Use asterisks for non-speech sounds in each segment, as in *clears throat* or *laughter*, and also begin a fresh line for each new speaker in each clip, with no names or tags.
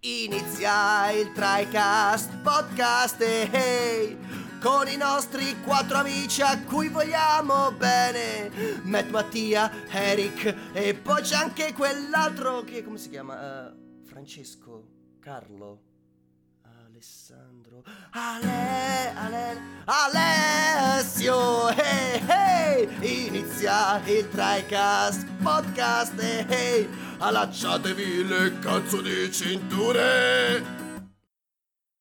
Inizia il TriCast podcast e hey, con i nostri quattro amici a cui vogliamo bene. Matt, Mattia, Eric e poi c'è anche quell'altro che come si chiama? Uh, Francesco, Carlo, Alessandro, Ale, Ale, Alessio hey, hey, Inizia il TriCast podcast e hey, allacciatevi le cazzo di cinture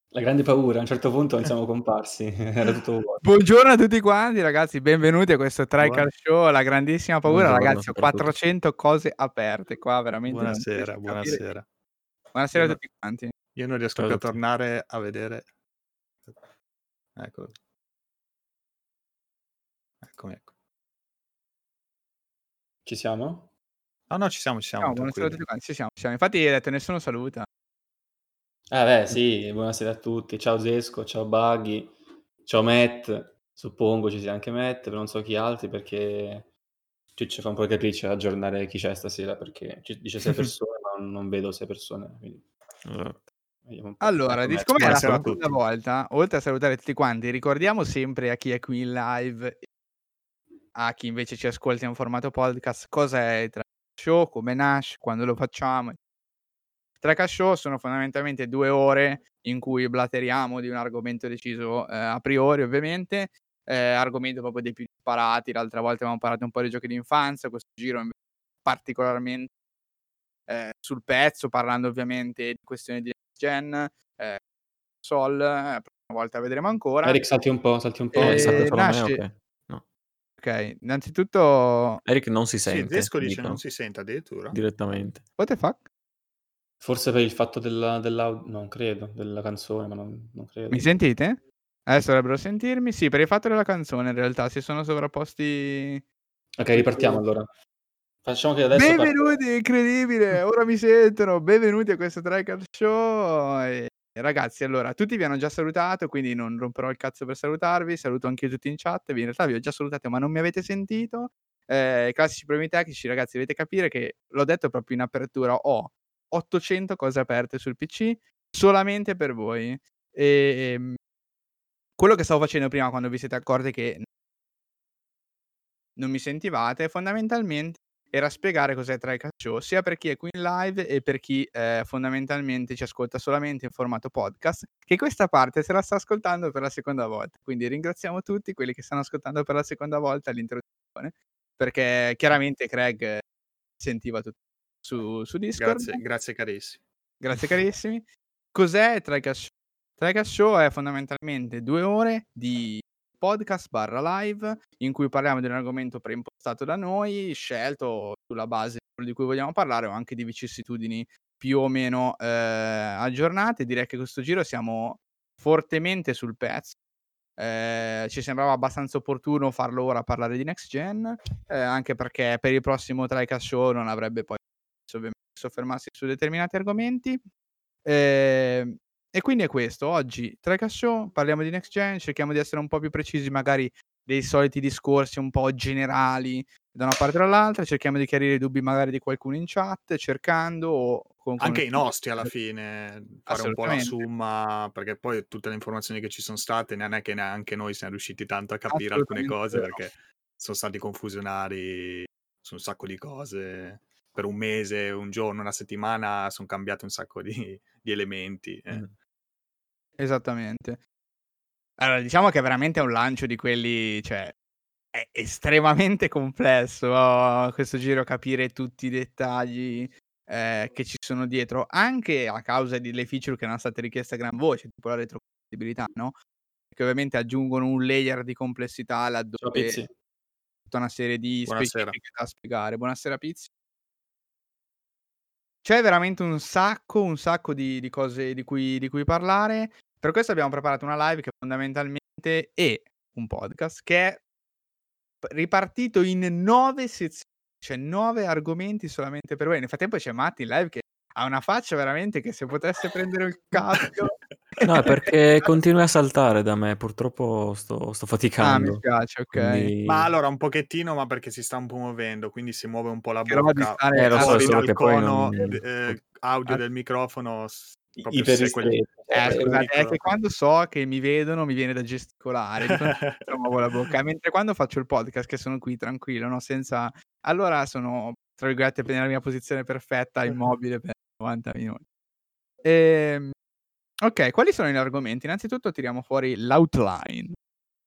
La grande paura, a un certo punto non siamo comparsi, *laughs* era tutto vuoto.
Buongiorno a tutti quanti ragazzi, benvenuti a questo TriCast Show, la grandissima paura
Buongiorno
ragazzi, ho
per tutti.
400 cose aperte qua, veramente
Buonasera, buonasera.
Buonasera a tutti quanti.
Io non riesco
Ciao
più a tornare a vedere. Ecco. Eccomi, ecco.
Ci siamo?
Ah no, ci siamo, ci siamo.
Ciao, buonasera a tutti quanti, ci siamo, ci siamo. Infatti hai detto nessuno saluta.
Ah beh, sì, buonasera a tutti. Ciao Zesco, ciao Buggy, ciao Matt. Suppongo ci sia anche Matt, però non so chi altri perché ci fa un po' di capriccio aggiornare chi c'è stasera perché ci dice sei *laughs* persone, ma non vedo sei persone. quindi
Esatto.
Allora,
Matt.
siccome è la seconda volta, oltre a salutare tutti quanti, ricordiamo sempre a chi è qui in live, a chi invece ci ascolta in formato podcast, cosa è il Track Show, come nasce, quando lo facciamo. Track Show sono fondamentalmente due ore in cui blateriamo di un argomento deciso eh, a priori, ovviamente, eh, argomento proprio dei più disparati. L'altra volta abbiamo parlato un po' di giochi d'infanzia, questo giro invece particolarmente eh, sul pezzo, parlando ovviamente di questioni di next gen, eh, Sol, eh, la prossima volta vedremo ancora.
Eric, salti un po', salti un po'.
Eh,
a me,
nasce-
ok.
Innanzitutto,
Eric non si
Sì,
sente.
Zesco dice
dicono,
non si sente addirittura.
direttamente.
what the fuck?
Forse per il fatto della, dell'audio, non credo, della canzone, ma non, non credo.
Mi sentite? Adesso dovrebbero sentirmi. Sì, per il fatto della canzone in realtà si sono sovrapposti.
Ok, ripartiamo allora. Facciamo che adesso... parte-
Benvenuti, incredibile! Ora mi sentono. Benvenuti a questo Tricard Show. E, ragazzi, allora, tutti vi hanno già salutato, quindi non romperò il cazzo per salutarvi. Saluto anche io tutti in chat. In realtà vi ho già salutato, ma non mi avete sentito. Eh, classici problemi tecnici, ragazzi, dovete capire che l'ho detto proprio in apertura. Ho 800 cose aperte sul PC solamente per voi. E ehm, quello che stavo facendo prima, quando vi siete accorti che non mi sentivate, fondamentalmente era spiegare cos'è TriCast Show, sia per chi è qui in live e per chi eh, fondamentalmente ci ascolta solamente in formato podcast, che questa parte se la sta ascoltando per la seconda volta. Quindi ringraziamo tutti quelli che stanno ascoltando per la seconda volta l'introduzione, perché chiaramente Craig eh, sentiva tutto su, su Discord.
Grazie, grazie carissimi.
Grazie carissimi. Cos'è TriCast Show? TriCast Show è fondamentalmente due ore di podcast barra live in cui parliamo di un argomento preimpostato da noi, scelto sulla base di cui vogliamo parlare o anche di vicissitudini più o meno eh, aggiornate. Direi che questo giro siamo fortemente sul pezzo. Eh, ci sembrava abbastanza opportuno farlo ora parlare di next gen, eh, anche perché per il prossimo TriCast Show non avrebbe poi soffermarsi su determinati argomenti. Ehm, e quindi è questo, oggi TriCast Show, parliamo di next gen, cerchiamo di essere un po' più precisi magari dei soliti discorsi un po' generali da una parte o dall'altra, cerchiamo di chiarire i dubbi magari di qualcuno in chat, cercando o con
Anche i
con-
nostri alla fine, fare un po' la somma, perché poi tutte le informazioni che ci sono state non è che neanche noi siamo riusciti tanto a capire alcune cose
vero.
perché sono stati confusionari su un sacco di cose. Per un mese, un giorno, una settimana sono cambiati un sacco di, *laughs* di elementi. eh.
Mm.
Esattamente. Allora, diciamo che veramente è un lancio di quelli, cioè, è estremamente *laughs* complesso oh, questo giro capire tutti i dettagli eh, che ci sono dietro, anche a causa delle feature che erano state richieste a gran voce, tipo la retrocompatibilità, no? Che ovviamente aggiungono un layer di complessità
Ciao
laddove
Pizzi.
tutta una serie di
Buonasera.
specifiche da spiegare. Buonasera Pizzi. C'è veramente un sacco, un sacco di, di cose di cui, di cui parlare. Per questo abbiamo preparato una live che fondamentalmente è un podcast che è ripartito in nove sezioni, cioè nove argomenti solamente per voi. Nel frattempo c'è Matti in live che ha una faccia veramente che se potesse prendere il *laughs* cappio...
No, è perché *laughs* continui a saltare da me, purtroppo sto, sto
ah, mi
faticando.
spiace, ok.
quindi-
Ma allora un pochettino, ma perché si sta un po' muovendo, quindi si muove un po' la
roba di
bocca.
stare
Eh, lo so, solo che poi
cono
non-
eh, audio
Ah.
del microfono Proprio quelli-
ristretto.
Eh, scusate, è che quando so che mi vedono mi viene da gesticolare, muovo *laughs* la bocca, mentre quando faccio il podcast che sono qui tranquillo, no, senza allora sono tra virgolette nella mia posizione perfetta, immobile per 90 minuti. Ehm, ok, quali sono gli argomenti? Innanzitutto tiriamo fuori l'outline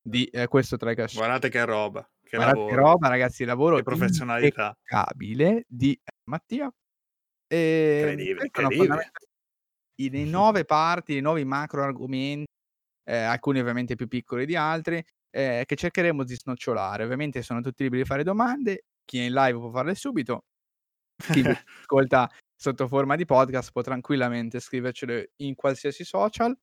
di eh, questo Show.
Guardate che roba, che
Guardate che
lavoro,
roba, ragazzi, lavoro
che professionalità.
impeccabile di eh, Mattia. E
Incredibile,
sono
incredibile.
fondamentalmente i le *laughs* nove parti, i nuovi macro argomenti, eh, alcuni ovviamente più piccoli di altri, eh, che cercheremo di snocciolare. Ovviamente sono tutti liberi di fare domande, chi è in live può farle subito, chi *laughs* ascolta sotto forma di podcast può tranquillamente scrivercele in qualsiasi social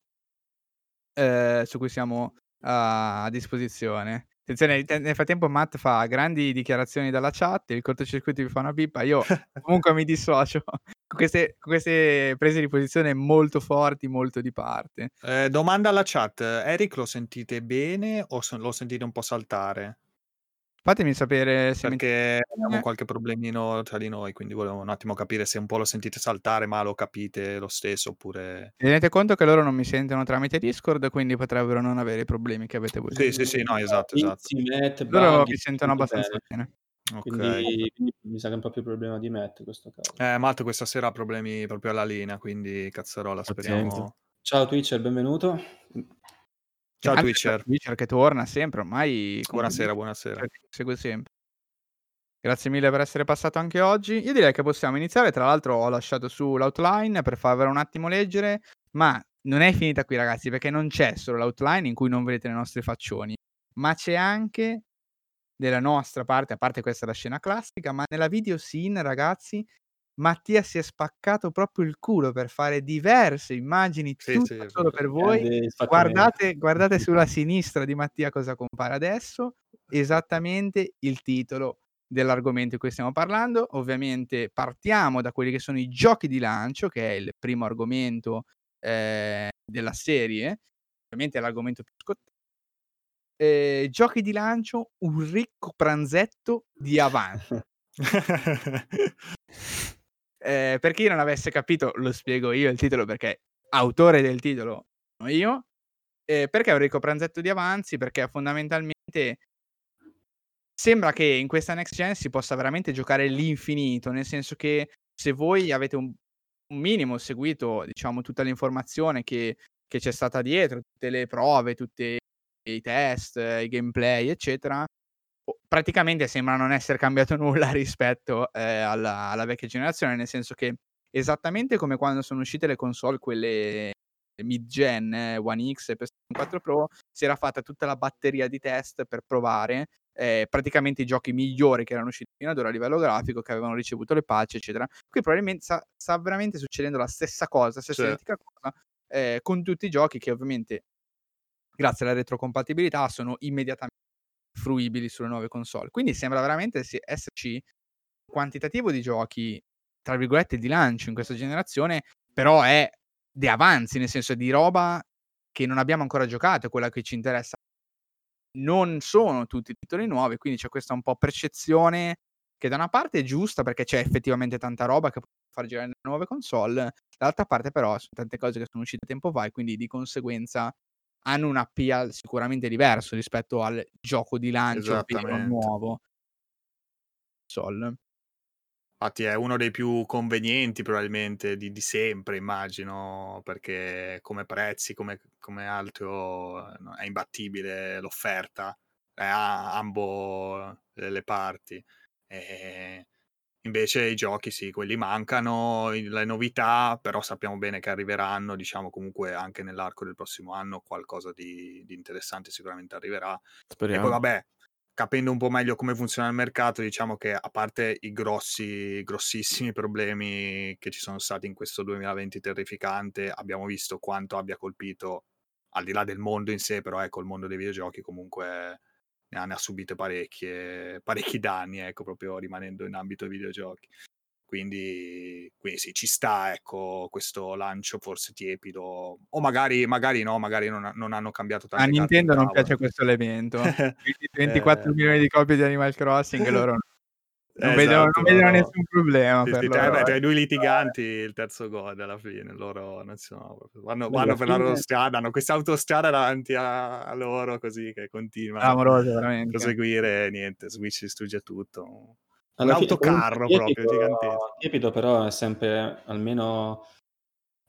eh, su cui siamo a, a disposizione. Attenzione, te- nel frattempo Matt fa grandi dichiarazioni dalla chat, il cortocircuito vi fa una pippa, io *laughs* comunque mi dissocio con queste, con queste prese di posizione molto forti, molto di parte.
Eh, domanda alla chat, Eric lo sentite bene o so- lo sentite un po' saltare?
Fatemi sapere se mi...
Perché abbiamo
Eh.
qualche problemino tra di noi, quindi volevo un attimo capire se un po' lo sentite saltare, ma lo capite lo stesso oppure...
Tenete conto che loro non mi sentono tramite Discord, quindi potrebbero non avere i problemi che avete voi.
Sì, sì, sì, no, esatto, esatto.
Matt,
Loro mi sentono abbastanza
bene.
bene.
Ok.
Quindi, quindi mi sa che è un po' più problema di Matt in questo caso.
Eh, Matt questa sera ha problemi proprio alla linea, quindi cazzarola, speriamo...
Pazienza.
Ciao Twitcher, benvenuto.
Ciao
Anche
Twitcher,
Twitcher che torna sempre, ormai...
buonasera, buonasera.
Segue sempre. Grazie mille per essere passato anche oggi. Io direi che possiamo iniziare. Tra l'altro, ho lasciato su l'outline per farvela un attimo leggere. Ma non è finita qui, ragazzi, perché non c'è solo l'outline in cui non vedete le nostre faccioni, ma c'è anche della nostra parte, a parte questa è la scena classica, ma nella video scene, ragazzi, Mattia si è spaccato proprio il culo per fare diverse immagini,
Sì, sì,
solo per voi. Guardate, guardate *laughs* sulla sinistra di Mattia cosa compare adesso, esattamente il titolo dell'argomento di cui stiamo parlando. Ovviamente partiamo da quelli che sono i giochi di lancio, che è il primo argomento eh, della serie, ovviamente è l'argomento più scottante. Eh, giochi di lancio, un ricco pranzetto di avanti. *laughs* *laughs* Eh, per chi non avesse capito, lo spiego io il titolo perché autore del titolo sono io. Eh, perché un ricco pranzetto di avanzi? Perché fondamentalmente sembra che in questa next gen si possa veramente giocare l'infinito, nel senso che se voi avete un, un minimo seguito, diciamo, tutta l'informazione che, che c'è stata dietro, tutte le prove, tutti i test, i gameplay, eccetera, praticamente sembra non essere cambiato *laughs* nulla rispetto eh, alla, alla vecchia generazione, nel senso che esattamente come quando sono uscite le console, quelle mid-gen, eh, One X e PS4 4 Pro, si era fatta tutta la batteria di test per provare eh, praticamente i giochi migliori che erano usciti fino ad ora a livello grafico, che avevano ricevuto le patch, eccetera. Qui probabilmente sta, sta veramente succedendo la stessa cosa, stessa
Sì.
identica cosa, eh, con tutti i giochi che ovviamente, grazie alla retrocompatibilità, sono immediatamente fruibili sulle nuove console. Quindi sembra veramente esserci un quantitativo di giochi, tra virgolette, di lancio in questa generazione, però è di avanzi, nel senso di roba che non abbiamo ancora giocato, quella che ci interessa. Non sono tutti titoli nuovi, quindi c'è questa un po' percezione che da una parte è giusta perché c'è effettivamente tanta roba che può far girare nelle nuove console, dall'altra parte però sono tante cose che sono uscite tempo fa e quindi di conseguenza hanno un appeal sicuramente diverso rispetto al gioco di lancio nuovo. Sol.
Infatti è uno dei più convenienti probabilmente di, di sempre, immagino, perché come prezzi, come, come altro è imbattibile l'offerta, a ambo le le parti. E invece i giochi sì, quelli mancano, le novità, però sappiamo bene che arriveranno, diciamo comunque anche nell'arco del prossimo anno qualcosa di, di interessante sicuramente arriverà. E poi
Speriamo.
vabbè, capendo un po' meglio come funziona il mercato, diciamo che a parte i grossi, grossissimi problemi che ci sono stati in questo 2020 terrificante, abbiamo visto quanto abbia colpito, al di là del mondo in sé, però ecco, il mondo dei videogiochi comunque ne ha, ne ha subite parecchie, *laughs* parecchi danni, ecco, proprio rimanendo in ambito videogiochi. Quindi, quindi sì, ci sta, ecco, questo lancio forse tiepido, o magari, magari no, magari non, non hanno cambiato
A
carte in
Nintendo non piace questo elemento. *laughs* Quindi 24
Eh,
milioni di copie di Animal Crossing *laughs* loro no. Non vedono, non
Esatto, loro
nessun problema
sì,
per
sì, tra,
loro.
beh, tra i
eh.
due litiganti il terzo gol alla fine, loro non sono vanno, vanno per la loro strada, hanno questa autostrada davanti a, a loro così che continuano
Clamoroso,
a
veramente.
proseguire, niente, Switch distrugge tutto. Un
Alla fine,
autocarro proprio, gigantesco.
Tiepido però è sempre, almeno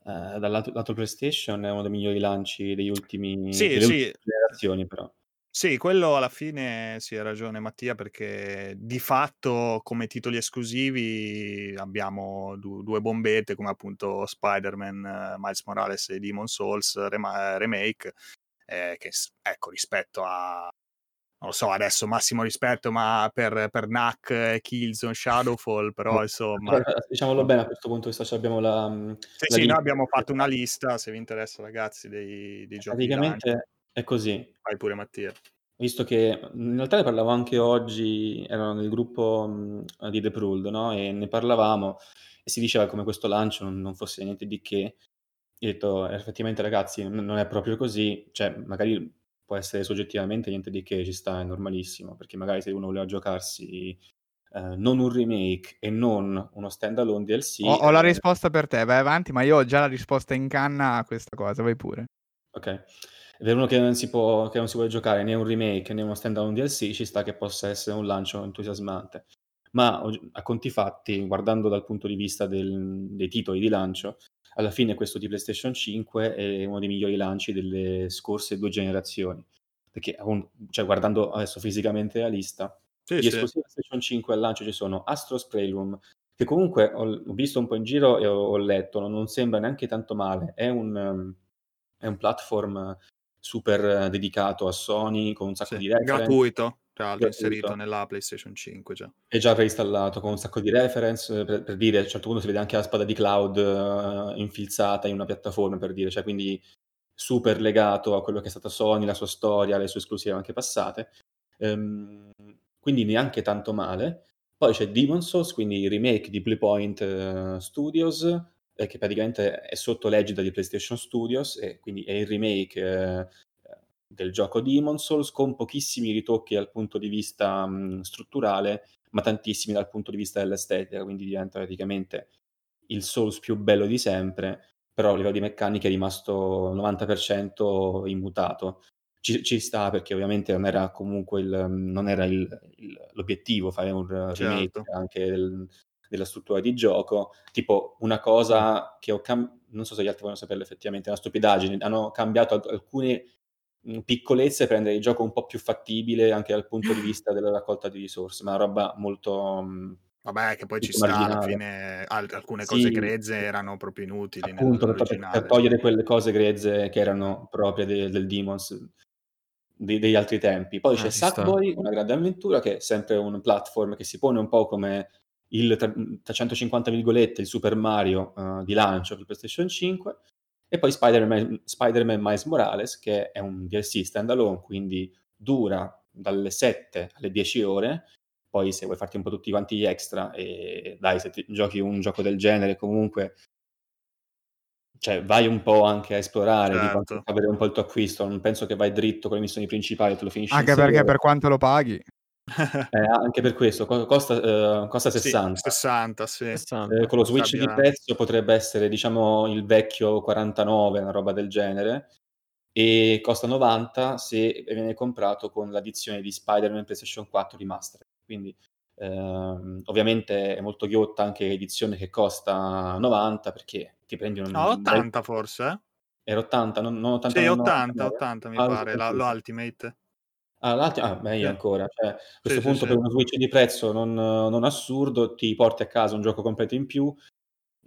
eh, dal lato, lato PlayStation, è uno dei migliori lanci degli ultimi,
Sì,
delle
sì.
ultime generazioni però.
Sì, quello alla fine sì, ha ragione Mattia, perché di fatto come titoli esclusivi abbiamo du- due bombette come appunto Spider-Man, eh, Miles Morales e Demon Souls rema- remake, eh, che ecco rispetto a non lo so adesso massimo rispetto ma per, per Knack, eh, Killzone, Shadowfall però insomma
eh, diciamolo bene, a questo punto di vista cioè abbiamo la, mm,
sì,
la
sì, noi abbiamo fatto una lista se vi interessa ragazzi dei, dei giochi di lancio.
Praticamente è così.
vai pure Mattia
Visto che in realtà ne parlavo anche oggi, ero nel gruppo mh, di The Pruld, no? E ne parlavamo e si diceva come questo lancio non, non fosse niente di che. Io ho detto, "Eh, effettivamente ragazzi, n- non è proprio così, cioè magari può essere soggettivamente niente di che, ci sta, è normalissimo, perché magari se uno voleva giocarsi eh, non un remake e non uno standalone DLC...
Ho, ho la
eh,
risposta per te, vai avanti, ma io ho già la risposta in canna a questa cosa, vai pure.
Ok. Per uno che non si può, che non si vuole giocare né un remake né uno standalone DLC, ci sta che possa essere un lancio entusiasmante. Ma a conti fatti, guardando dal punto di vista del- dei titoli di lancio, alla fine questo di PlayStation 5 è uno dei migliori lanci delle scorse due generazioni. Perché, cioè, guardando adesso fisicamente la lista,
sì,
di
sì.
PlayStation 5 al lancio ci sono Astro Spray Room, che comunque ho, visto un po' in giro e ho, letto, non, sembra neanche tanto male. È un, è un platform super eh, dedicato a Sony, con un sacco
Sì,
di reference.
gratuito tra l'altro inserito nella PlayStation 5 già
È già preinstallato con un sacco di reference, eh, per, per dire, a un certo punto si vede anche la spada di Cloud eh, infilzata in una piattaforma, per dire, cioè quindi super legato a quello che è stata Sony, la sua storia, le sue esclusive anche passate. Ehm, quindi neanche tanto male. Poi c'è Demon Souls, quindi il remake di Bluepoint eh, Studios, eh, che praticamente è sotto l'egida di PlayStation Studios, e quindi è il remake eh, del gioco Demon Souls con pochissimi ritocchi dal punto di vista mh, strutturale, ma tantissimi dal punto di vista dell'estetica, quindi diventa praticamente il Souls più bello di sempre, però a livello di meccanica è rimasto 90% immutato. Ci, ci sta perché ovviamente non era comunque il, non era il, il, l'obiettivo fare un remake
Certo.
anche del, della struttura di gioco. Tipo una cosa che ho cambiato, non so se gli altri vogliono saperlo effettivamente, è una stupidaggine, hanno cambiato al- alcune mh, piccolezze per rendere il gioco un po' più fattibile anche dal punto di vista della raccolta di risorse, ma una roba molto... mh,
vabbè che poi ci sta alla
marginale.
fine al- alcune
Sì,
cose grezze erano proprio inutili
appunto per, per- togliere quelle cose grezze che erano proprie de- del Demons de- degli altri tempi. Poi
Ah,
c'è
sta.
Sackboy, una grande avventura, che è sempre un platform che si pone un po' come il tra, 350 virgolette il Super Mario eh, di lancio per PlayStation 5. E poi Spider-Man, Spider-Man Miles Morales, che è un DLC standalone, quindi dura dalle 7 alle 10 ore. Poi se vuoi farti un po' tutti quanti gli extra, e dai, se ti giochi un gioco del genere, comunque cioè vai un po' anche a esplorare,
Certo.
a vedere un po' il tuo acquisto, non penso che vai dritto con le missioni principali e te lo finisci in
Anche perché
ore.
per quanto lo paghi.
Eh, anche per questo, co- costa, eh, costa
Sì,
60.
60 sì
60.
Eh, con lo switch di prezzo potrebbe essere, diciamo, il vecchio 49, una roba del genere, e costa 90 se viene comprato con l'addizione di Spider-Man PlayStation 4 Remastered. Quindi ehm, ovviamente è molto ghiotta anche l'edizione che costa 90 perché ti prendi un,
no
un bel
80 forse eh?
Era 80, non, non 80,
sì
non
80
99?
80 mi
Ah,
pare la- lo
confuso.
Ultimate
Ah, l'altro- ah, meglio
Sì.
ancora. Cioè, a questo
sì,
punto
sì.
per uno switch di prezzo non, non assurdo, ti porti a casa un gioco completo in più,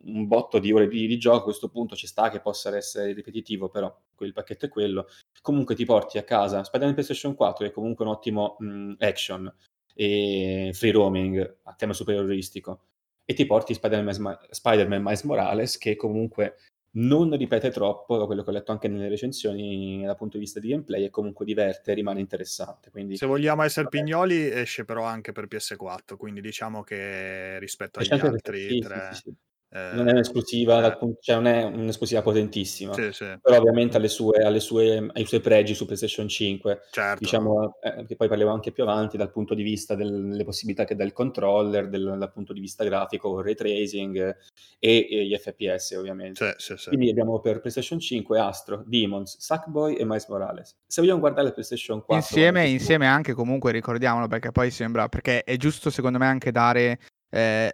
un botto di ore di, di gioco, a questo punto ci sta che possa essere ripetitivo, però quel pacchetto è quello. Comunque ti porti a casa Spider-Man PlayStation 4, che è comunque un ottimo mh, action e free roaming a tema superioristico, e ti porti Spider-Man, Spider-Man Miles Morales, che comunque non ripete troppo, da quello che ho letto anche nelle recensioni dal punto di vista di gameplay, e comunque diverte, rimane interessante. Quindi
se vogliamo essere
Vabbè.
pignoli esce però anche per PS4 quindi diciamo che rispetto agli altri
sì,
tre
sì, sì. Non è un'esclusiva, pun- cioè non è un'esclusiva potentissima,
Sì, sì.
però ovviamente ha i suoi pregi su PlayStation 5.
Certo.
Diciamo eh, che poi parliamo anche più avanti dal punto di vista delle possibilità che dà il controller, del, dal punto di vista grafico, il ray tracing eh, e, e gli FPS ovviamente.
Sì, sì, sì.
Quindi abbiamo per PlayStation 5 Astro, Demons, Sackboy e Miles Morales. Se vogliamo guardare la PlayStation 4...
Insieme, insieme anche comunque ricordiamolo perché poi sembra perché è giusto secondo me anche dare eh,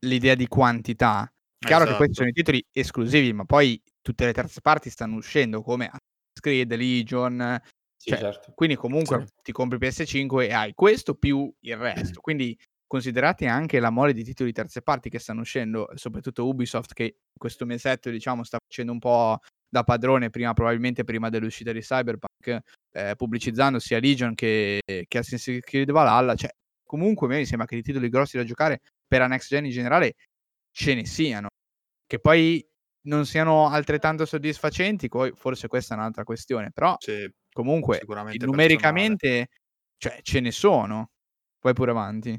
l'idea di quantità. Chiaro che questi
Esatto.
sono i titoli esclusivi, ma poi tutte le terze parti stanno uscendo come Assassin's Creed, Legion,
Sì,
cioè,
certo.
quindi comunque
Sì.
ti compri PS5 e hai questo più il resto. *clears throat* Quindi considerati anche la mole di titoli terze parti che stanno uscendo, soprattutto Ubisoft che questo mesetto diciamo sta facendo un po' da padrone prima probabilmente prima dell'uscita di Cyberpunk eh, pubblicizzando sia Legion che, che Assassin's Creed Valhalla, cioè comunque a me mi sembra che di titoli grossi da giocare per la next gen in generale ce ne siano. Che poi non siano altrettanto soddisfacenti, poi forse questa è un'altra questione, però
Sì,
comunque numericamente cioè, ce ne sono. Poi pure avanti.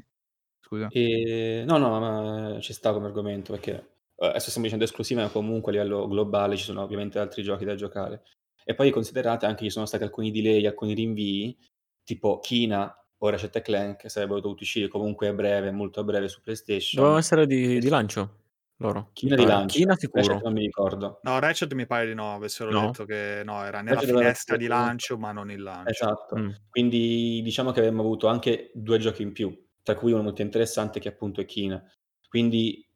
Scusa.
E... No, no, ma ci sta come argomento perché eh, adesso stiamo dicendo esclusiva, ma comunque a livello globale ci sono ovviamente altri giochi da giocare. E poi considerate anche che ci sono stati alcuni delay, alcuni rinvii, tipo Kina o Ratchet Clank sarebbero dovuti uscire comunque a breve, molto a breve su PlayStation.
Dovevano essere di, di lancio loro.
Kina
mi
di lancio,
Kina
Ratchet
sicuro.
non mi ricordo.
No, Ratchet mi pare di no, avessero
No?
detto che no, era nella
Ratchet
finestra di lancio, ma non il lancio.
Esatto.
Mm.
Quindi diciamo che avremmo avuto anche due giochi in più, tra cui uno molto interessante che appunto è Kina. Quindi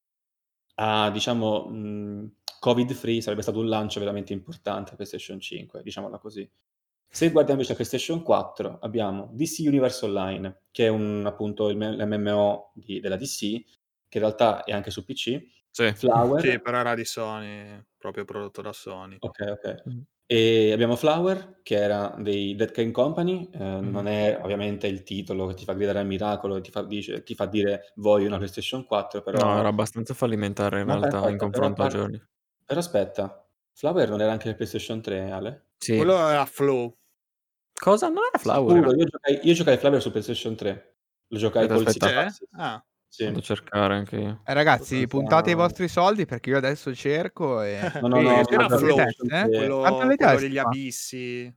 a diciamo mh, covid free sarebbe stato un lancio veramente importante a PlayStation 5, diciamola così. Se guardiamo invece a PlayStation 4 abbiamo DC Universe Online, che è un, appunto l'MMO di- della DC, che in realtà è anche su PC,
Sì.
Flower,
Sì, però era di Sony, proprio prodotto da Sony.
Ok, ok.
Mm.
E abbiamo Flower, che era dei Dead Cane Company, eh,
Mm-hmm.
non è ovviamente il titolo che ti fa gridare al miracolo e ti fa, dice- ti fa dire voglio una PlayStation 4, però...
No, era abbastanza fallimentare in
Ma
realtà
aspetta,
in
però
confronto a giorni.
Però aspetta, Flower non era anche il PlayStation 3, Ale?
Sì.
Quello era Flow.
Cosa? Non era Flower?
Sicuro, io giocai, io giocai Flower su PlayStation 3. Lo giocai
Aspetta,
col
aspetta.
Axis.
Ah,
Sì.
Vado a cercare anche io.
Eh, ragazzi, puntate i vostri soldi perché io adesso cerco e... *laughs*
No, no, no,
c'era Flow, eh?
quello, quello degli abissi.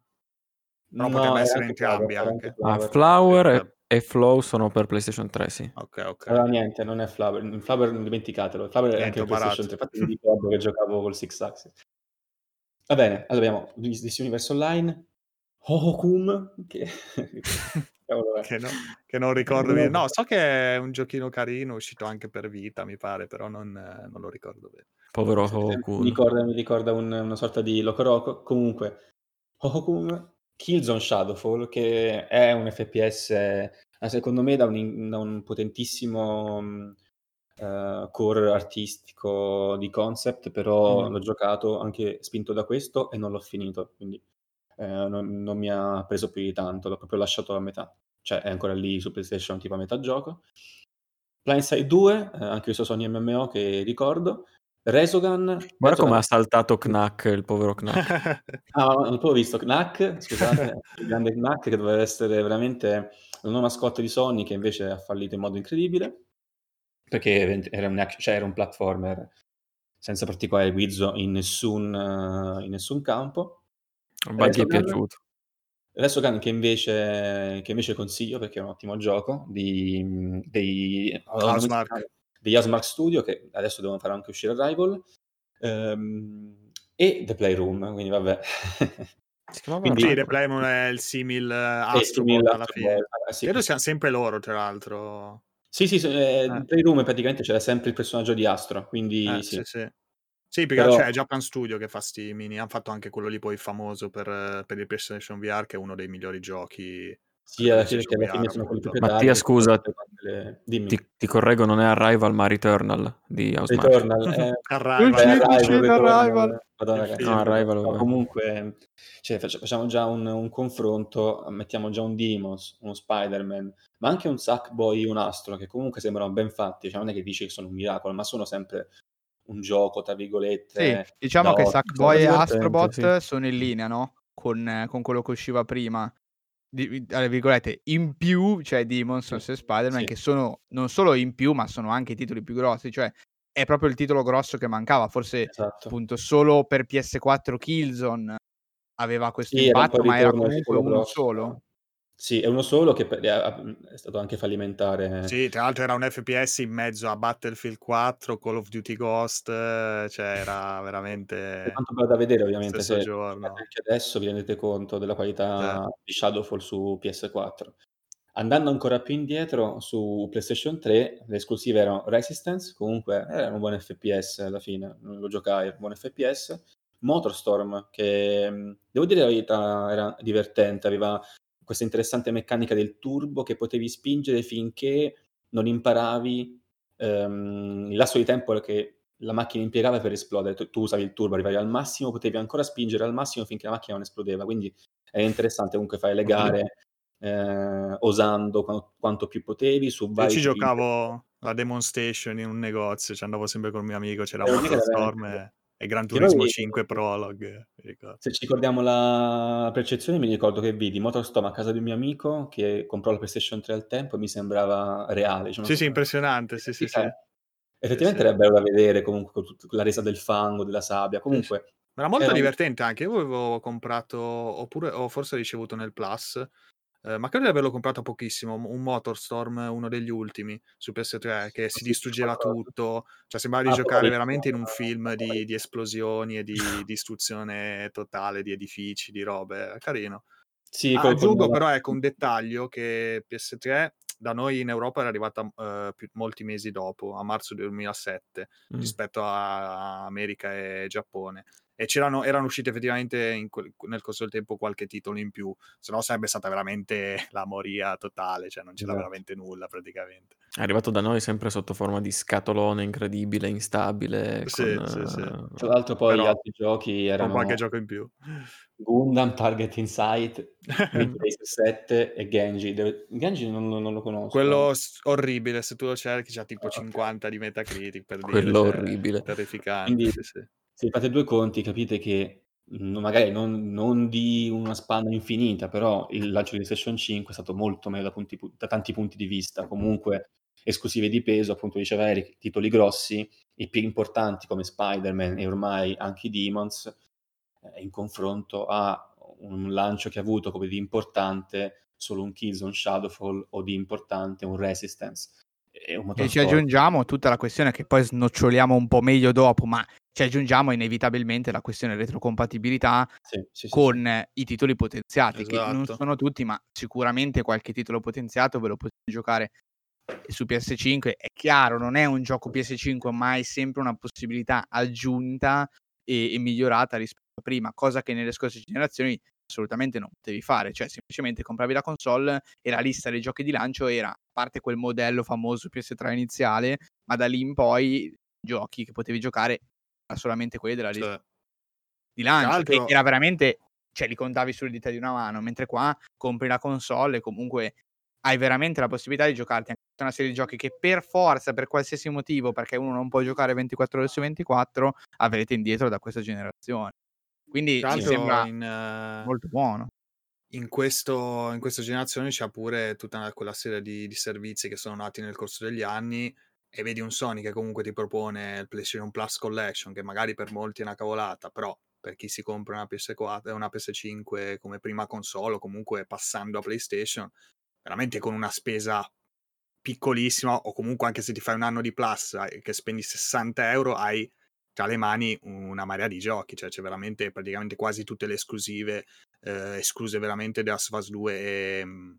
Però
No,
poteva
era
essere
anche
entrambi anche.
anche
Ah,
Flower.
Flower
Ok,
e, e Flow sono per PlayStation 3, sì.
Ok, ok.
Allora niente, non è Flower. Il Flower non dimenticatelo. Il Flower è anche
barato.
PlayStation 3. Infatti mi ricordo che giocavo col Six Axis. Va bene, allora abbiamo DC Universe Online, Hohokum, che... *laughs* *laughs* È.
Che, no- che non ricordo bene. No, so che è un giochino carino, uscito anche per Vita, mi pare, però non, eh, non lo ricordo bene.
Povero
Sì, Mi ricorda, mi ricorda un- una sorta di Locoroco. Comunque, Hohokum, Killzone Shadowfall, che è un FPS, eh, secondo me, da un, da un potentissimo eh, core artistico di concept, però
Mm.
l'ho giocato anche spinto da questo e non l'ho finito, quindi eh, non, non mi ha preso più di tanto, l'ho proprio lasciato a metà. Cioè, è ancora lì su PlayStation, tipo a metà gioco. Blindside 2, eh, anche questo Sony MMO che ricordo. Resogun.
Guarda
Resogun-
come ha saltato Knack, il povero Knack. *laughs*
Ah, non l'avevo visto. Knack, scusate, *laughs* il grande Knack che doveva essere veramente la nuova mascotte di Sony che invece ha fallito in modo incredibile perché era un, cioè era un platformer senza particolare guizzo in nessun, eh, in nessun campo.
A Baggy è
Resogun-
piaciuto.
Resogun che invece, che invece consiglio perché è un ottimo gioco di, dei, chiama? degli Housemarque Studio che adesso devono fare anche uscire Rival ehm, e The Playroom, quindi vabbè.
Si chiamava
Quindi-
Sì. The Playmoon è il simil Astrobot alla
Astro
fine.
Ah, sì.
Credo siano sempre loro, tra l'altro.
Sì, sì, sì, eh,
Eh.
Playroom praticamente c'era sempre il personaggio di Astro, quindi
Eh,
sì.
sì, sì. Sì, perché
Però-
c'è Japan Studio che fa sti mini. Hanno fatto anche quello lì poi famoso per, eh, per il PlayStation VR, che è uno dei migliori giochi.
Sì, alla fine, che alla
VR,
fine sono quelli proprietari.
Mattia, scusa,
le- Dimmi.
Ti, ti correggo, non è Arrival ma Returnal di Housemarque.
Returnal, eh, *laughs*
Arrival.
Beh, Arrival,
Arrival.
Madonna, ragazzi.
No, Arrival,
No, comunque cioè, faccia- facciamo già un, un confronto, mettiamo già un Demons, uno Spider-Man, ma anche un Sackboy, un Astro, che comunque sembrano ben fatti, cioè non è che dici che sono un miracolo, ma sono sempre un gioco, tra virgolette.
Sì, diciamo che. Sackboy e
divertente,
Astrobot sono in linea, no? Con, con quello che usciva prima. Di, tra virgolette, in più c'è Demons
Sì,
e Spider-Man
sì.
che sono non solo in più, ma sono anche i titoli più grossi. Cioè, è proprio il titolo grosso che mancava, forse
Esatto.
appunto solo per PS4 Killzone aveva questo
Sì,
impatto, ma era comunque uno
grosso.
solo.
Sì, è uno solo che è è stato anche fallimentare.
Sì, tra l'altro era un FPS in mezzo a Battlefield 4, Call of Duty Ghost, eh, cioè era veramente
quanto bello da vedere, ovviamente, se
giorno.
anche adesso vi rendete conto della qualità
Sì.
di Shadowfall su PS4. Andando ancora più indietro, su PlayStation 3 le esclusive erano Resistance, comunque era un buon FPS alla fine, non lo giocai, era un buon FPS. Motorstorm, che devo dire la verità era divertente, aveva questa interessante meccanica del turbo che potevi spingere finché non imparavi ehm, il lasso di tempo che la macchina impiegava per esplodere. Tu, tu usavi il turbo, arrivavi al massimo, potevi ancora spingere al massimo finché la macchina non esplodeva. Quindi è interessante comunque fare le gare eh, osando qua- quanto più potevi su
Io
vari
ci
tipi di-
giocavo la Demonstation in un negozio, ci andavo sempre col mio amico, c'era
Eh,
Motorstorm
veramente-
e, Gran Turismo
noi-
5 Prologue.
Se ci ricordiamo la percezione, mi ricordo che vidi Motorstorm a casa di un mio amico che comprò la PlayStation 3 al tempo e mi sembrava reale. Diciamo,
Sì, sì, impressionante, sì, sì, sì.
Eh, Effettivamente
Sì, sì.
era bello da vedere comunque la resa del fango, della sabbia. Comunque,
Era molto
Era
divertente anche. Io avevo comprato, oppure ho forse ricevuto nel Plus, eh, ma credo di averlo comprato pochissimo. Un Motorstorm, uno degli ultimi su PS3, che si distruggeva tutto. Cioè, sembrava di
Ah,
giocare veramente in un *laughs* film di, di esplosioni e di distruzione totale di edifici, di robe. Carino.
sì,
Ah, aggiungo però ecco un dettaglio che PS3 da noi in Europa era arrivata più- molti mesi dopo, a marzo 2007,
Mm.
rispetto a America e Giappone. E c'erano, erano uscite effettivamente in quel- nel corso del tempo qualche titolo in più, se no sarebbe stata veramente *laughs* la moria totale, cioè non c'era
Esatto.
veramente nulla praticamente.
È arrivato da noi sempre sotto forma di scatolone incredibile, instabile.
Sì,
con,
sì, sì.
eh,
Tra l'altro poi
Però-
gli altri giochi
Con
erano
qualche gioco in più.
Gundam, Target Insight, *laughs* Midway 7 e Genji. Deve- Genji non, non- lo conosco.
Quello orribile, se tu lo cerchi c'ha tipo
Ah, ok.
50 di Metacritic per dire,
Quello
cioè,
orribile.
Terrificante,
Quindi-
sì, sì.
Se fate due conti capite che mh, magari non, non di una spanna infinita, però il lancio di PlayStation 5 è stato molto meglio da, punti- da tanti punti di vista. Comunque esclusive di peso, appunto diceva Eric, titoli grossi, i più importanti come Spider-Man e ormai anche i Demons, eh, in confronto a un lancio che ha avuto come di importante solo un Killzone Shadowfall o di importante un Resistance. E, un
E ci aggiungiamo tutta la questione che poi snoccioliamo un po' meglio dopo, ma ci aggiungiamo inevitabilmente la questione retrocompatibilità
Sì, sì, sì,
con eh, i titoli potenziati, che non
Esatto.
sono tutti, ma sicuramente qualche titolo potenziato ve lo potete giocare su PS5. È chiaro, non è un gioco PS5, ma è sempre una possibilità aggiunta e, e migliorata rispetto a prima, cosa che nelle scorse generazioni assolutamente non potevi fare, cioè semplicemente compravi la console e la lista dei giochi di lancio era, a parte quel modello famoso PS3 iniziale, ma da lì in poi giochi che potevi giocare erano solamente quelli della lista
Cioè,
di lancio, che era veramente, cioè li contavi sulle dita di una mano, mentre qua compri la console e comunque hai veramente la possibilità di giocarti anche tutta una serie di giochi che per forza, per qualsiasi motivo, perché uno non può giocare 24 ore su 24, avrete indietro da questa generazione. Quindi mi sembra
in, eh,
molto buono.
in, questo, in questa generazione c'è pure tutta una- quella serie di, di servizi che sono nati nel corso degli anni e vedi un Sony che comunque ti propone il PlayStation Plus Collection che magari per molti è una cavolata però per chi si compra una PS4 e una PS5 come prima console o comunque passando a PlayStation veramente con una spesa piccolissima o comunque anche se ti fai un anno di Plus che spendi 60 euro hai tra le mani una marea di giochi cioè c'è veramente praticamente quasi tutte le esclusive eh, escluse veramente The Last of Us 2 e, mm,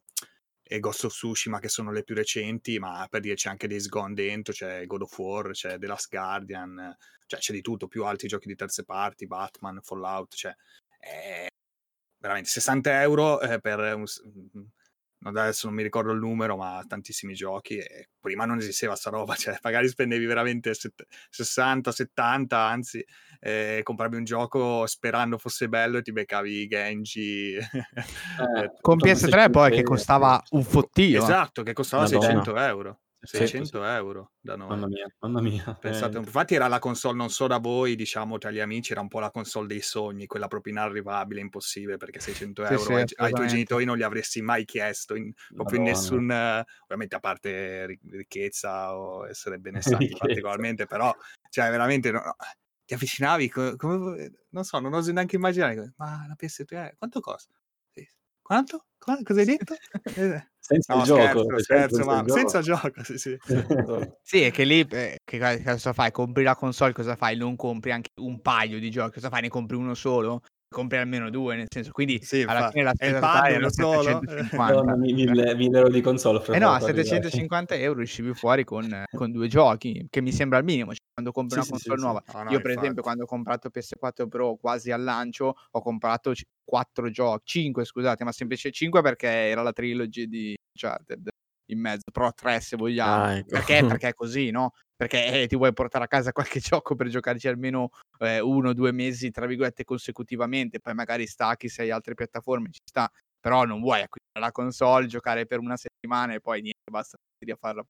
e Ghost of Tsushima che sono le più recenti ma per dire c'è anche Days Gone dentro c'è God of War c'è The Last Guardian cioè c'è di tutto più altri giochi di terze parti Batman Fallout cioè è veramente 60 euro eh, per un, adesso non mi ricordo il numero ma tantissimi giochi e prima non esisteva sta roba *laughs* cioè magari spendevi veramente set- 60 70 anzi eh, compravi un gioco sperando fosse bello e ti beccavi Genji *laughs*
Eh,
Con
tutto
PS3 poi che
PS5,
costava un fottio. eh.
esatto che costava
Madonna.
600 euro 600 euro da
Mamma
noi.
mia, mamma mia, *laughs*
Pensate, infatti era la console non so da voi, diciamo tra gli amici, era un po' la console dei sogni, quella proprio inarrivabile, impossibile, perché 600
Sì,
euro
sì,
ai, ai tuoi genitori non li avresti mai chiesto, in- proprio in nessun, eh, ovviamente a parte ri- ricchezza o essere *laughs* benestanti
Ricchezza.
particolarmente, però, cioè veramente, no- no, ti avvicinavi, co- come, non so, non oso neanche immaginare, ma la PS3 eh, quanto costa? Sì. Quanto? Qua- Cosa hai detto? *laughs*
Senza
No,
gioco,
scherzo,
cioè,
scherzo,
senza
ma
gioco.
senza gioco, sì, sì. *laughs*
Sì, è che lì eh, che cosa fai? Compri la console, cosa fai? Non compri anche un paio di giochi, cosa fai? Ne compri uno solo? Compri almeno due, nel senso, quindi
Sì,
alla
infatti.
fine la spesa totale era
solo?
750.
Madonna, mi- mille, mille euro di console
Eh no, a
poco arrivati.
750 euro uscivi fuori con, con due giochi, che mi sembra il minimo. Cioè, quando compri
Sì,
una console
sì.
nuova,
No, no,
io per
infatti.
esempio quando ho comprato PS4 Pro quasi al lancio, ho comprato 4 giochi, 5 scusate, ma semplice 5 perché era la trilogy di Uncharted in mezzo, Pro 3 se vogliamo.
Ah, ecco.
Perché? *laughs* Perché è così, no? Perché eh, ti vuoi portare a casa *laughs* qualche gioco per giocarci almeno eh, uno o due mesi, tra virgolette, consecutivamente, poi magari stacchi se hai altre piattaforme, ci sta, però non vuoi acquistare la console, giocare per una settimana e poi niente, basta a farla.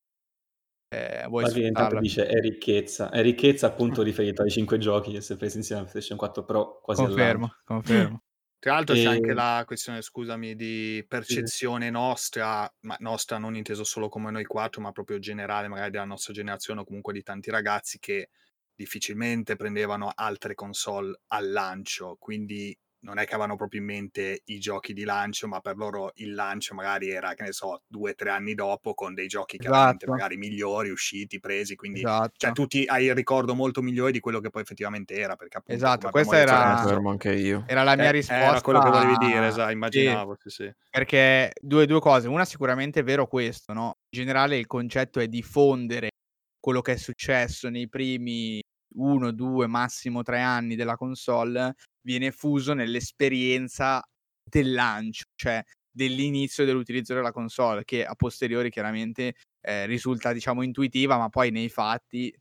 Eh, vuoi
intanto dice è ricchezza, è ricchezza *laughs* appunto riferito ai 5 giochi che si è presi insieme alla PlayStation 4 Pro quasi
Confermo, confermo.
Tra l'altro c'è anche
E-
la questione, scusami, di percezione nostra, ma nostra non inteso solo come noi quattro, ma proprio generale, magari della nostra generazione o comunque di tanti ragazzi che difficilmente prendevano altre console al lancio, quindi non è che avevano proprio in mente i giochi di lancio, ma per loro il lancio magari era, che ne so, due o tre anni dopo con dei giochi chiaramente
Esatto.
magari migliori, usciti, presi, quindi
Esatto.
cioè tu ti hai il ricordo molto migliore di quello che poi effettivamente era, perché appunto
Esatto, questa era-. Era la mia
eh,
risposta.
Era quello che volevi dire, esatto,
sì,
immaginavo, sì, sì.
perché due, due cose. Una, sicuramente è vero questo, no? In generale il concetto è diffondere quello che è successo nei primi uno, due, massimo tre anni della console, viene fuso nell'esperienza del lancio, cioè dell'inizio dell'utilizzo della console, che a posteriori chiaramente eh, risulta, diciamo, intuitiva, ma poi nei fatti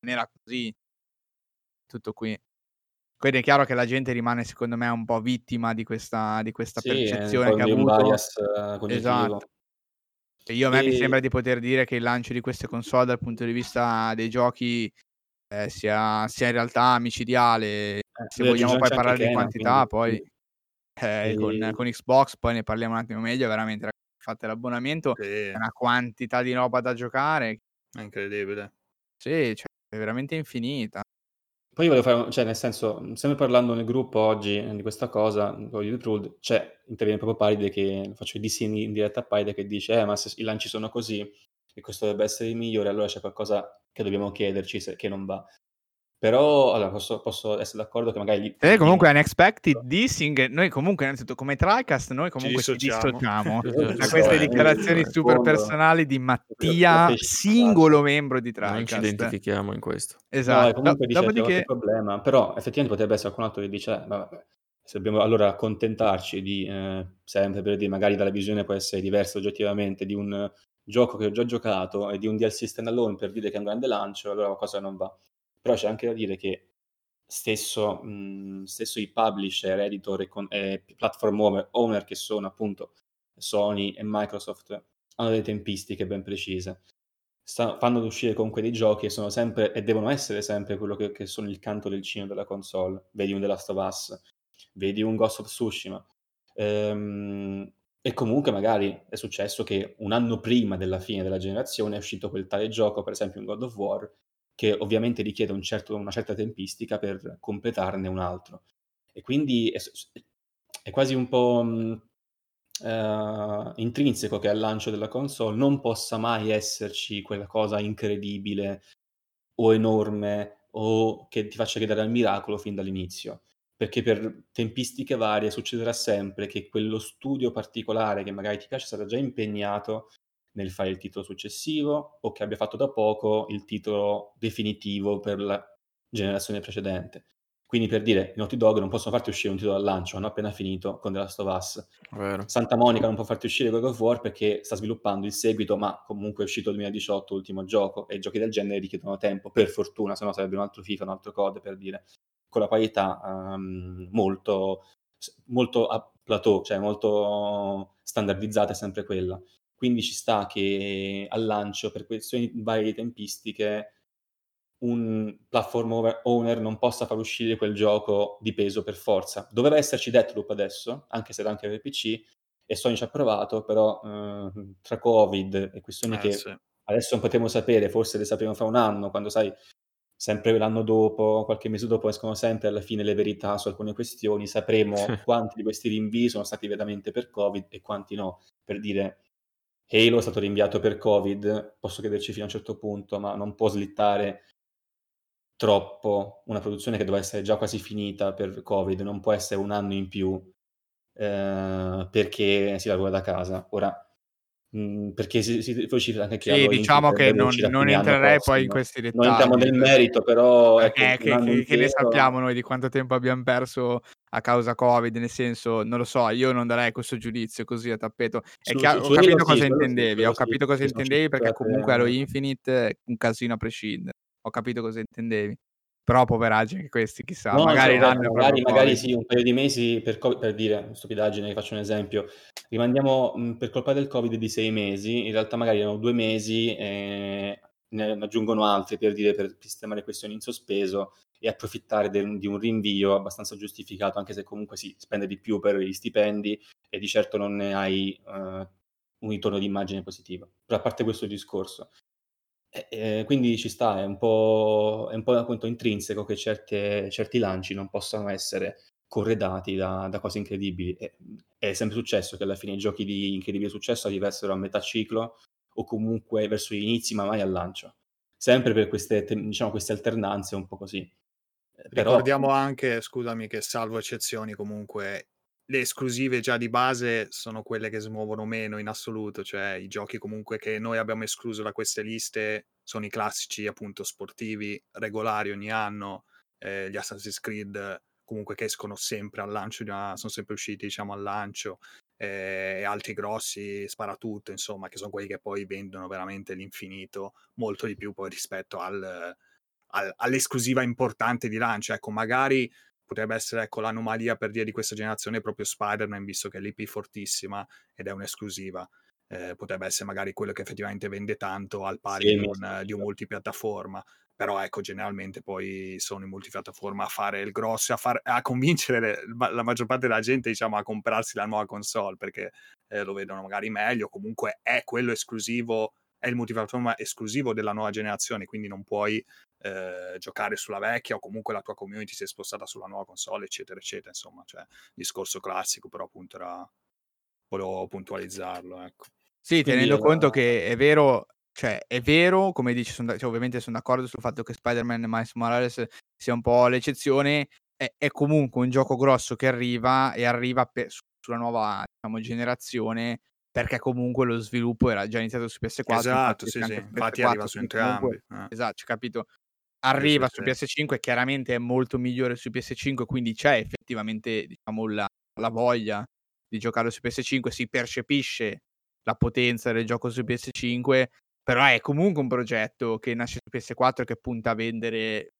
non era così. Tutto qui. Quindi è chiaro che la gente rimane, secondo me, un po' vittima di questa, di questa
Sì,
percezione che ha avuto.
bias cognitivo.
Esatto. E io a me mi
E-
sembra di poter dire che il lancio di queste console dal punto di vista dei giochi eh, sia, sia in realtà micidiale.
Eh,
Se
devi
vogliamo poi parlare di
Kena,
quantità,
quindi-
poi eh,
E-
con, con Xbox poi ne parliamo un attimo meglio, veramente fate l'abbonamento,
Sì,
una quantità di roba da giocare,
è incredibile.
sì, cioè, è veramente infinita.
Poi volevo fare, cioè nel senso, sempre parlando nel gruppo oggi eh, di questa cosa, con di Truth, cioè interviene proprio Paride che faccio i DC in, diretta a Paride che dice, eh ma se i lanci sono così e questo dovrebbe essere il migliore, allora c'è qualcosa che dobbiamo chiederci se, che non va. Però, allora, posso, posso essere d'accordo che magari... gli-
E comunque unexpected dissing, noi comunque innanzitutto come TriCast, noi comunque ci
dissociamo.
dissociamo
Sì,
da
sì,
queste
sì,
dichiarazioni super personali di Mattia, singolo membro di
Non ci
TriCast.
identifichiamo in questo.
No,
Esatto.
e comunque
Do-
dice
dopodiché,
problema, però effettivamente potrebbe essere qualcun altro che dice, eh, vabbè, se dobbiamo allora accontentarci di, eh, sempre per dire, magari dalla visione può essere diversa oggettivamente, di un eh, gioco che ho già giocato e di un DLC standalone per dire che è un grande lancio, allora qualcosa non va. Però c'è anche da dire che stesso, mh, stesso i publisher, editor e, con- e platform owner, che sono appunto Sony e Microsoft hanno delle tempistiche ben precise sta- fanno uscire comunque dei giochi e sono sempre e devono essere sempre quello che, che sono il canto del cino della console. Vedi un The Last of Us, vedi un Ghost of Tsushima. Ehm, e comunque magari è successo che un anno prima della fine della generazione è uscito quel tale gioco, per esempio un God of War, che ovviamente richiede un certo- una certa tempistica per completarne un altro. E quindi è, è quasi un po' eh, intrinseco che al lancio della console non possa mai esserci quella cosa incredibile o enorme o che ti faccia credere al miracolo fin dall'inizio. Perché per tempistiche varie succederà sempre che quello studio particolare che magari ti piace sarà già impegnato nel fare il titolo successivo o che abbia fatto da poco il titolo definitivo per la generazione precedente. Quindi per dire, i Naughty Dog non possono farti uscire un titolo al lancio, hanno appena finito con The Last of Us.
Vero.
Santa Monica non può farti uscire God of War perché sta sviluppando il seguito, ma comunque è uscito il 2018 l'ultimo gioco e giochi del genere richiedono tempo, per fortuna, se no sarebbe un altro FIFA, un altro code per dire, con la qualità um, molto, molto a plateau, cioè molto standardizzata è sempre quella. Quindi ci sta che al lancio, per questioni varie di tempistiche, un platform owner non possa far uscire quel gioco di peso per forza. Doveva esserci Deathloop adesso, anche se era anche per PC, e Sony ci ha provato, però eh, tra Covid e questioni
Eh,
che
sì.
adesso non potremo sapere, forse le sapremo fra un anno, quando sai, sempre l'anno dopo, qualche mese dopo escono sempre alla fine le verità su alcune questioni, sapremo *laughs* quanti di questi rinvii sono stati veramente per Covid e quanti no. Per dire, Halo è stato rinviato per Covid, posso crederci fino a un certo punto, ma non può slittare troppo una produzione che doveva essere già quasi finita per Covid, non può essere un anno in più eh, perché si lavora da casa. Ora, mh, perché si, si vocifera anche che
Sì, diciamo che non, non entrerei poi in questi dettagli.
Non entriamo nel merito, però ecco,
Eh, che, che- che ne
intero-
sappiamo noi di quanto tempo abbiamo perso a causa Covid? Nel senso, non lo so, io non darei questo giudizio così a tappeto. È
Su-
chiaro,
su-
ho capito
sì,
cosa
sì,
intendevi,
quello
ho
sì,
capito cosa
sono
intendevi perché comunque Halo Infinite un casino a prescindere. Ho capito cosa intendevi. Però poveraggi anche questi, chissà,
No,
magari
cioè, magari, magari sì, un paio di mesi per, Covid- per dire, stupidaggine, faccio un esempio, rimandiamo mh, per colpa del Covid di sei mesi, in realtà magari erano due mesi e ne aggiungono altri per dire, per sistemare questioni in sospeso e approfittare del- di un rinvio abbastanza giustificato, anche se comunque si spende di più per gli stipendi e di certo non ne hai eh, un ritorno di immagine positivo. Però a parte questo discorso, eh, quindi ci sta, è un po', è un po' appunto intrinseco che certe- certi lanci non possano essere corredati da, da cose incredibili. E- è sempre successo che alla fine i giochi di incredibile successo arrivassero a metà ciclo o comunque verso gli inizi, ma mai al lancio. Sempre per queste, te- diciamo, queste alternanze un po' così. Eh, Però,
Ricordiamo anche, scusami, che salvo eccezioni comunque le esclusive già di base sono quelle che smuovono meno in assoluto, cioè i giochi comunque che noi abbiamo escluso da queste liste sono i classici appunto sportivi regolari ogni anno, eh, gli Assassin's Creed comunque che escono sempre al lancio, già- sono sempre usciti diciamo al lancio, eh, e altri grossi sparatutto, insomma, che sono quelli che poi vendono veramente l'infinito, molto di più poi rispetto al, al- all'esclusiva importante di lancio. Ecco, magari potrebbe essere ecco, l'anomalia per dire di questa generazione proprio Spider-Man, visto che è l'IP fortissima ed è un'esclusiva. Eh, potrebbe essere magari quello che effettivamente vende tanto al pari
Sì,
di, un,
sembra.
di un multipiattaforma. Però ecco, generalmente poi sono i multipiattaforma a fare il grosso, a, far, a convincere le- la maggior parte della gente diciamo, a comprarsi la nuova console perché eh, lo vedono magari meglio. Comunque è quello esclusivo, è il multipiattaforma esclusivo della nuova generazione, quindi non puoi eh, giocare sulla vecchia o comunque la tua community si è spostata sulla nuova console, eccetera, eccetera. Insomma, cioè, discorso classico, però appunto era... volevo puntualizzarlo, ecco.
Sì,
Quindi
tenendo
era-
conto che è vero, cioè è vero, come dici, son da- cioè, ovviamente sono d'accordo sul fatto che Spider-Man e Miles Morales sia un po' l'eccezione, è, è comunque un gioco grosso che arriva e arriva per- su- sulla nuova diciamo, generazione perché comunque lo sviluppo era già iniziato su PS4.
esatto,
infatti
sì, sì. Infatti
PS4,
arriva su
comunque-
entrambi. eh.
Esatto, capito. Arriva su
sì.
PS5, chiaramente è molto migliore su PS5, quindi c'è effettivamente diciamo, la, la voglia di giocare su PS5, si percepisce la potenza del gioco su PS5, però è comunque un progetto che nasce su PS4 che punta a vendere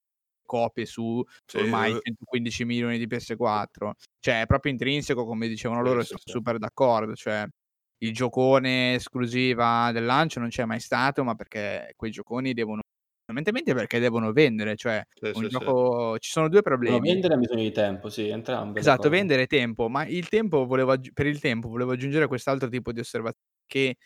copie su
Sì,
ormai
eh.
115 milioni di PS4. Cioè è proprio intrinseco, come dicevano loro,
sì,
sono
sì.
super d'accordo, cioè il giocone esclusiva del lancio non c'è mai stato, ma perché quei gioconi devono fondamentalmente perché devono vendere, cioè
Sì,
un
sì, sì.
gioco ci sono due problemi.
vendere ha bisogno di tempo, sì, entrambe.
Esatto, vendere tempo, ma il tempo volevo aggi- per il tempo volevo aggiungere quest'altro tipo di osservazione che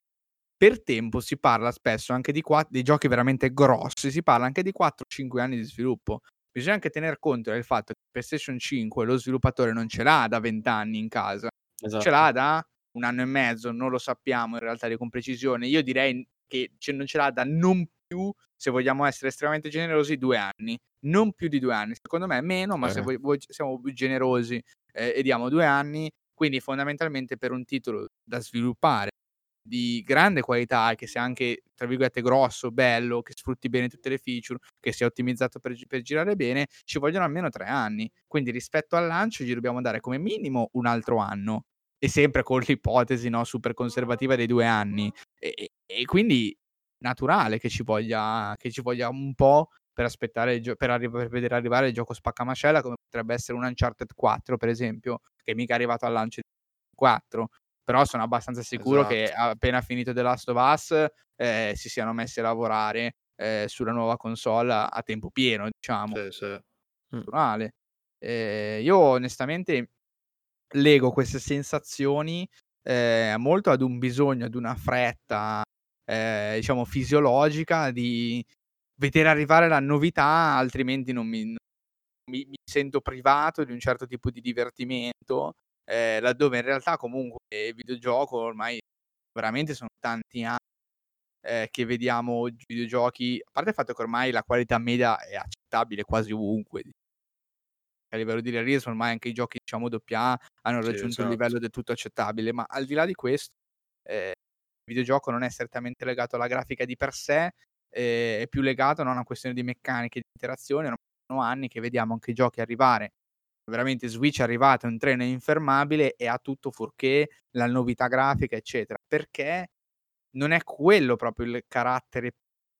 per tempo si parla spesso anche di, qua- di giochi veramente grossi, si parla anche di 4-5 anni di sviluppo. Bisogna anche tener conto del fatto che PlayStation 5 lo sviluppatore non ce l'ha da 20 anni in casa,
Esatto.
ce l'ha da un anno e mezzo, non lo sappiamo in realtà con precisione. Io direi che non ce l'ha da non più, se vogliamo essere estremamente generosi, due anni. Non più di due anni. Secondo me meno, ma se
Eh.
voi, voi siamo più generosi eh, e diamo due anni, quindi fondamentalmente per un titolo da sviluppare di grande qualità che sia anche, tra virgolette, grosso, bello, che sfrutti bene tutte le feature, che sia ottimizzato per, per girare bene, ci vogliono almeno tre anni. Quindi rispetto al lancio gli dobbiamo dare come minimo un altro anno e sempre con l'ipotesi no, super conservativa dei due anni. E- e quindi naturale che ci voglia, che ci voglia un po' per aspettare gio- per, arri- per vedere arrivare il gioco spaccamascella come potrebbe essere un Uncharted 4 per esempio che mica è arrivato al lancio di 4 però sono abbastanza sicuro che
Esatto.
appena finito The Last of Us eh, si siano messi a lavorare eh, sulla nuova console a, a tempo pieno, diciamo.
Sì, sì.
naturale. Eh, io onestamente lego queste sensazioni eh, molto ad un bisogno, ad una fretta, eh, diciamo, fisiologica di vedere arrivare la novità, altrimenti non mi, non mi- mi sento privato di un certo tipo di divertimento, eh, laddove in realtà comunque il videogioco ormai veramente sono tanti anni eh, che vediamo oggi videogiochi, a parte il fatto che ormai la qualità media è accettabile quasi ovunque, a livello di realismo ormai anche i giochi diciamo AA hanno
Sì,
raggiunto un
esatto.
livello del tutto accettabile, ma al di là di questo eh, videogioco non è strettamente legato alla grafica di per sé, eh, è più legato no, a una questione di meccaniche, di interazione, sono anni che vediamo anche i giochi arrivare, veramente Switch è arrivato, è un treno infermabile e ha tutto fuorché la novità grafica, eccetera, perché non è quello proprio il carattere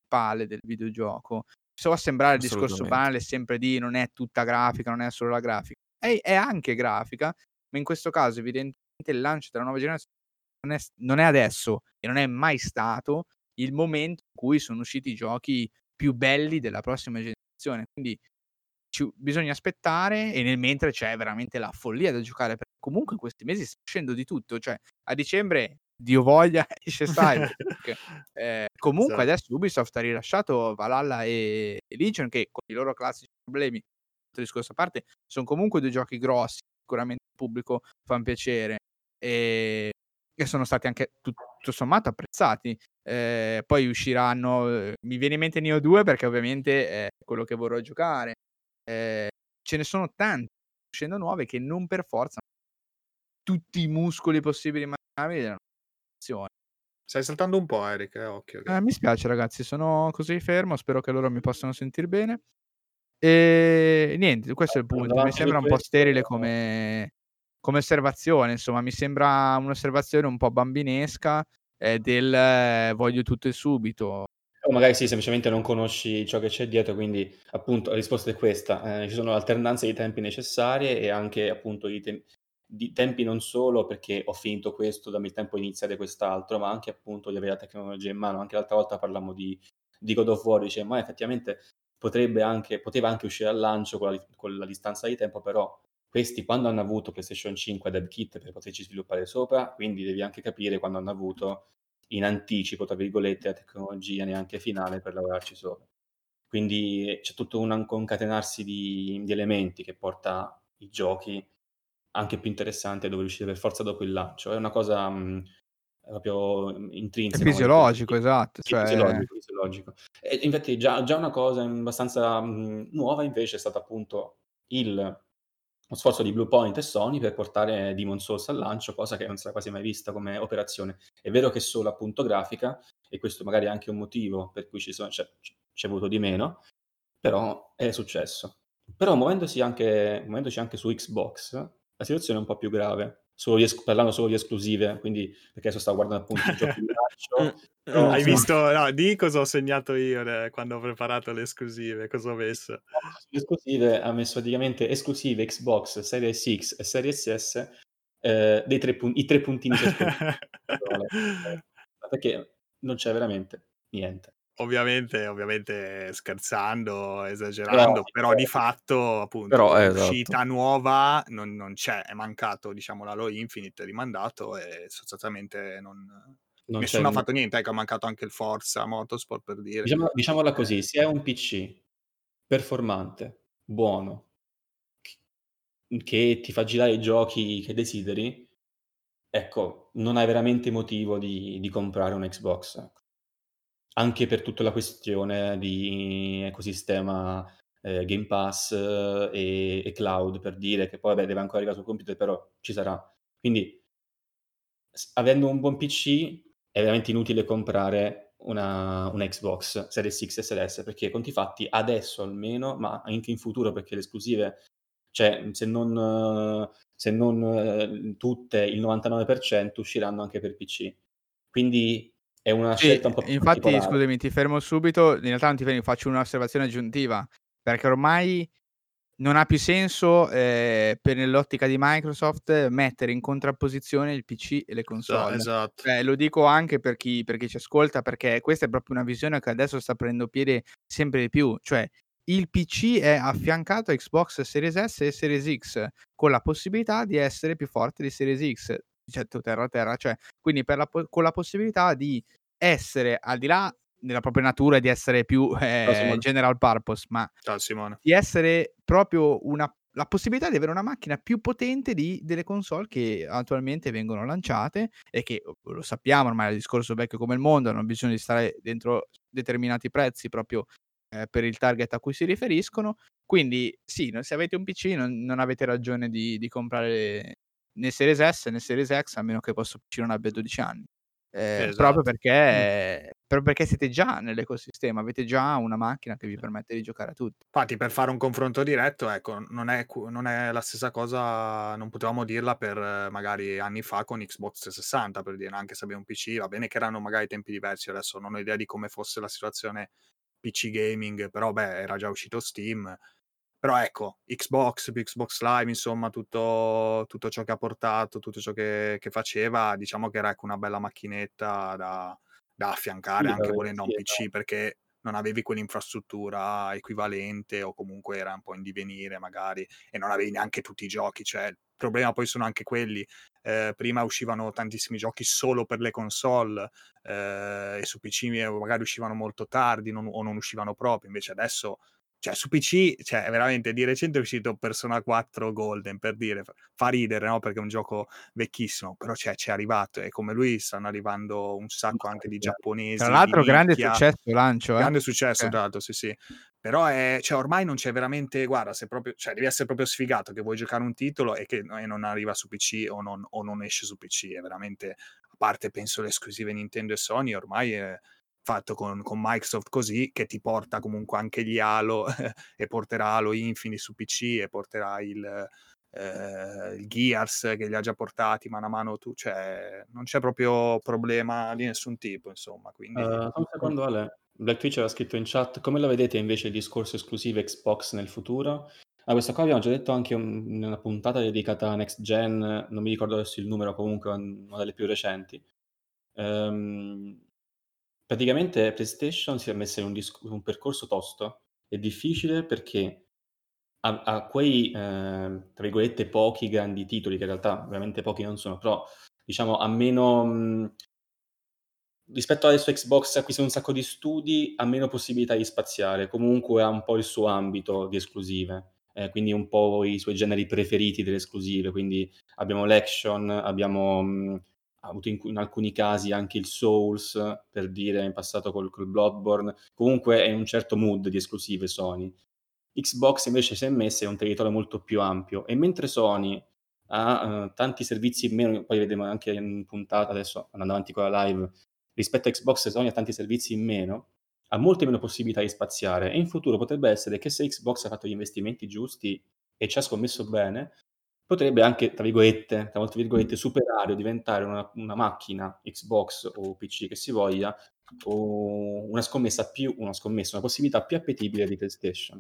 principale del videogioco. So sembrare il discorso banale sempre di non è tutta grafica, non è solo la grafica. È, è anche grafica, ma in questo caso evidentemente il lancio della nuova generazione non è, non è adesso e non è mai stato il momento in cui sono usciti i giochi più belli della prossima generazione. Quindi ci- bisogna aspettare e nel mentre c'è veramente la follia da giocare perché comunque in questi mesi sta uscendo di tutto, cioè a dicembre Dio voglia *laughs* esce Cyberpunk. Eh, comunque
Esatto.
adesso Ubisoft ha rilasciato Valhalla e, Legion che con i loro classici problemi, discorso a parte, sono comunque due giochi grossi, sicuramente il pubblico fanno piacere e, e sono stati anche tutto sommato apprezzati. Eh, poi usciranno, eh, mi viene in mente Neo 2 perché ovviamente è quello che vorrò giocare. Eh, ce ne sono tanti uscendo nuove che non per forza tutti i muscoli possibili e immaginabili della nazione.
Stai saltando un po', Eric, eh, occhio. che-
Eh, mi spiace ragazzi, sono così fermo, spero che loro mi possano sentire bene. E niente, questo è il punto. Mi sembra un po' sterile come, come osservazione, insomma, mi sembra un'osservazione un po' bambinesca eh, del eh, voglio tutto e subito.
O magari sì, semplicemente non conosci ciò che c'è dietro, quindi appunto la risposta è questa. Eh, ci sono alternanze di tempi necessarie e anche appunto di, tem- di tempi non solo perché ho finito questo, dammi il tempo di iniziare quest'altro, ma anche appunto di avere la tecnologia in mano. Anche l'altra volta parlammo di, di God of War, dice, ma effettivamente potrebbe anche, poteva anche uscire al lancio con la, con la distanza di tempo, però questi quando hanno avuto PlayStation 5 Dev Kit per poterci sviluppare sopra, quindi devi anche capire quando hanno avuto in anticipo, tra virgolette, la tecnologia neanche finale per lavorarci sopra. Quindi c'è tutto un concatenarsi di, di elementi che porta i giochi anche più interessanti a dover uscire per forza dopo il lancio. È una cosa mh, proprio
È
intrinseca.
fisiologico, esatto.
Sì,
Cioè,
fisiologico, fisiologico. E infatti già, già una cosa abbastanza mh, nuova invece è stata appunto il, lo sforzo di Bluepoint e Sony per portare Demon Souls al lancio, cosa che non era quasi mai vista come operazione. È vero che solo appunto grafica, e questo magari è anche un motivo per cui ci sono, c'è, c'è avuto di meno, però è successo. Però muovendosi anche, muovendoci anche su Xbox, la situazione è un po' più grave. Solo es- parlando solo di esclusive, quindi perché adesso stavo guardando appunto i giochi di *laughs* lancio. però,
Hai
insomma,
visto? No, di cosa ho segnato io eh, quando ho preparato le esclusive? Cosa ho messo?
sulle esclusive ha messo praticamente esclusive Xbox Series X e Series S eh, dei tre pun- i tre puntini ciascuno. *laughs* perché non c'è veramente niente.
Ovviamente, ovviamente scherzando, esagerando,
sì,
però di
certo.
fatto, appunto,
Però, eh,
l'uscita
esatto.
nuova non, non c'è, è mancato, diciamo, l'Halo Infinite rimandato e sostanzialmente non,
Non
nessuno ha fatto niente, ecco, è mancato anche il Forza Motorsport per dire.
Diciamo- diciamola
Eh,
così, se è un PC performante, buono, che- che ti fa girare i giochi che desideri, ecco, non hai veramente motivo di, di comprare un Xbox. Anche per tutta la questione di ecosistema eh, Game Pass eh, e, e cloud, per dire che poi vabbè, deve ancora arrivare sul computer, però ci sarà. Quindi, avendo un buon PC, è veramente inutile comprare una, una Xbox Series X e Series S, perché conti fatti adesso almeno, ma anche in futuro, perché le esclusive, cioè se non, se non eh, tutte, il 99% usciranno anche per PC. Quindi è una
Sì,
scelta un po' più
infatti, scusami, ti fermo subito. In realtà non ti fermi, faccio un'osservazione aggiuntiva. Perché ormai non ha più senso eh, per nell'ottica di Microsoft mettere in contrapposizione il PC e le console.
esatto.
Cioè, lo dico anche per chi, per chi ci ascolta, perché questa è proprio una visione che adesso sta prendendo piede sempre di più. Cioè, il PC è affiancato a Xbox Series S e Series X con la possibilità di essere più forte di Series X, certo terra a terra, cioè, quindi la con la possibilità di essere al di là della propria natura di essere più *laughs* eh, general purpose, ma
Ciao
di essere proprio una la possibilità di avere una macchina più potente di delle console che attualmente vengono lanciate e che lo sappiamo ormai è il discorso vecchio come il mondo, hanno bisogno di stare dentro determinati prezzi proprio eh, per il target a cui si riferiscono. Quindi sì, se avete un PC non, non avete ragione di, di, comprare né Series S né Series X a meno che vostro PC non abbia 12 anni. Eh, esatto. proprio, perché, proprio perché siete già nell'ecosistema, avete già una macchina che vi permette di giocare a tutto.
Infatti, per fare un confronto diretto, ecco, non è, non è la stessa cosa, non potevamo dirla per magari anni fa con Xbox 360, per dire, anche se abbiamo un PC, va bene che erano magari tempi diversi, adesso non ho idea di come fosse la situazione PC gaming, però beh, era già uscito Steam. Però ecco, Xbox, Xbox Live, insomma, tutto, tutto ciò che ha portato, tutto ciò che, che, faceva, diciamo che era ecco, una bella macchinetta da, da affiancare sì, anche volendo a un PC, perché non avevi quell'infrastruttura equivalente o comunque era un po' in divenire magari e non avevi neanche tutti i giochi, cioè il problema poi sono anche quelli, eh, prima uscivano tantissimi giochi solo per le console eh, e su PC magari uscivano molto tardi non, o non uscivano proprio, invece adesso cioè su PC, cioè veramente di recente è uscito Persona 4 Golden per dire, fa ridere, no? Perché è un gioco vecchissimo, però cioè, c'è arrivato e come lui stanno arrivando un sacco anche di giapponesi.
Tra l'altro grande successo lancio, eh?
Grande successo, eh. dato, sì sì. Però è, cioè, ormai non c'è veramente, guarda, se proprio, cioè, devi essere proprio sfigato che vuoi giocare un titolo e che e non arriva su PC o non, o non esce su PC, è veramente, a parte penso le esclusive Nintendo e Sony, ormai è fatto con, con, Microsoft così che ti porta comunque anche gli Halo *laughs* e porterà Halo Infinite su PC e porterà il, eh, il, Gears che li ha già portati mano a mano tu, cioè non c'è proprio problema di nessun tipo insomma. Quindi...
Uh, un secondo Ale, Black Twitch aveva scritto in chat come la vedete invece il discorso esclusivo Xbox nel futuro? Ah, questa qua abbiamo già detto anche in una puntata dedicata a Next Gen, non mi ricordo adesso il numero, comunque una delle più recenti. Um, Praticamente PlayStation si è messa in un disc un percorso tosto. E difficile perché ha ha quei, ehm, tra virgolette, "pochi grandi titoli", che in realtà veramente pochi non sono, però diciamo ha meno mhmm rispetto adesso a Xbox a cui sono un sacco di studi, ha meno possibilità di spaziare, comunque ha un po' il suo ambito di esclusive, ehm, quindi un po' i suoi generi preferiti delle esclusive, quindi abbiamo l'action, abbiamo, mhmm ha avuto in, in, alcuni casi anche il Souls, per dire, in passato col, col Bloodborne, comunque è in un certo mood di esclusive Sony. Xbox invece si è messa in un territorio molto più ampio. E mentre Sony ha uh, tanti servizi in meno, poi vedremo anche in puntata adesso andando avanti con la live, rispetto a Xbox Sony ha tanti servizi in meno, ha molte meno possibilità di spaziare. E in futuro potrebbe essere che se Xbox ha fatto gli investimenti giusti e ci ha scommesso bene, potrebbe anche, tra virgolette, tra molte virgolette, superare o diventare una, una macchina Xbox o PC che si voglia, o una scommessa più, una scommessa, una possibilità più appetibile di PlayStation.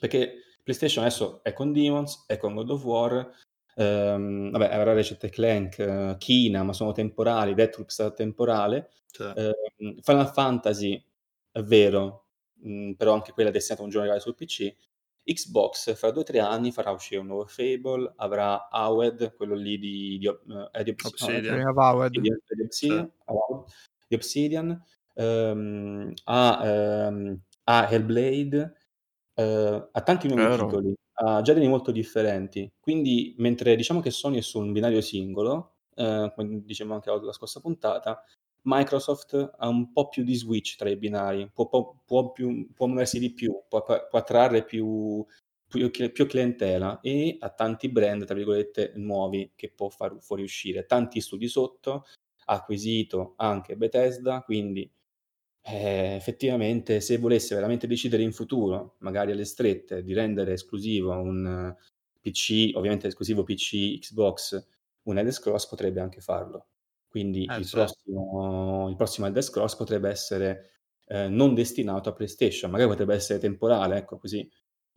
Perché PlayStation adesso è con Demons, è con God of War, ehm, vabbè, avrà Ratchet Clank, uh, Kina, ma sono temporali, Deathloop sarà temporale,
cioè.
eh, Final Fantasy è vero, mh, mm, però anche quella è destinata a un giorno sul PC, Xbox fra due o tre anni farà uscire un nuovo Fable, avrà Awed, quello lì di, di, uh, di
Obsidian.
Di, di Obsidian, di Obsidian um, ha, um, ha, Hellblade, uh, ha tanti nuovi Vero. titoli, ha generi molto differenti. Quindi, mentre diciamo che Sony è su un binario singolo, uh, come dicevamo anche la scorsa puntata, Microsoft ha un po' più di switch tra i binari, può, può, può, più, può muoversi di più, può, può attrarre più, più, più, clientela e ha tanti brand, tra virgolette, nuovi che può far fuoriuscire. Tanti studi sotto, ha acquisito anche Bethesda, quindi eh, effettivamente se volesse veramente decidere in futuro, magari alle strette, di rendere esclusivo un PC, ovviamente esclusivo PC Xbox, un Elder Scrolls potrebbe anche farlo. Quindi
Eh,
il
certo.
prossimo il prossimo Elder Scrolls potrebbe essere, ehm, non destinato a PlayStation, magari potrebbe essere temporale, ecco, così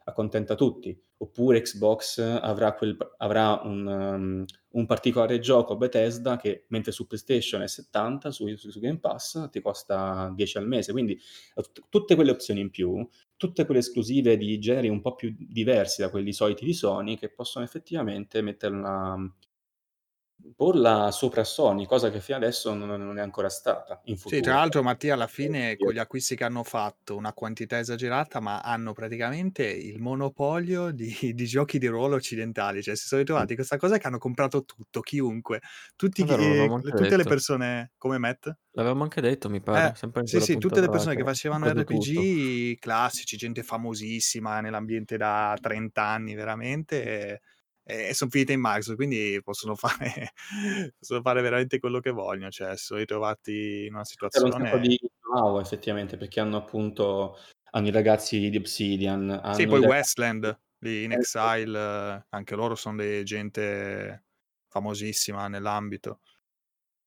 accontenta tutti. Oppure Xbox avrà, quel, avrà un, um, un, particolare gioco Bethesda che mentre su PlayStation è 70, su, su, Game Pass ti costa 10 al mese. Quindi t- tutte quelle opzioni in più, tutte quelle esclusive di generi un po' più diversi da quelli soliti di Sony che possono effettivamente metterla porla sopra Sony, cosa che fino adesso non, non è ancora stata. In futuro.
Sì, tra l'altro Mattia alla fine con gli acquisti che hanno fatto, una quantità esagerata, ma hanno praticamente il monopolio di, *laughs* di giochi di ruolo occidentali, cioè si sono ritrovati questa cosa che hanno comprato tutto, chiunque, tutti,
Vero,
eh, tutte detto. le persone come Matt.
L'avevamo anche detto, mi pare.
Eh, sì, sì, tutte le persone che facevano RPG tutto. classici, gente famosissima nell'ambiente da 30 anni, veramente. E e sono finite in Microsoft, quindi possono *laughs* fare, possono fare veramente quello che vogliono, cioè sono ritrovati in una situazione...
C'è un di wow effettivamente, perché hanno appunto, hanno i ragazzi di Obsidian.
Sì, poi Westland di In Exile, anche loro sono dei gente famosissima nell'ambito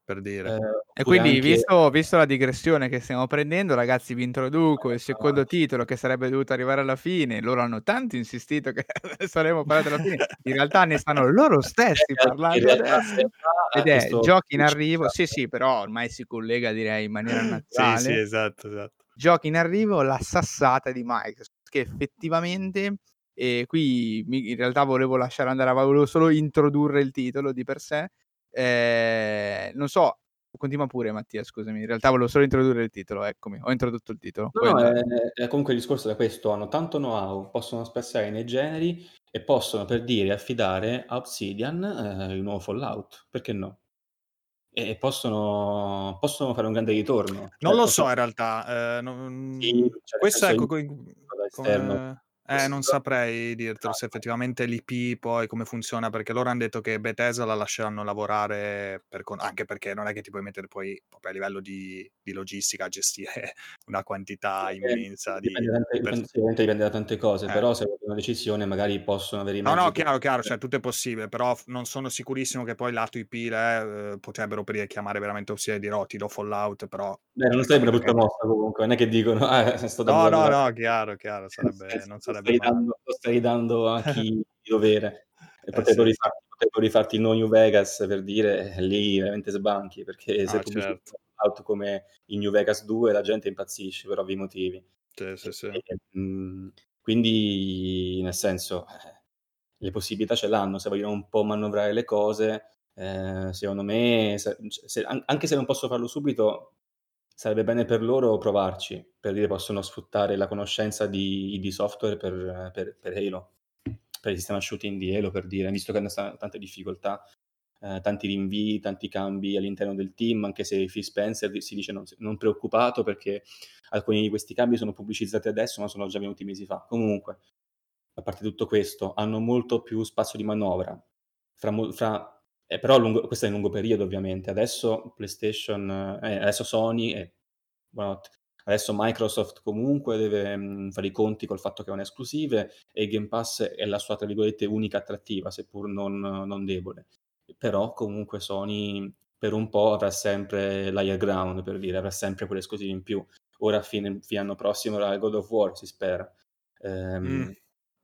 per dire.
Eh, e quindi, anche... visto, visto, la digressione che stiamo prendendo, ragazzi, vi introduco il secondo titolo che sarebbe dovuto arrivare alla fine. Loro hanno tanto insistito che *laughs* saremmo parlati alla fine. In realtà ne stanno loro stessi *laughs* parlando. *laughs* Ed è giochi in arrivo. Sì, sì, però ormai si collega, direi, in maniera naturale.
sì, sì, esatto, esatto.
Giochi in arrivo, la sassata di Microsoft, che effettivamente e qui in realtà volevo lasciare andare, volevo solo introdurre il titolo di per sé, eh, non so, continua pure Mattia, scusami, in realtà volevo solo introdurre il titolo, eccomi, ho introdotto il titolo.
No, no è, è, comunque il discorso da questo, hanno tanto know-how, possono spaziare nei generi e possono, per dire, affidare a Obsidian eh, il nuovo Fallout, perché no? E possono, possono fare un grande ritorno.
Non cioè, lo so in realtà, eh, non... sì, cioè, questo ecco... Come... Eh, non saprei dirtelo se effettivamente l'IP poi come funziona, perché loro hanno detto che Bethesda la lasceranno lavorare per con- anche perché non è che ti puoi mettere poi proprio a livello di, di logistica a gestire *laughs* una quantità
Sì,
immensa di,
dipende, tante,
di pers-
dipende, sicuramente dipende da tante cose,
Eh.
però se è una decisione magari possono avere i
No, no,
per...
chiaro, chiaro, cioè tutto è possibile, però non sono sicurissimo che poi lato IP eh, potrebbero per chiamare veramente e dire oh ti do Fallout, però
Beh, non sarebbe una brutta mossa comunque, non è che dicono, ah, *laughs* sto
No, no, no, chiaro, chiaro, sarebbe, *laughs* non sarebbe
stai dando, lo stai dando a chi *laughs* di dovere. E
Eh
potrebbero,
sì,
rifarti, potrebbero rifarti il no New Vegas per dire, eh, lì veramente sbanchi, perché se
Ah,
pubblichi
certo.
Fallout come il New Vegas 2 la gente impazzisce per ovvi motivi.
Sì, sì, sì.
E, mh, quindi, nel senso, eh, le possibilità ce l'hanno, se vogliono un po' manovrare le cose, eh, secondo me, se- se- an- anche se non posso farlo subito, sarebbe bene per loro provarci, per dire possono sfruttare la conoscenza di, di software per, per, per Halo, per il sistema shooting di Halo, per dire, visto che hanno tante difficoltà, eh, tanti rinvii, tanti cambi all'interno del team, anche se Phil Spencer si dice non, non preoccupato perché alcuni di questi cambi sono pubblicizzati adesso, ma sono già venuti mesi fa. Comunque, a parte tutto questo, hanno molto più spazio di manovra. Fra, fra- eh, però lungo- questo è in lungo periodo, ovviamente. Adesso PlayStation, eh, adesso Sony e buonanotte. Adesso Microsoft comunque deve mh, fare i conti col fatto che non è esclusive e Game Pass è la sua, tra virgolette, unica attrattiva, seppur non, non debole. Però comunque Sony per un po' avrà sempre l'higher ground, per dire, avrà sempre quelle esclusive in più. Ora fine, fine anno prossimo era God of War, si spera. Ehm,
Mm.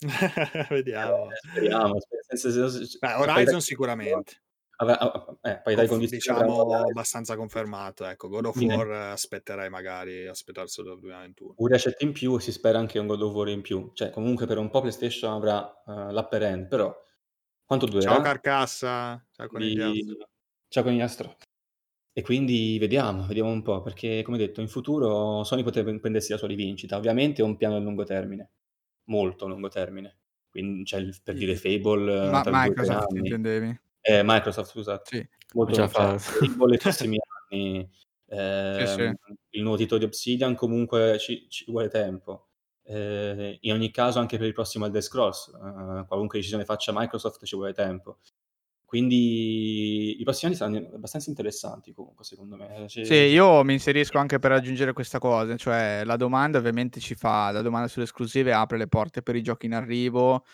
*laughs*
eh,
Vediamo.
speriamo. sper- senza- senza-
Beh, Horizon sicuramente.
Avrà- ah, eh, poi dai
Conf- diciamo abbastanza confermato. Ecco, God of
Quindi-
War eh, aspetterei magari aspettarselo dal 2021.
un reset in più e si spera anche un God of War in più. Cioè, comunque per un po' PlayStation avrà eh, l'upper end, però quanto durerà?
Ciao Carcassa, ciao conigliastro.
Di... Ciao conigliastro. E quindi vediamo, vediamo un po', perché come detto, in futuro Sony potrebbe prendersi la sua rivincita. Ovviamente è un piano a lungo termine, molto a lungo termine. Quindi, cioè, per dire Fable
Ma Microsoft
anni.
intendevi?
Eh, Microsoft, scusate.
Sì.
Molto
Già
cioè,
fa-
nei prossimi anni. ehm,
Sì, sì.
Il nuovo titolo di Obsidian comunque ci, ci vuole tempo. Eh, in ogni caso, anche per il prossimo Elder Scrolls, eh, qualunque decisione faccia Microsoft ci vuole tempo. Quindi i prossimi anni saranno abbastanza interessanti comunque, secondo me. Ci-
Sì, io mi inserisco anche per aggiungere questa cosa, cioè la domanda ovviamente ci fa, la domanda sulle esclusive apre le porte per i giochi in arrivo,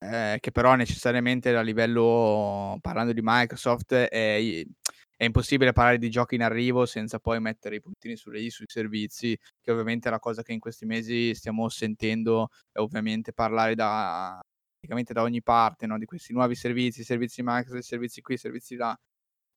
eh, che però necessariamente a livello, parlando di Microsoft, è, è impossibile parlare di giochi in arrivo senza poi mettere i puntini sulle i sui servizi, che ovviamente è la cosa che in questi mesi stiamo sentendo e ovviamente parlare da praticamente da ogni parte, no? di questi nuovi servizi, servizi Microsoft, servizi qui, servizi là.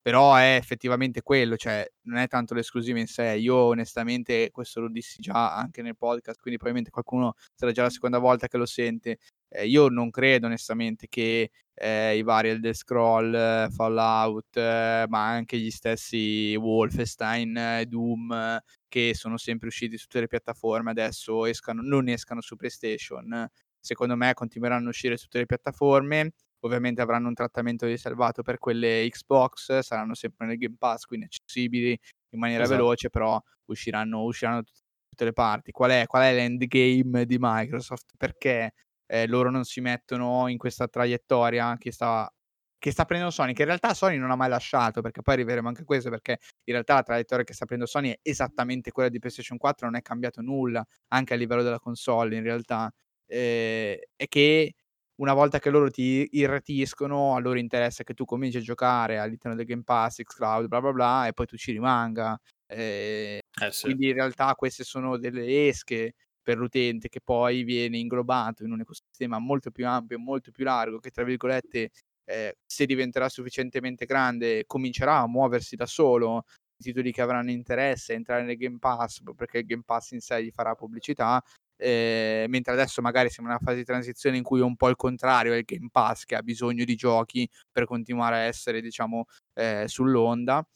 Però è effettivamente quello, cioè non è tanto l'esclusiva in sé. Io onestamente questo lo dissi già anche nel podcast, quindi probabilmente qualcuno sarà già la seconda volta che lo sente. Eh, io non credo onestamente che eh, i vari Elder Scroll, Fallout, eh, ma anche gli stessi Wolfenstein, eh, Doom, che sono sempre usciti su tutte le piattaforme, adesso escano, non escano su PlayStation. Secondo me continueranno a uscire su tutte le piattaforme. Ovviamente avranno un trattamento riservato per quelle Xbox, saranno sempre nel Game Pass, quindi accessibili in maniera esatto. veloce, però usciranno, usciranno da tutte le parti. Qual è, qual è l'endgame di Microsoft? Perché eh, loro non si mettono in questa traiettoria che sta, che sta prendendo Sony, che in realtà Sony non ha mai lasciato, perché poi arriveremo anche a questo, perché in realtà la traiettoria che sta prendendo Sony è esattamente quella di PlayStation 4, non è cambiato nulla, anche a livello della console in realtà, eh, è che una volta che loro ti irretiscono, a loro interessa che tu cominci a giocare all'interno del Game Pass, xCloud, bla bla bla, e poi tu ci rimanga. Eh, eh sì. Quindi in realtà queste sono delle esche per l'utente che poi viene inglobato in un ecosistema molto più ampio, molto più largo, che tra virgolette, eh, se diventerà sufficientemente grande, comincerà a muoversi da solo. I titoli che avranno interesse a entrare nel Game Pass, perché il Game Pass in sé gli farà pubblicità, eh, mentre adesso magari siamo in una fase di transizione in cui è un po' il contrario, è il Game Pass che ha bisogno di giochi per continuare a essere, diciamo, eh, sull'onda.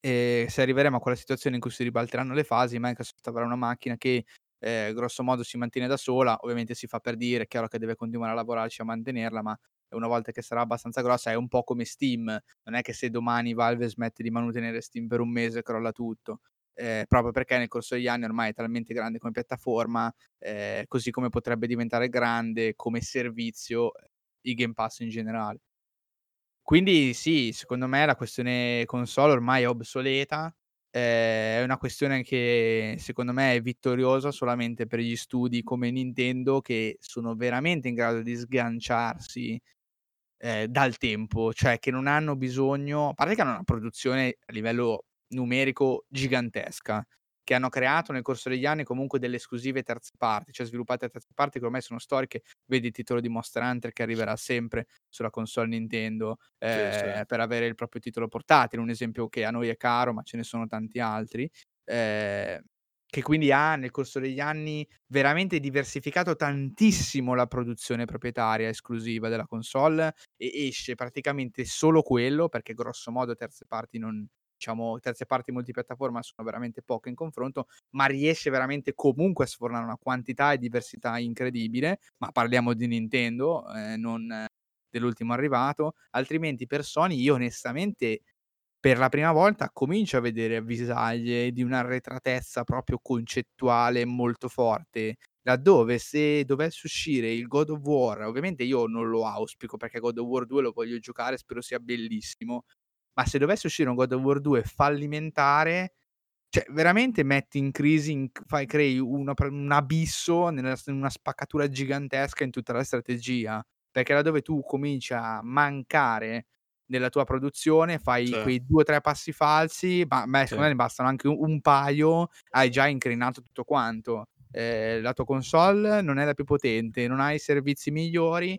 E se arriveremo a quella situazione in cui si ribalteranno le fasi, Microsoft avrà una macchina che eh, grosso modo si mantiene da sola, ovviamente si fa per dire, è chiaro che deve continuare a lavorarci a mantenerla, ma una volta che sarà abbastanza grossa è un po' come Steam, non è che se domani Valve smette di mantenere Steam per un mese crolla tutto, eh, proprio perché nel corso degli anni ormai è talmente grande come piattaforma, eh, così come potrebbe diventare grande come servizio il Game Pass in generale. Quindi sì, secondo me la questione console ormai è obsoleta, Ehm, è una questione che secondo me è vittoriosa solamente per gli studi come Nintendo che sono veramente in grado di sganciarsi, ehm, dal tempo, cioè che non hanno bisogno a parte che hanno una produzione a livello numerico gigantesca che hanno creato nel corso degli anni comunque delle esclusive terze parti, cioè sviluppate a terze parti che ormai sono storiche. Vedi il titolo di Monster Hunter che arriverà sempre sulla console Nintendo eh, sì, sì. per avere il proprio titolo portatile, un esempio che a noi è caro, ma ce ne sono tanti altri. Eh, che quindi ha nel corso degli anni veramente diversificato tantissimo la produzione proprietaria esclusiva della console e esce praticamente solo quello perché grosso modo terze parti non, diciamo, terze parti multipiattaforma sono veramente poche in confronto, ma riesce veramente comunque a sfornare una quantità e diversità incredibile, ma parliamo di Nintendo, eh, non dell'ultimo arrivato, altrimenti per Sony io onestamente per la prima volta comincio a vedere avvisaglie di un'arretratezza proprio concettuale molto forte, laddove se dovesse uscire il God of War, ovviamente io non lo auspico perché God of War 2 lo voglio giocare, spero sia bellissimo, ma se dovesse uscire un God of War 2 fallimentare, cioè veramente metti in crisi, in, fai, crei una, un abisso, nella, una spaccatura gigantesca in tutta la strategia, perché laddove tu cominci a mancare nella tua produzione, fai sì. quei due o tre passi falsi, ma beh, secondo sì. me ne bastano anche un, un, paio, hai già incrinato tutto quanto. Eh, la tua console non è la più potente, non hai servizi migliori,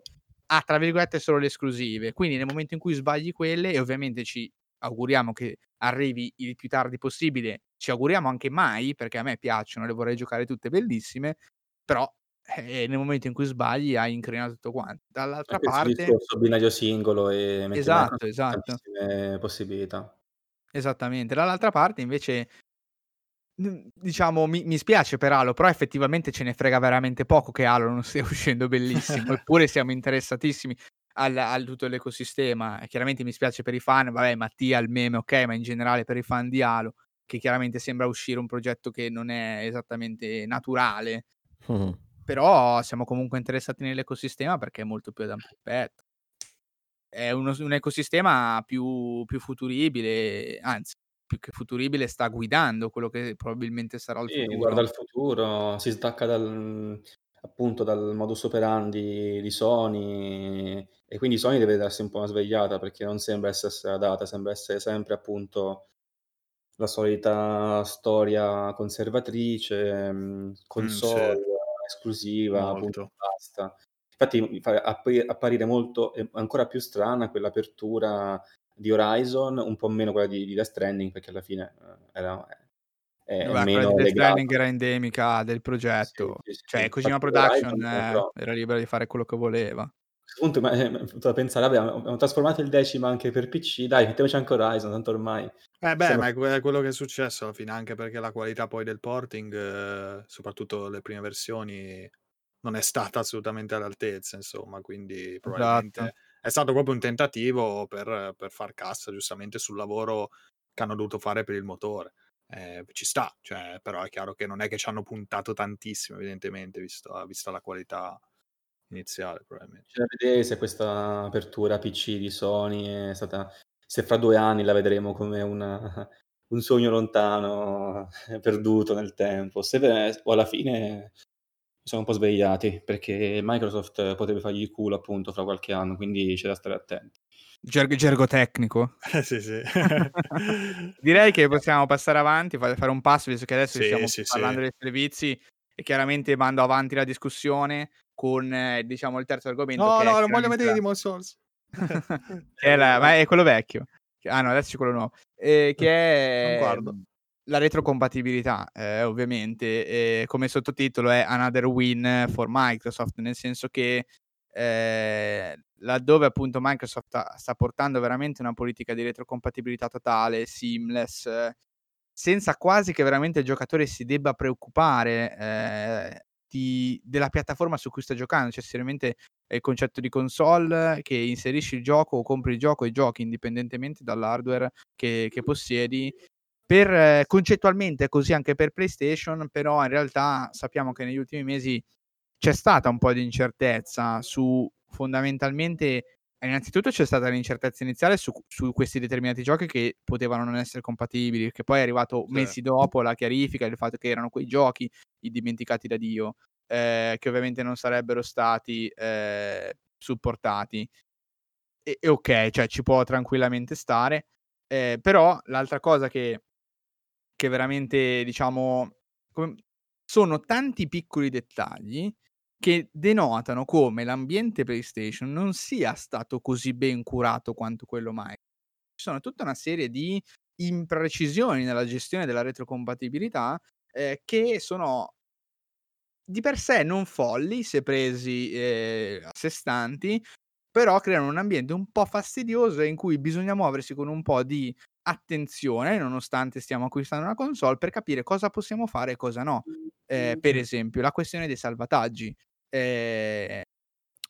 ha tra virgolette solo le esclusive. Quindi nel momento in cui sbagli quelle, e ovviamente ci auguriamo che arrivi il più tardi possibile, ci auguriamo anche mai, perché a me piacciono, le vorrei giocare tutte bellissime, però eh, nel momento in cui sbagli hai incrinato tutto quanto. Dall'altra parte... Il
discorso binario singolo e
esatto, esatto.
possibilità.
Esattamente. Dall'altra parte invece diciamo, mi, mi, spiace per Halo, però effettivamente ce ne frega veramente poco che Halo non stia *laughs* uscendo bellissimo, eppure siamo interessatissimi al, al, tutto l'ecosistema. Chiaramente mi spiace per i fan, vabbè, Mattia, il meme, ok, ma in generale per i fan di Halo, che chiaramente sembra uscire un progetto che non è esattamente naturale. Mm. Però siamo comunque interessati nell'ecosistema perché è molto più ad ampio spettro. È uno, un ecosistema più, più futuribile, anzi, più che futuribile sta guidando quello che probabilmente sarà il
sì,
futuro.
guarda il futuro, si stacca dal, appunto dal modus operandi di Sony e quindi Sony deve darsi un po' una svegliata perché non sembra essersi data, sembra essere sempre appunto la solita storia conservatrice, mhmm, console
sì.
esclusiva,
Molto.
punto basta. Infatti mi fa apparire molto ancora più strana quell'apertura di Horizon, un po' meno quella di di Death Stranding, perché alla fine, ehm, era è
Vabbè,
meno
Death. Stranding era endemica del progetto.
sì, sì,
Cioè
sì.
Kojima
Infatti
Production eh, era libera di fare quello che voleva.
Appunto, ma, ehm, da pensare: "Vabbè, abbiamo trasformato il decimo anche per PC, dai mettiamoci anche Horizon, tanto ormai
Eh beh,
siamo"
ma è que è quello che è successo alla fine, anche perché la qualità poi del porting, soprattutto le prime versioni, non è stata assolutamente all'altezza, insomma, quindi
Esatto.
È stato proprio un tentativo per per far cassa giustamente sul lavoro che hanno dovuto fare per il motore. Ehm, ci sta, cioè, però è chiaro che non è che ci hanno puntato tantissimo evidentemente, visto vista la qualità iniziale probabilmente.
Bisogna vedere se questa apertura PC di Sony è stata se fra 2 anni la vedremo come una *laughs* un sogno lontano, *laughs* perduto nel tempo, se o alla fine si sono un po' svegliati, perché Microsoft potrebbe fargli il culo appunto fra qualche anno, quindi c'è da stare attenti.
Gerg gergo tecnico. *laughs*
Eh sì, sì. *laughs*
Direi che possiamo passare avanti, fa fare un passo, visto che adesso
Sì,
stiamo
sì,
parlando
sì.
dei servizi e chiaramente mando avanti la discussione con, diciamo, il terzo argomento
No,
che è
no, non voglio
chiaramente
vedere
la
Demon's Souls. *laughs*
che è la ma è quello vecchio. Ah no, adesso c'è quello nuovo. Ehm, che
Non
è,
guardo.
La retrocompatibilità, ehm, ovviamente, ehm, come sottotitolo è "Another win for Microsoft", nel senso che, ehm, laddove appunto Microsoft sta portando veramente una politica di retrocompatibilità totale, seamless, senza quasi che veramente il giocatore si debba preoccupare, ehm, di della piattaforma su cui sta giocando, cioè seriamente il concetto di console che inserisci il gioco o compri il gioco e giochi indipendentemente dall'hardware che che possiedi. Per concettualmente è così anche per PlayStation, però in realtà sappiamo che negli ultimi mesi c'è stata un po' di incertezza su fondamentalmente innanzitutto c'è stata l'incertezza iniziale su su questi determinati giochi che potevano non essere compatibili, che poi è arrivato
Sì.
mesi dopo la chiarifica del fatto che erano quei giochi, i dimenticati da Dio, ehm, che ovviamente non sarebbero stati, ehm, supportati. E e okay, cioè ci può tranquillamente stare. Ehm, però l'altra cosa che che veramente diciamo com sono tanti piccoli dettagli che denotano come l'ambiente PlayStation non sia stato così ben curato quanto quello Mi ci sono tutta una serie di imprecisioni nella gestione della retrocompatibilità, ehm, che sono di per sé non folli se presi, ehm, a sé stanti, però creano un ambiente un po' fastidioso in cui bisogna muoversi con un po' di attenzione, nonostante stiamo acquistando una console, per capire cosa possiamo fare e cosa no. Ehm, per esempio la questione dei salvataggi. Ehm,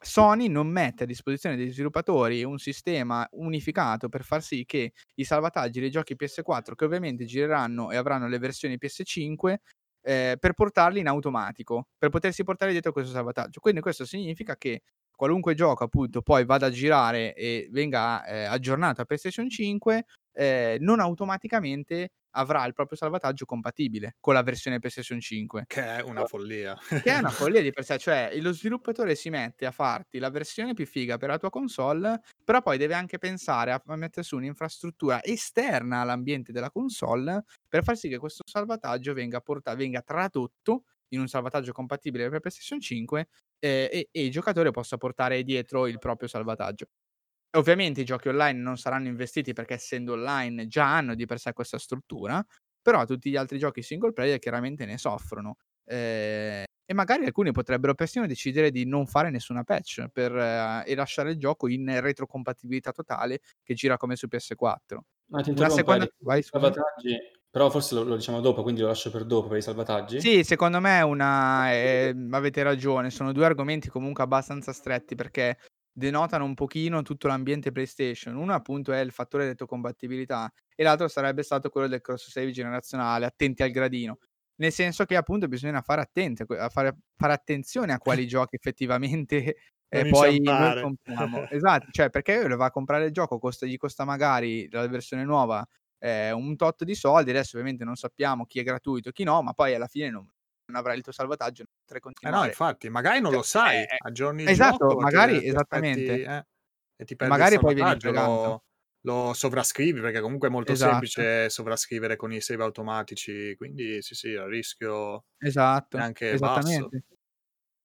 Sony non mette a disposizione degli sviluppatori un sistema unificato per far sì che i salvataggi dei giochi PS4, che ovviamente gireranno e avranno le versioni PS5, ehm, per portarli in automatico, per potersi portare dietro questo salvataggio. Quindi questo significa che qualunque gioco appunto poi vada a girare e venga, ehm, aggiornato a PlayStation 5, ehm, non automaticamente avrà il proprio salvataggio compatibile con la versione PlayStation 5.
Che è una follia.
Che è una *laughs* follia di per sé, cioè lo sviluppatore si mette a farti la versione più figa per la tua console, però poi deve anche pensare a mettere su un'infrastruttura esterna all'ambiente della console, per far sì che questo salvataggio venga porta venga tradotto in un salvataggio compatibile per PlayStation 5, ehm, e e il giocatore possa portare dietro il proprio salvataggio. Ovviamente i giochi online non saranno investiti perché essendo online già hanno di per sé questa struttura, però tutti gli altri giochi single player chiaramente ne soffrono. Ehm, e magari alcuni potrebbero persino decidere di non fare nessuna patch per e lasciare il gioco in retrocompatibilità totale che gira come su PS4.
Ma ti interrompo
seconda vai
salvataggi però forse lo lo diciamo dopo, quindi lo lascio per dopo per i salvataggi?
Sì, secondo me è una ehm, avete ragione, sono 2 argomenti comunque abbastanza stretti perché denotano un pochino tutto l'ambiente PlayStation. Uno appunto è il fattore retrocompatibilità e l'altro sarebbe stato quello del cross save generazionale, attenti al gradino. Nel senso che appunto bisogna fare attenti a fare fare attenzione a quali *laughs* giochi effettivamente, ehm, poi noi compriamo. *laughs* Esatto, cioè perché uno va a comprare il gioco, costa gli costa magari la versione nuova, ehm, un tot di soldi, adesso ovviamente non sappiamo chi è gratuito e chi no, ma poi alla fine non non avrai il tuo salvataggio, non potrai
Eh no,
continuare.
infatti, magari non lo
Cioè,
sai,
eh,
aggiorni
esatto,
gioco,
magari
ti aspetti
esattamente.
eh, e ti perdi
magari poi vieni
lo lo sovrascrivi, perché comunque è molto
Esatto.
semplice sovrascrivere con i save automatici, quindi sì, sì, il rischio è
Esatto,
anche basso.
esattamente.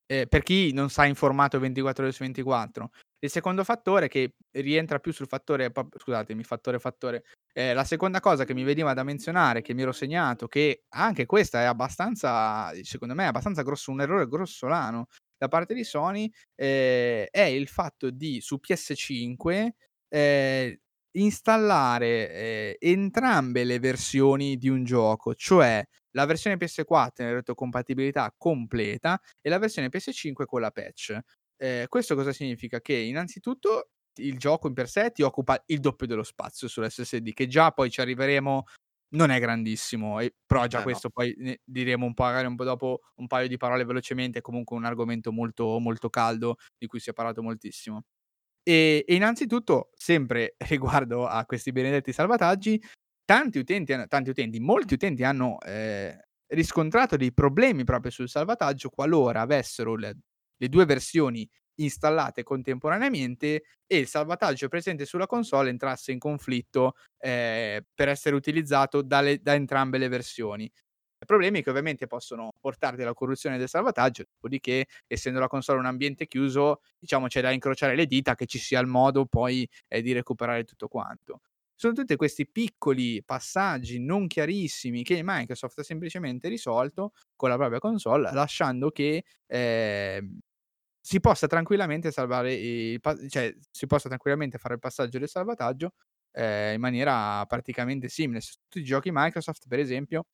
Ehm, per chi non sta informato 24 ore su 24. Il secondo fattore che rientra più sul fattore scusatemi, fattore fattore. Ehm, la seconda cosa che mi veniva da menzionare, che mi ero segnato, che anche questa è abbastanza secondo me è abbastanza grosso un errore grossolano da parte di Sony, ehm, è il fatto di su PS5, ehm, installare, ehm, entrambe le versioni di un gioco, cioè la versione PS4 in retrocompatibilità completa e la versione PS5 con la patch. Ehm, questo cosa significa? Che innanzitutto il gioco in per sé ti occupa il doppio dello spazio sull'SSD, che già poi ci arriveremo, non è grandissimo, e però già
Eh no.
questo poi ne diremo un po' magari un po' dopo un paio di parole velocemente, è comunque un argomento molto, molto caldo di cui si è parlato moltissimo. E e innanzitutto, sempre *laughs* riguardo a questi benedetti salvataggi, tanti utenti hanno tanti utenti, molti utenti hanno, ehm, riscontrato dei problemi proprio sul salvataggio qualora avessero le le 2 versioni installate contemporaneamente e il salvataggio presente sulla console entrasse in conflitto, ehm, per essere utilizzato dalle da entrambe le versioni. Problemi che ovviamente possono portarti alla corruzione del salvataggio, dopodiché essendo la console un ambiente chiuso, diciamo c'è da incrociare le dita che ci sia il modo poi, ehm, di recuperare tutto quanto. Sono tutti questi piccoli passaggi non chiarissimi che Microsoft ha semplicemente risolto con la propria console, lasciando che, ehm, si possa tranquillamente salvare i pa cioè si possa tranquillamente fare il passaggio del salvataggio, ehm, in maniera praticamente seamless. Su tutti i giochi Microsoft per esempio,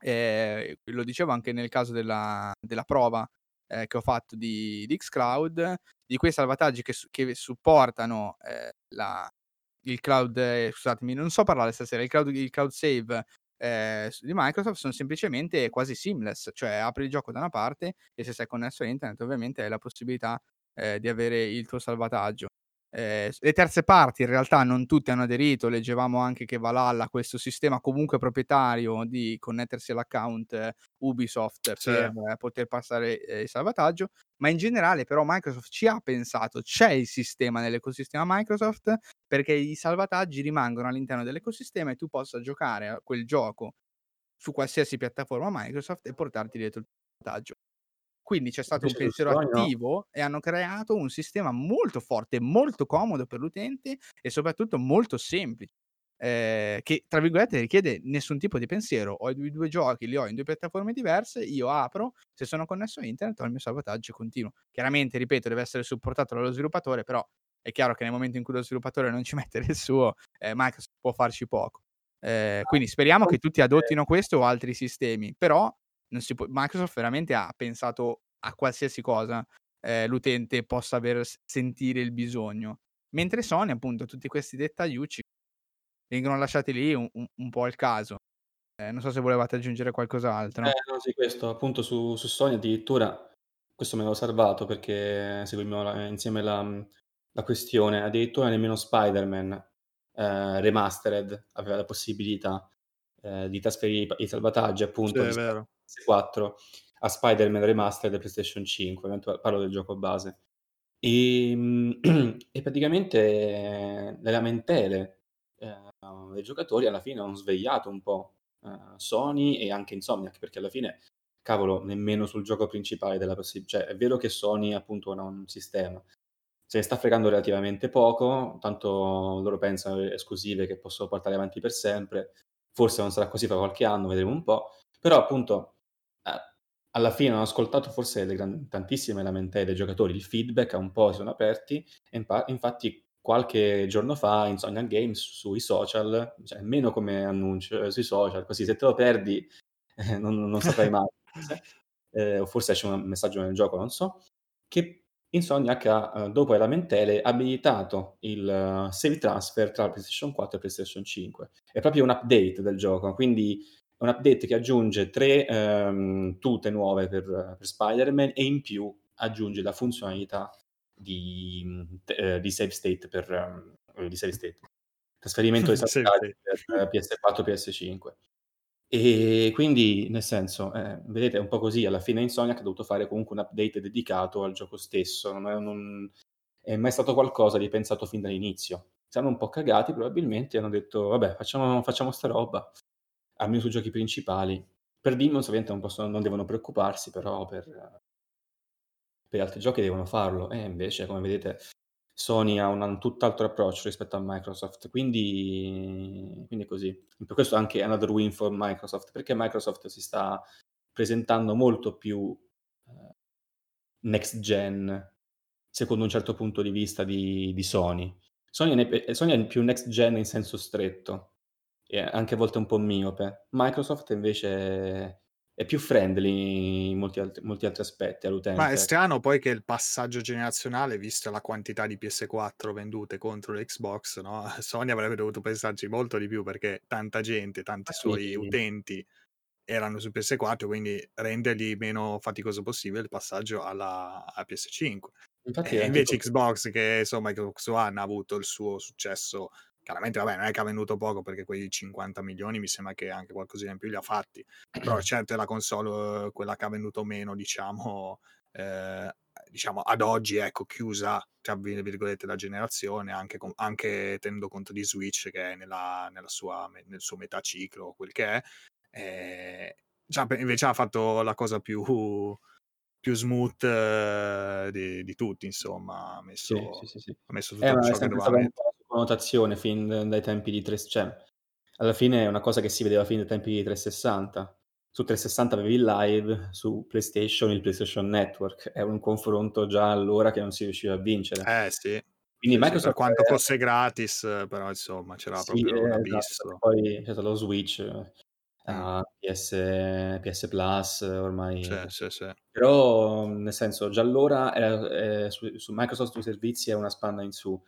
ehm, lo dicevo anche nel caso della della prova, ehm, che ho fatto di di xCloud, di quei salvataggi che che supportano, ehm, la il cloud ehm, scusatemi, non so parlare stasera, il cloud il cloud save, s di Microsoft son semplicemente quasi seamless, cioè apri il gioco da una parte e se sei connesso a internet ovviamente hai la possibilità, ehm, di avere il tuo salvataggio. S le terze parti in realtà non tutte hanno aderito, leggevamo anche che Valhalla ha questo sistema comunque proprietario di connettersi all'account Ubisoft
Sì.
per poter passare, ehm, il salvataggio, ma in generale però Microsoft ci ha pensato, c'è il sistema nell'ecosistema Microsoft perché i salvataggi rimangono all'interno dell'ecosistema e tu possa giocare a quel gioco su qualsiasi piattaforma Microsoft e portarti dietro il salvataggio. Quindi c'è stato un pensiero
no.
attivo e hanno creato un sistema molto forte, molto comodo per l'utente e soprattutto molto semplice, ehm, che tra virgolette "richiede nessun tipo di pensiero". Ho i 2 giochi, li ho in 2 piattaforme diverse, io apro, se sono connesso a internet ho il mio salvataggio continuo. Chiaramente, ripeto, deve essere supportato dallo sviluppatore, però è chiaro che nel momento in cui lo sviluppatore non ci *laughs* mette del suo, ehm, Microsoft può farci poco. Ehm, quindi speriamo che tutti adottino questo o altri sistemi, però può Microsoft veramente ha pensato a qualsiasi cosa, ehm, l'utente possa aver sentire il bisogno. Mentre Sony appunto tutti questi dettagliucci vengono lasciati lì un un un po' al caso. Ehm, non so se volevate aggiungere qualcos'altro.
Eh no, sì, questo appunto su su Sony addirittura questo me l'ho salvato perché seguimmo la insieme la la questione, addirittura nemmeno Spider-Man, ehm, remastered aveva la possibilità, ehm, di trasferire i i salvataggi
Sì,
appunto
vero.
PS4 a Spider-Man Remastered PlayStation 5, eventua parlo del gioco base. Ehm, *clears throat* e praticamente le lamentele, ehm, dei giocatori alla fine hanno svegliato un po', ehm, Sony e anche Insomniac, perché alla fine, cavolo, nemmeno sul gioco principale della possi cioè è vero che Sony appunto ha un sistema, se ne sta fregando relativamente poco, tanto loro pensano esclusive che possono portare avanti per sempre, forse non sarà così fra qualche anno, vedremo un po', però appunto, alla fine hanno ascoltato forse le gran tantissime lamentele dei giocatori, il feedback un po' si sono aperti e impa infatti qualche giorno fa Insomniac Games sui social, cioè almeno come annuncio eh, sui social, così se te lo perdi, *laughs* eh, non non saprai mai *laughs* ehm, o forse esce un messaggio nel gioco, non so, che Insomniac ha, uhm, dopo le lamentele abilitato il save transfer tra PlayStation 4 e PlayStation 5. È proprio un update del gioco, quindi è un update che aggiunge 3, ehm, tute nuove per per Spider-Man e in più aggiunge la funzionalità di ehm, di save state per ehm, di save state, trasferimento *laughs* dei
Save
per PS4, PS5. E quindi, nel senso, eh, vedete è un po' così, alla fine Insomniac ha dovuto fare comunque un update dedicato al gioco stesso, non è non è mai stato qualcosa di pensato fin dall'inizio. Si hanno un po' cagati probabilmente hanno detto: "Vabbè, facciamo facciamo 'sta roba", almeno sui giochi principali. Per Demons ovviamente non non devono preoccuparsi, però per per altri giochi devono farlo. E invece, come vedete, Sony ha un un tutt'altro approccio rispetto a Microsoft, quindi quindi è così. Per questo anche another win for Microsoft, perché Microsoft si sta presentando molto più, ehm, next gen, secondo un certo punto di vista di di Sony. Sony pe Sony è più next gen in senso stretto e anche a volte un po' miope. Microsoft invece è più friendly in molti alt molti altri aspetti all'utente.
Ma è strano poi che il passaggio generazionale, vista la quantità di PS4 vendute contro l'Xbox, no, *laughs* Sony avrebbe dovuto pensarci molto di più perché tanta gente, tanti
Ma
suoi
sì.
utenti erano su PS4, quindi rendergli meno faticoso possibile il passaggio alla a PS5.
Infatti
E invece Xbox che insomma Xbox One ha avuto il suo successo chiaramente vabbè non è che ha venduto poco perché quei 50 milioni mi sembra che anche qualcosina in più li ha fatti, però *clears throat* certo è la console quella che ha venduto meno diciamo, ehm, diciamo ad oggi ecco chiusa tra vir virgolette "la generazione" anche con anche tenendo conto di Switch che è nella nella sua nel suo metà ciclo, quel che è. Ehm, già invece ha fatto la cosa più più smooth di di tutti insomma, ha messo
sì, sì, sì.
ha messo
Eh,
tutto
è
ciò che doveva
stata connotazione fin dai tempi di tres cioè, alla fine è una cosa che si vedeva fin dai tempi di 360. Su 360 avevi il live, su PlayStation il PlayStation Network. È un confronto già allora che non si riusciva a vincere.
Eh sì,
Quindi
sì, sì, per
Microsoft
quanto
è
fosse gratis, però insomma c'era
Sì,
proprio un
eh, esatto, poi c'è stato lo Switch,
Mh.
a PS PS Plus
Sì,
ormai
sì, sì.
però, nel senso già allora era ehm, su su Microsoft sui servizi è una spanna in su.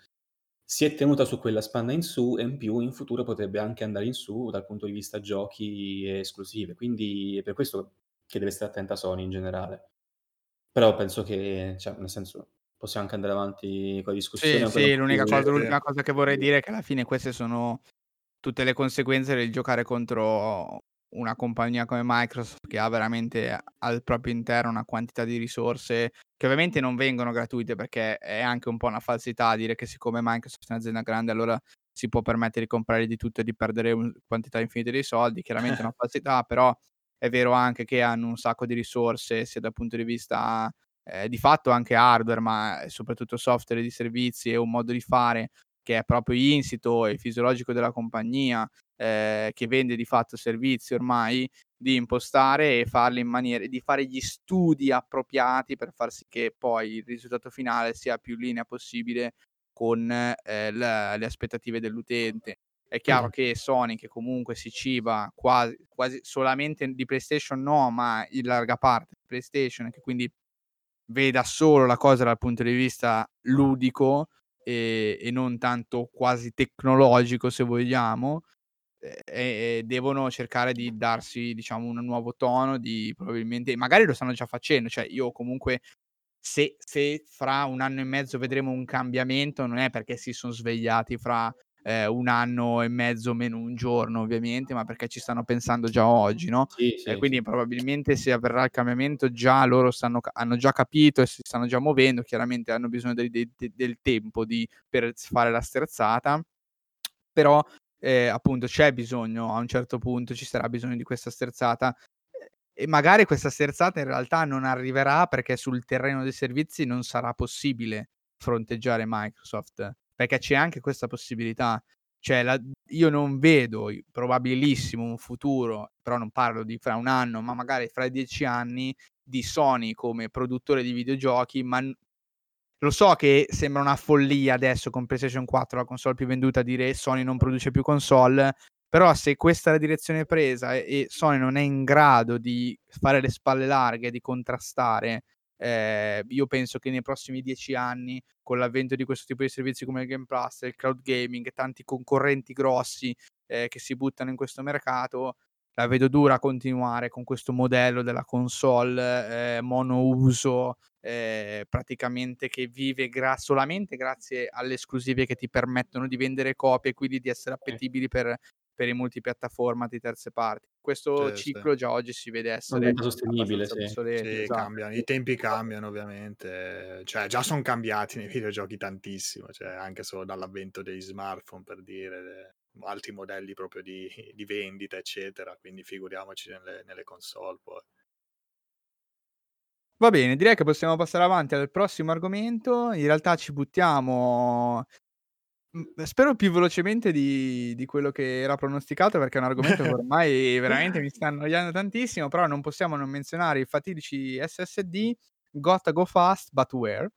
Si è tenuta su quella spanna in su e in più in futuro potrebbe anche andare in su dal punto di vista giochi e esclusive. Quindi è per questo che deve stare attenta Sony in generale. Però penso che cioè, nel senso, possiamo anche andare avanti con la discussione
Sì, sì, l'unica cosa l'ultima cosa che vorrei dire è che alla fine queste sono tutte le conseguenze del giocare contro una compagnia come Microsoft che ha veramente al proprio interno una quantità di risorse che ovviamente non vengono gratuite, perché è anche un po' una falsità dire che siccome Microsoft è un'azienda grande allora si può permettere di comprare di tutto e di perdere un quantità infinite di soldi. Chiaramente è una *laughs* falsità, però è vero anche che hanno un sacco di risorse sia dal punto di vista, ehm, di fatto anche hardware, ma soprattutto software di servizi e un modo di fare che è proprio insito e fisiologico della compagnia, ehm, che vende di fatto servizi ormai, di impostare e farli in maniere di fare gli studi appropriati per far sì che poi il risultato finale sia più in linea possibile con, ehm, l le aspettative dell'utente. È chiaro che Sony, che comunque si ciba quasi quasi solamente di PlayStation no, ma in larga parte PlayStation e che quindi veda solo la cosa dal punto di vista ludico, ehm, e non tanto quasi tecnologico se vogliamo, e e devono cercare di darsi diciamo un nuovo tono di probabilmente magari lo stanno già facendo, cioè io comunque se se fra 1 anno e mezzo vedremo un cambiamento non è perché si son svegliati fra, ehm, 1 anno e mezzo meno 1 giorno ovviamente, ma perché ci stanno pensando già oggi, no,
Sì,
Eh,
sì,
e quindi probabilmente se avverrà il cambiamento già loro stanno hanno già capito e si stanno già muovendo, chiaramente hanno bisogno del de de del tempo di per fare la sterzata. Però, ehm, appunto c'è bisogno a un certo punto ci sarà bisogno di questa sterzata, e magari questa sterzata in realtà non arriverà perché sul terreno dei servizi non sarà possibile fronteggiare Microsoft, perché c'è anche questa possibilità. Cioè la io non vedo probabilissimo un futuro, però non parlo di fra 1 anno, ma magari fra 10 anni, di Sony come produttore di videogiochi, ma lo so che sembra una follia adesso con PlayStation 4, la console più venduta, dire: "Sony non produce più console", però se questa è la direzione presa e Sony non è in grado di fare le spalle larghe, di contrastare, ehm, io penso che nei prossimi 10 anni, con l'avvento di questo tipo di servizi come il Game Plus, il cloud gaming tanti concorrenti grossi, ehm, che si buttano in questo mercato, la vedo dura continuare con questo modello della console, ehm, monouso, ehm, praticamente che vive gra solamente grazie alle esclusive che ti permettono di vendere copie e quindi di essere appetibili per per i multipiattaforma di terze parti. Questo
Sì, sì.
ciclo già oggi si vede essere
sostenibile, sì.
obsoleto,
Sì,
esatto.
cambiano. I tempi cambiano ovviamente, cioè già son cambiati nei videogiochi tantissimo, cioè anche solo dall'avvento dei smartphone per dire, altri modelli proprio di di vendita, eccetera, quindi figuriamoci nelle nelle console poi.
Va bene, direi che possiamo passare avanti al prossimo argomento. In realtà ci buttiamo, spero più velocemente di di quello che era pronosticato, perché è un argomento che *laughs* ormai veramente mi sta annoiando tantissimo, però non possiamo non menzionare i fatidici SSD, gotta go fast but where.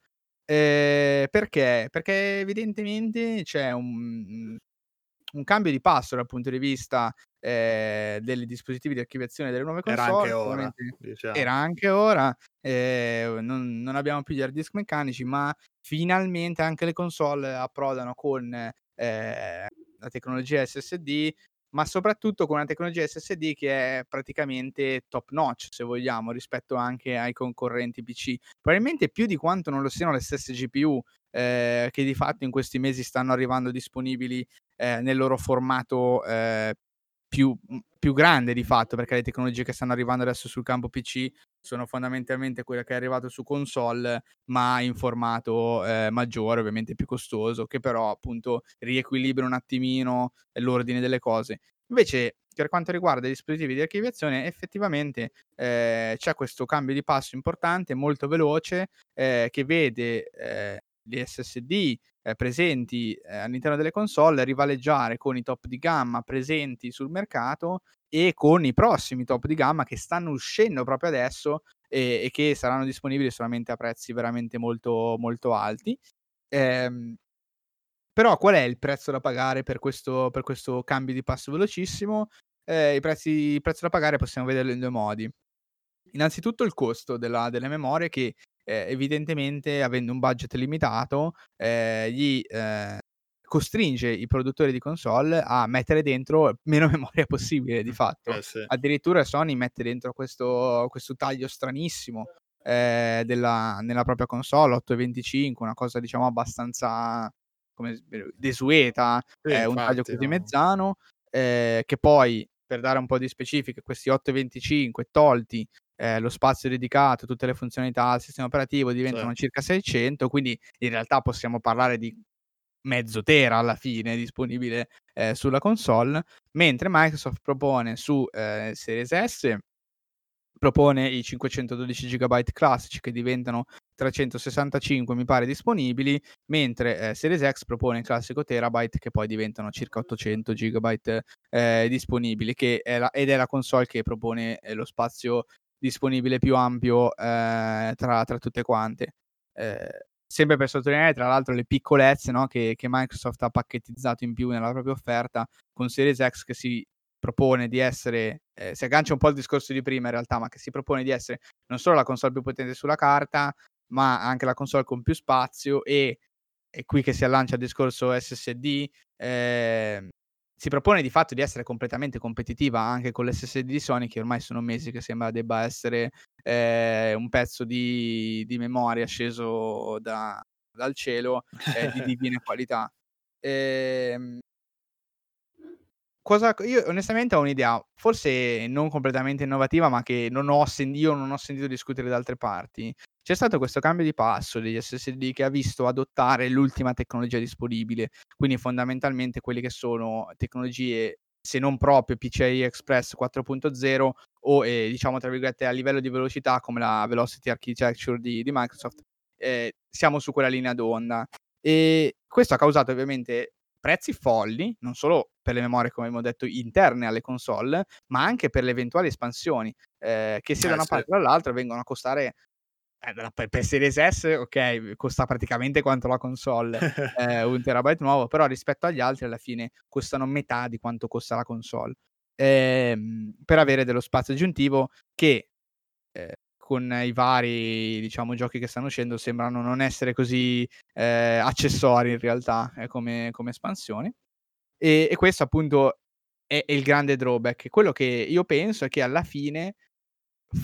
Ehm, perché? Perché evidentemente c'è un un cambio di passo dal punto di vista, ehm, dei dispositivi di archiviazione delle nuove
Era
console.
anche ora, diciamo.
era anche ora, ehm, non non abbiamo più gli hard disk meccanici, ma finalmente anche le console approdano con, ehm, la tecnologia SSD, ma soprattutto con una tecnologia SSD che è praticamente top notch, se vogliamo, rispetto anche ai concorrenti PC. Probabilmente più di quanto non lo siano le stesse GPU, ehm, che di fatto in questi mesi stanno arrivando disponibili, ehm, nel loro formato, ehm, più mhmm, più grande di fatto, perché le tecnologie che stanno arrivando adesso sul campo PC sono fondamentalmente quelle che è arrivato su console, ma in formato, ehm, maggiore, ovviamente più costoso, che però appunto riequilibra un attimino l'ordine delle cose. Invece, per quanto riguarda i dispositivi di archiviazione, effettivamente, ehm, c'è questo cambio di passo importante, molto veloce, ehm, che vede, ehm, gli SSD, ehm, presenti, ehm, all'interno delle console rivaleggiare con i top di gamma presenti sul mercato e con i prossimi top di gamma che stanno uscendo proprio adesso, e e che saranno disponibili solamente a prezzi veramente molto, molto alti. Ehm però qual è il prezzo da pagare per questo per questo cambio di passo velocissimo? I prezzi il prezzo da pagare possiamo vederlo in 2 modi. Innanzitutto il costo della delle memorie che, ehm, evidentemente avendo un budget limitato, ehm, gli, ehm, costringe i produttori di console a mettere dentro *laughs* meno memoria possibile di fatto.
Eh sì.
Addirittura Sony mette dentro questo questo taglio stranissimo, ehm, della nella propria console, 825, una cosa diciamo abbastanza come desueta,
Sì,
ehm, un taglio
infatti,
così
no.
mezzano, ehm, che poi, per dare un po' di specifiche, questi 825 tolti, ehm, lo spazio dedicato, tutte le funzionalità al sistema operativo diventano
Sì.
circa 600, quindi in realtà possiamo parlare di mezzo tera alla fine disponibile, ehm, sulla console, mentre Microsoft propone su, ehm, Series S propone i 512 gigabyte classici che diventano 365 mi pare disponibili, mentre, ehm, Series X propone il classico terabyte che poi diventano circa 800 gigabyte, ehm, disponibili, che è la ed è la console che propone, ehm, lo spazio disponibile più ampio, ehm, tra tra tutte quante. Ehm, sempre per sottolineare tra l'altro le piccolezze, no, che che Microsoft ha pacchettizzato in più nella propria offerta con Series X che si propone di essere ehm, si aggancia un po' al discorso di prima in realtà, ma che si propone di essere non solo la console più potente sulla carta, ma anche la console con più spazio e è qui che si allancia il discorso SSD, ehm, si propone di fatto di essere completamente competitiva anche con l'SSD di Sony, che ormai sono mesi che sembra debba essere, ehm, un pezzo di di memoria sceso da dal cielo, ehm, di *laughs* divina qualità. Ehm cosa io onestamente ho un'idea, forse non completamente innovativa, ma che non ho sen io non ho sentito discutere da altre parti. C'è stato questo cambio di passo degli SSD che ha visto adottare l'ultima tecnologia disponibile, quindi fondamentalmente quelli che sono tecnologie, se non proprio PCI Express 4.0 o, ehm, diciamo tra virgolette "a livello di velocità" come la Velocity Architecture di di Microsoft, ehm, siamo su quella linea d'onda. Ehm, questo ha causato ovviamente prezzi folli, non solo per le memorie come abbiamo detto interne alle console, ma anche per le eventuali espansioni, ehm, che sia da
Eh
una parte o dall'altra vengono a costare eh, per Series S okay, costa praticamente quanto la console, *laughs* ehm, 1 terabyte nuovo, però rispetto agli altri alla fine costano metà di quanto costa la console. Ehm, per avere dello spazio aggiuntivo che, ehm, con i vari, diciamo, giochi che stanno uscendo sembrano non essere così, ehm, accessori in realtà, ehm, come come espansioni. E e questo appunto è è il grande drawback. Quello che io penso è che alla fine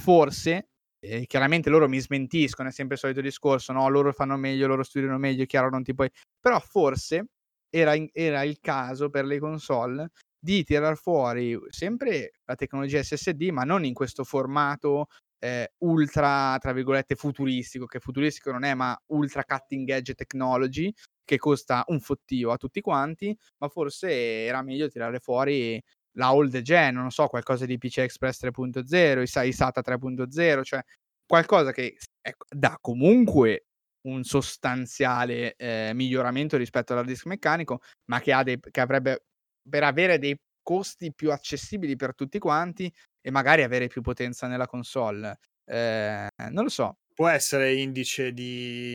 forse, e chiaramente loro mi smentiscono, è sempre il solito discorso, no, loro fanno meglio, loro studiano meglio, chiaro non ti puoi però forse era era il caso per le console di tirar fuori sempre la tecnologia SSD, ma non in questo formato eh, ultra, tra virgolette, futuristico, che futuristico non è, ma ultra cutting edge technology, che costa un fottio a tutti quanti, ma forse era meglio tirare fuori la old gen, non so, qualcosa di PC Express 3.0, i, SATA 3.0, cioè qualcosa che ecco, dà comunque un sostanziale eh, miglioramento rispetto all'hard disk meccanico, ma che, dei, che avrebbe per avere dei costi più accessibili per tutti quanti e magari avere più potenza nella console. Eh, non lo so.
Può essere indice di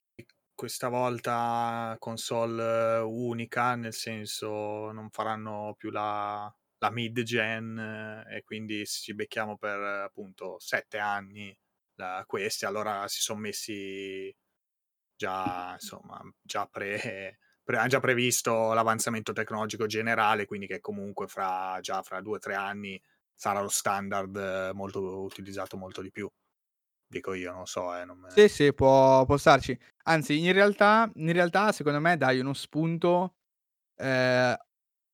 questa volta console unica, nel senso non faranno più la, la mid-gen e quindi ci becchiamo per appunto sette anni da questi, allora si sono messi già, insomma, già pre, pre, hanno già previsto l'avanzamento tecnologico generale, quindi che comunque fra, già fra due o tre anni sarà lo standard molto utilizzato molto di più. Dico io, non so. Eh, non me...
Sì, sì, può, può starci. Anzi, in realtà, in realtà, secondo me dai uno spunto eh,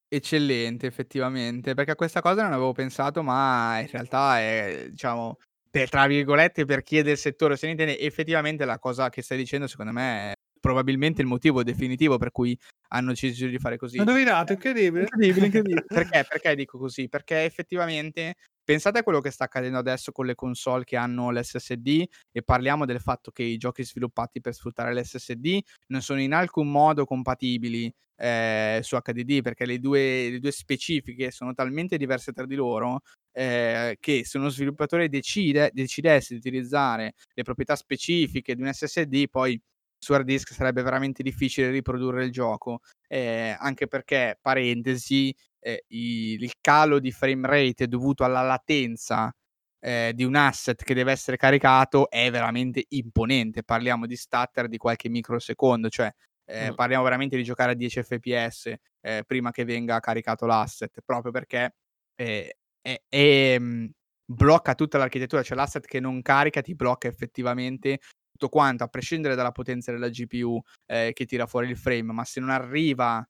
eccellente, effettivamente, perché a questa cosa non avevo pensato, ma in realtà è, diciamo, per, tra virgolette, per chi è del settore se ne intende, effettivamente la cosa che stai dicendo, secondo me, è probabilmente il motivo definitivo per cui hanno deciso di fare così.
Indovinato, incredibile.
Incredibile, incredibile. *laughs* perché? Perché dico così? Perché effettivamente pensate a quello che sta accadendo adesso con le console che hanno l'SSD e parliamo del fatto che i giochi sviluppati per sfruttare l'SSD non sono in alcun modo compatibili eh, su HDD perché le due, le due, specifiche sono talmente diverse tra di loro eh, che se uno sviluppatore decide, decidesse di utilizzare le proprietà specifiche di un SSD poi su hard disk sarebbe veramente difficile riprodurre il gioco, eh, anche perché, parentesi, eh, il calo di frame rate dovuto alla latenza eh, di un asset che deve essere caricato è veramente imponente. Parliamo di stutter di qualche microsecondo, cioè eh, mm. parliamo veramente di giocare a 10 fps eh, prima che venga caricato l'asset, proprio perché eh, è, mm, blocca tutta l'architettura, cioè l'asset che non carica ti blocca effettivamente tutto quanto, a prescindere dalla potenza della GPU eh, che tira fuori il frame, ma se non arriva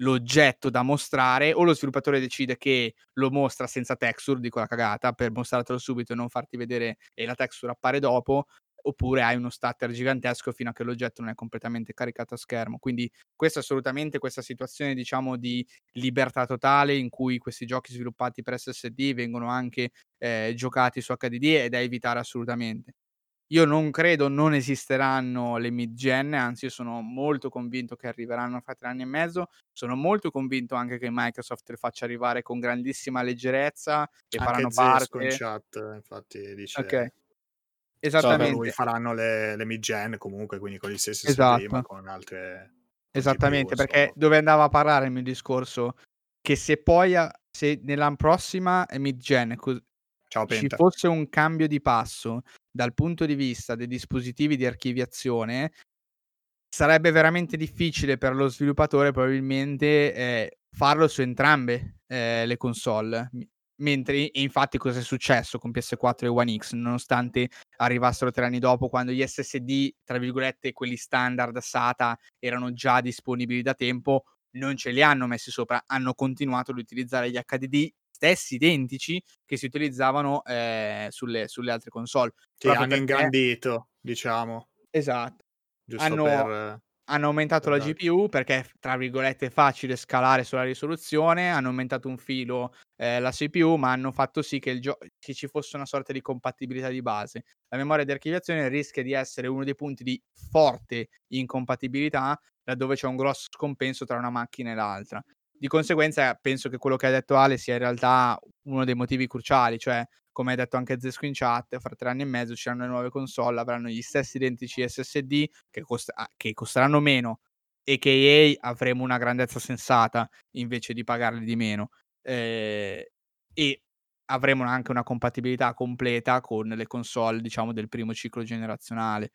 l'oggetto da mostrare o lo sviluppatore decide che lo mostra senza texture, dico la cagata, per mostrartelo subito e non farti vedere e la texture appare dopo, oppure hai uno stutter gigantesco fino a che l'oggetto non è completamente caricato a schermo. Quindi questa assolutamente questa situazione diciamo di libertà totale in cui questi giochi sviluppati per SSD vengono anche eh, giocati su HDD è evitare assolutamente. Io non credo non esisteranno le mid-gen, anzi io sono molto convinto che arriveranno fra tre anni e mezzo, sono molto convinto anche che Microsoft le faccia arrivare con grandissima leggerezza e
anche
faranno
Zesco
parte...
in chat infatti dice
Ok.
Esattamente.
Esattamente.
faranno le, le mid-gen comunque, quindi con gli stessi
Esatto.
Ma con altre...
Esattamente,
GPU,
perché
insomma.
dove andava a parlare il mio discorso? Che se poi, se nella prossima mid-gen cos-
Ciao
ci fosse un cambio di passo dal punto di vista dei dispositivi di archiviazione, sarebbe veramente difficile per lo sviluppatore probabilmente eh, farlo su entrambe eh, le console. Mentre, infatti, cosa è successo con PS4 e One X? Nonostante arrivassero tre anni dopo, quando gli SSD, tra virgolette, quelli standard SATA erano già disponibili da tempo, non ce li hanno messi sopra, hanno continuato ad utilizzare gli HDD stessi identici che si utilizzavano eh, sulle, sulle altre console.
Sì,
proprio
hanno
perché-
ingrandito, diciamo,
Esatto.
giusto
Hanno-
per...
Hanno aumentato la
Esatto.
GPU perché è, tra virgolette, facile scalare sulla risoluzione, hanno aumentato un filo eh, la CPU, ma hanno fatto sì che, il gio- che ci fosse una sorta di compatibilità di base. La memoria di archiviazione rischia di essere uno dei punti di forte incompatibilità, laddove c'è un grosso scompenso tra una macchina e l'altra. Di conseguenza, penso che quello che ha detto Ale sia in realtà uno dei motivi cruciali, cioè come ha detto anche Zesco in chat, fra tre anni e mezzo ci saranno le nuove console, avranno gli stessi identici SSD che, cost- ah, che costeranno meno e che EA avremo una grandezza sensata invece di pagarli di meno. Eh, e avremo anche una compatibilità completa con le console, diciamo, del primo ciclo generazionale.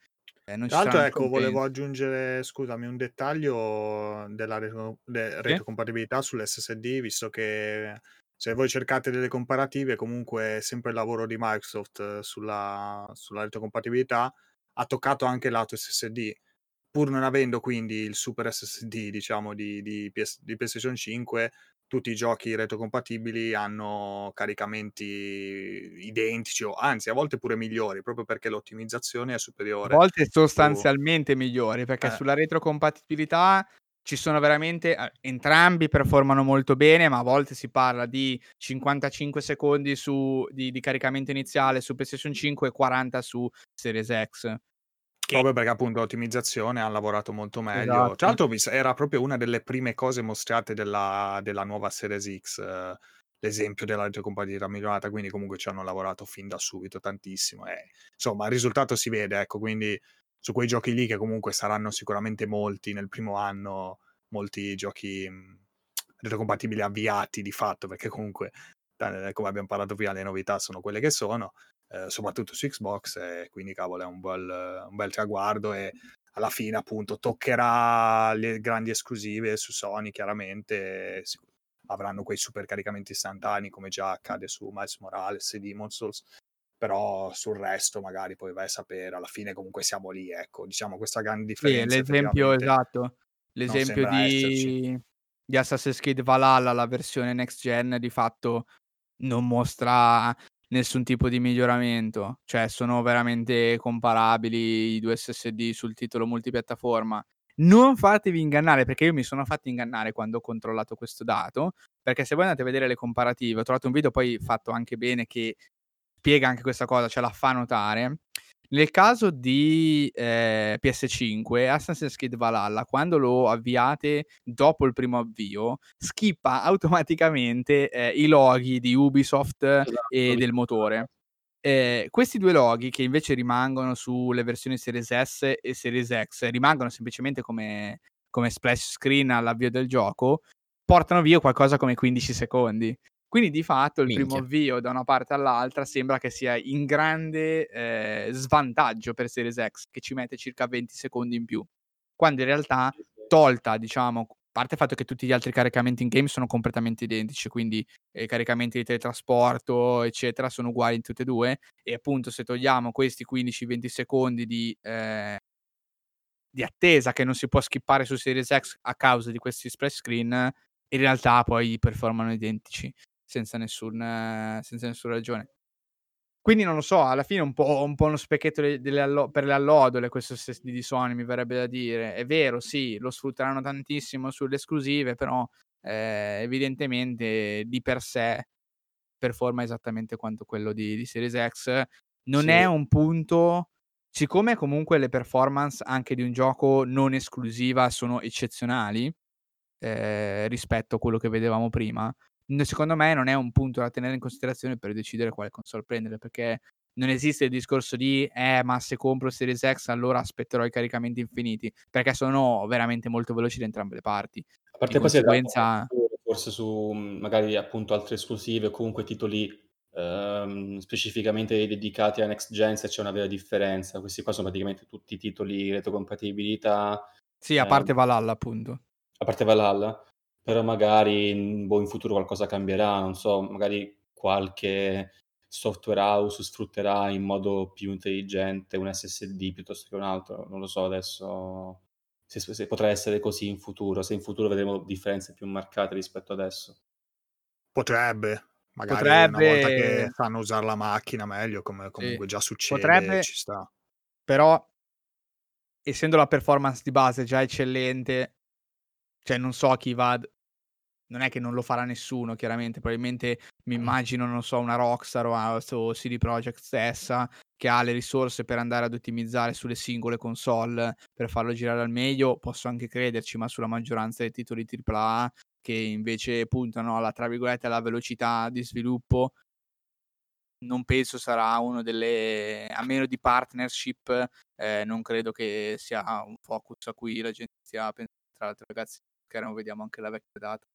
Eh,
Tra l'altro, ecco, volevo aggiungere, scusami, un dettaglio della reto- de- retrocompatibilità sull'SSD, visto che se voi cercate delle comparative, comunque sempre il lavoro di Microsoft eh, sulla, sulla retrocompatibilità ha toccato anche lato SSD, pur non avendo quindi il super SSD, diciamo, di, di, PS di PlayStation 5, tutti i giochi retrocompatibili hanno caricamenti identici o anzi a volte pure migliori, proprio perché l'ottimizzazione è
A
superiore
volte
su
sostanzialmente migliori, perché
Eh.
sulla retrocompatibilità ci sono veramente a entrambi performano molto bene, ma a volte si parla di 55 secondi su di di caricamento iniziale su PlayStation 5 e 40 su Series X. Che
Proprio perché appunto l'ottimizzazione han lavorato molto meglio.
Esatto.
Tra l'altro era proprio una delle prime cose mostrate della della nuova Series X, ehm, l'esempio della retrocompatibilità migliorata, quindi comunque ci hanno lavorato fin da subito tantissimo e insomma il risultato si vede, ecco, quindi su quei giochi lì che comunque saranno sicuramente molti nel primo anno, molti giochi, mhmm, retrocompatibili avviati di fatto, perché comunque come abbiam parlato prima le novità sono quelle che sono, ehm, soprattutto su Xbox e quindi cavolo è un bel un bel traguardo e alla fine appunto toccherà le grandi esclusive su Sony chiaramente, avranno quei super caricamenti istantanei come già accade su Miles Morales e Demon's Souls, però sul resto magari poi vai a sapere, alla fine comunque siamo lì, ecco. Diciamo questa gran
Sì,
differenza
l'esempio
effettivamente
esatto. L'esempio di di Assassin's Creed Valhalla, la versione next gen di fatto non mostra nessun tipo di miglioramento, cioè sono veramente comparabili i 2 SSD sul titolo multipiattaforma. Non fatevi ingannare, perché io mi sono fatto ingannare quando ho controllato questo dato, perché se voi andate a vedere le comparative, ho trovato un video poi fatto anche bene che spiega anche questa cosa, ce la fa notare. Nel caso di, ehm, PS5, Assassin's Creed Valhalla, quando lo avviate dopo il primo avvio, skippa automaticamente, ehm, i loghi di Ubisoft
Esatto,
e del motore. Ehm, questi 2 loghi che invece rimangono sulle versioni Series S e Series X, rimangono semplicemente come come splash screen all'avvio del gioco, portano via qualcosa come 15 secondi. Quindi di fatto il primo
Minchia.
avvio da una parte all'altra sembra che sia in grande, ehm, svantaggio per Series X, che ci mette circa 20 secondi in più, quando in realtà tolta diciamo a parte il fatto che tutti gli altri caricamenti in game sono completamente identici, quindi, ehm, caricamenti di teletrasporto, eccetera, sono uguali in tutte e 2 e appunto se togliamo questi 15, 20 secondi di ehm di attesa che non si può skippare su Series X a causa di questi splash screen, in realtà poi performano identici, senza nessun senza nessuna ragione. Quindi non lo so, alla fine è un po' un po' uno specchietto allo per le allodole questo di Sony, mi verrebbe da dire. È vero, sì, lo sfrutteranno tantissimo sulle esclusive, però, ehm, evidentemente di per sé performa esattamente quanto quello di di Series X. Non è
Sì.
un punto siccome comunque le performance anche di un gioco non esclusiva sono eccezionali, ehm, rispetto a quello che vedevamo prima, secondo me non è un punto da tenere in considerazione per decidere quale console prendere, perché non esiste il discorso di: "Eh, ma se compro Series X allora aspetterò i caricamenti infiniti", perché sono veramente molto veloci da entrambe le parti.
A parte
Di conseguenza
forse su, mhmm, magari appunto altre esclusive o comunque titoli, ehm, specificamente dedicati a next gen se c'è una vera differenza. Questi qua sono praticamente tutti titoli retrocompatibilità,
Sì, a
ehm
parte Valhalla appunto.
A parte Valhalla, però magari in boh, in futuro qualcosa cambierà, non so, magari qualche software house sfrutterà in modo più intelligente un SSD piuttosto che un altro, non lo so adesso se se potrà essere così in futuro, se in futuro vedremo differenze più marcate rispetto adesso.
Potrebbe, magari una volta che
Potrebbe
sanno usar la macchina meglio, come
Sì,
comunque già succede,
potrebbe
ci sta.
però essendo la performance di base già eccellente, cioè non so chi va non è che non lo farà nessuno chiaramente, probabilmente mi immagino, non so, una Rockstar o CD Projekt stessa, che ha le risorse per andare ad ottimizzare sulle singole console per farlo girare al meglio, posso anche crederci, ma sulla maggioranza dei titoli AAA che invece puntano alla tra virgolette, "alla velocità di sviluppo" non penso sarà uno delle a meno di partnership, ehm, non credo che sia un focus a cui la gente stia pen tra l'altro ragazzi schermo vediamo anche la vecchia data.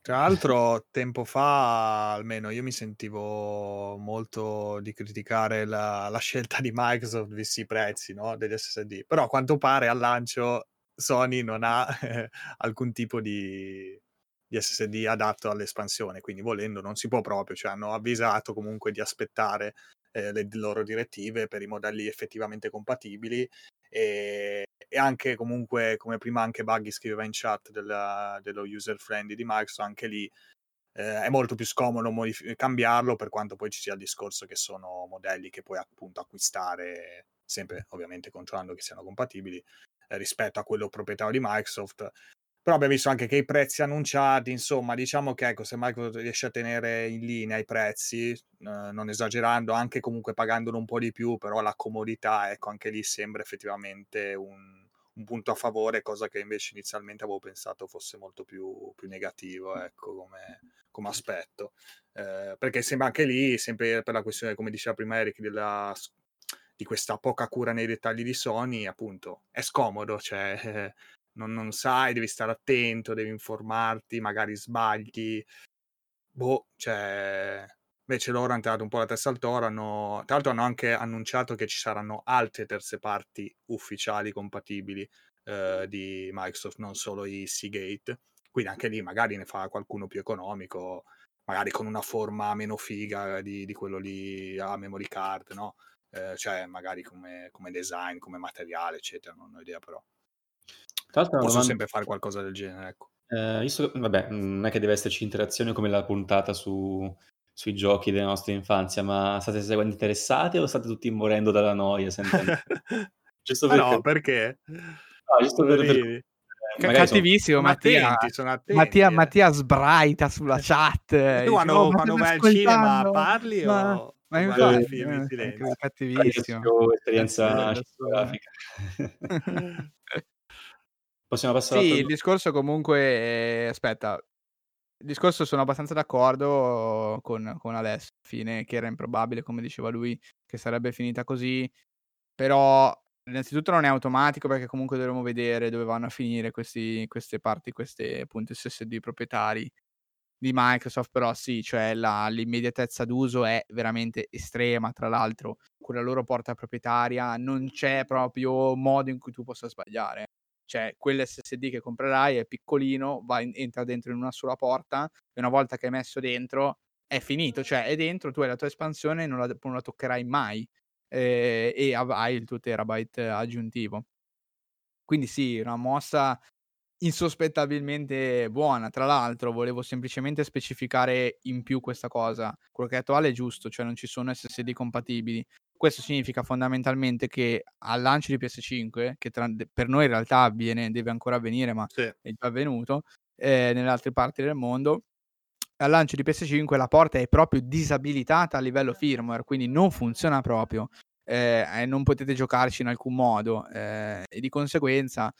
Tra l'altro tempo fa, almeno io mi sentivo molto di criticare la la scelta di Microsoft visti i prezzi, no, degli SSD, però a quanto pare al lancio Sony non ha *laughs* alcun tipo di di SSD adatto all'espansione, quindi volendo non si può proprio, cioè hanno avvisato comunque di aspettare, ehm, le loro direttive per i modelli effettivamente compatibili, ehm, e anche comunque, come prima anche Buggy scriveva in chat della dello user friendly di Microsoft, anche lì eh, è molto più scomodo modif- cambiarlo per quanto poi ci sia il discorso che sono modelli che puoi appunto acquistare sempre ovviamente controllando che siano compatibili eh, rispetto a quello proprietario di Microsoft però abbiamo visto anche che i prezzi annunciati, insomma, diciamo che ecco, se Microsoft riesce a tenere in linea i prezzi, eh, non esagerando, anche comunque pagandolo un po' di più, però la comodità, ecco, anche lì sembra effettivamente un, un punto a favore, cosa che invece inizialmente avevo pensato fosse molto più, più negativo, ecco, come, come aspetto. Eh, perché sembra anche lì, sempre per la questione, come diceva prima Eric, della, di questa poca cura nei dettagli di Sony, appunto, è scomodo, cioè... Eh, non, non sai, devi stare attento, devi informarti, magari sbagli. Boh, cioè, Invece loro hanno tirato un po' la testa al toro, hanno, tra l'altro hanno anche annunciato che ci saranno altre terze parti ufficiali compatibili eh, di Microsoft, non solo i Seagate. Quindi anche lì magari ne fa qualcuno più economico, magari con una forma meno figa di, di quello lì a memory card, no? Eh, cioè magari come, come, design, come materiale, eccetera, non ho idea però.
Tra l'altro
Posso
domanda...
sempre fare qualcosa del genere, ecco.
Eh, visto, vabbè, non è che deve esserci interazione come la puntata su, sui giochi della nostra infanzia, ma state seguendo interessati o state tutti morendo dalla noia? *laughs*
giusto perché... no, perché?
No, giusto per, per...
C- cattivissimo
sono,
Mattia.
Attenti, sono attenti,
Mattia,
eh.
Mattia sbraita sulla chat. *laughs*
Tu quando,
oh,
quando vai al cinema parli
ma...
o...
Ma
infatti,
infatti,
in
eh,
silenzio?
cattivissimo.
esperienza cinematografica. *laughs* Possiamo passare
Sì, il discorso comunque è... aspetta, il discorso sono abbastanza d'accordo con, con Alessio, fine che era improbabile, come diceva lui, che sarebbe finita così, però innanzitutto non è automatico perché comunque dovremo vedere dove vanno a finire questi, queste parti, queste appunto SSD proprietari di Microsoft, però sì, cioè la, l'immediatezza d'uso è veramente estrema, tra l'altro con la loro porta proprietaria non c'è proprio modo in cui tu possa sbagliare. Cioè, quell'SSD che comprerai è piccolino, in- entra dentro in una sola porta e una volta che è messo dentro è finito, cioè è dentro, tu hai la tua espansione e non la, non la toccherai mai eh, e av- hai il tuo terabyte aggiuntivo. Quindi sì, una mossa insospettabilmente buona. Tra l'altro, volevo semplicemente specificare in più questa cosa. Quello che ha detto Ale è giusto, cioè non ci sono SSD compatibili. Questo significa fondamentalmente che al lancio di PS5, che tra- per noi in realtà avviene, deve ancora avvenire, ma
Sì.
è già avvenuto eh, nelle altre parti del mondo. Al lancio di PS5 la porta è proprio disabilitata a livello firmware, quindi non funziona proprio eh, e non potete giocarci in alcun modo eh, e di conseguenza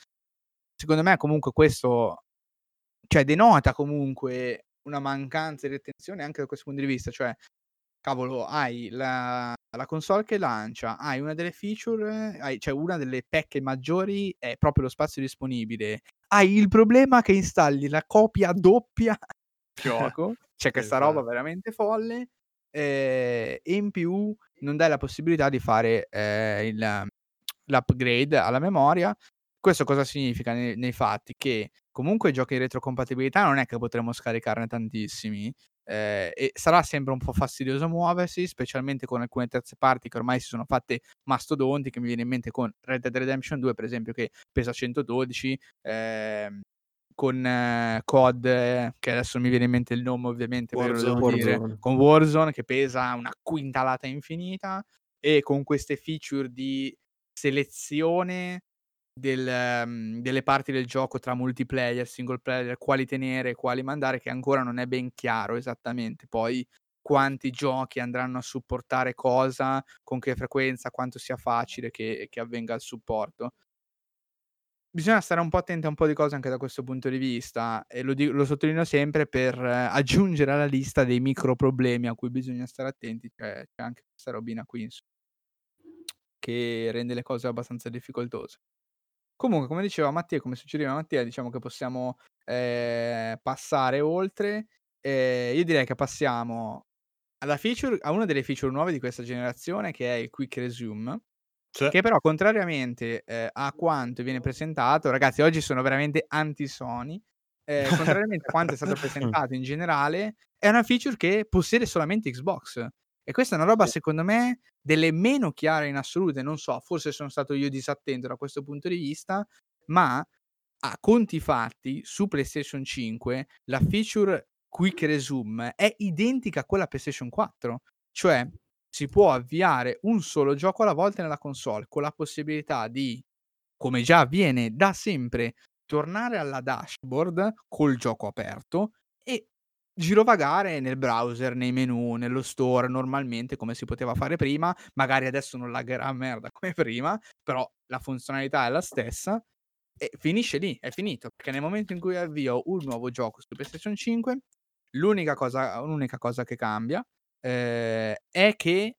secondo me comunque questo cioè denota comunque una mancanza di attenzione anche da questo punto di vista, cioè cavolo, hai la, la console che lancia, hai una delle feature, hai, cioè una delle pecche maggiori è proprio lo spazio disponibile. Hai il problema che installi la copia doppia *laughs* gioco, c'è questa roba
Esatto.
veramente folle. eh, e in più non dai la possibilità di fare eh, il- l'upgrade alla memoria. Questo cosa significa nei, nei fatti? Che comunque i giochi di retrocompatibilità non è che potremo scaricarne tantissimi. Eh, e sarà sempre un po' fastidioso muoversi, specialmente con alcune terze parti che ormai si sono fatte mastodonti, che mi viene in mente con Red Dead Redemption 2, per esempio, che pesa 112, ehm, con eh, COD, eh, che adesso mi viene in mente il nome ovviamente,
Warzone, Warzone.
con Warzone che pesa una quintalata infinita e con queste feature di selezione del, ehm, delle parti del gioco tra multiplayer, single player, quali tenere, quali mandare, che ancora non è ben chiaro esattamente poi quanti giochi andranno a supportare cosa, con che frequenza, quanto sia facile che, che avvenga il supporto. Bisogna stare un po' attenti a un po' di cose anche da questo punto di vista e lo, dico- lo sottolineo sempre per eh, aggiungere alla lista dei micro problemi a cui bisogna stare attenti, cioè c'è anche questa robina qui insomma, che rende le cose abbastanza difficoltose. Comunque, come diceva Mattia, come suggeriva Mattia, diciamo che possiamo eh, passare oltre. Eh, io direi che passiamo alla feature, a una delle feature nuove di questa generazione, che è il Quick Resume,
Sì.
che però, contrariamente eh, a quanto viene presentato, ragazzi, oggi sono veramente anti-Sony. eh, contrariamente a quanto è stato *laughs* presentato in generale, è una feature che possiede solamente Xbox. E questa è una roba, secondo me, delle meno chiare in assoluto. Non so, forse sono stato io disattento da questo punto di vista, ma a conti fatti su PlayStation 5 la feature Quick Resume è identica a quella PlayStation 4, cioè si può avviare un solo gioco alla volta nella console con la possibilità di, come già avviene da sempre, tornare alla dashboard col gioco aperto e girovagare nel browser, nei menu, nello store normalmente come si poteva fare prima, magari adesso non lagherà a merda come prima, però la funzionalità è la stessa e finisce lì, è finito, perché nel momento in cui avvio un nuovo gioco su PlayStation 5, l'unica cosa, l'unica cosa che cambia eh, è che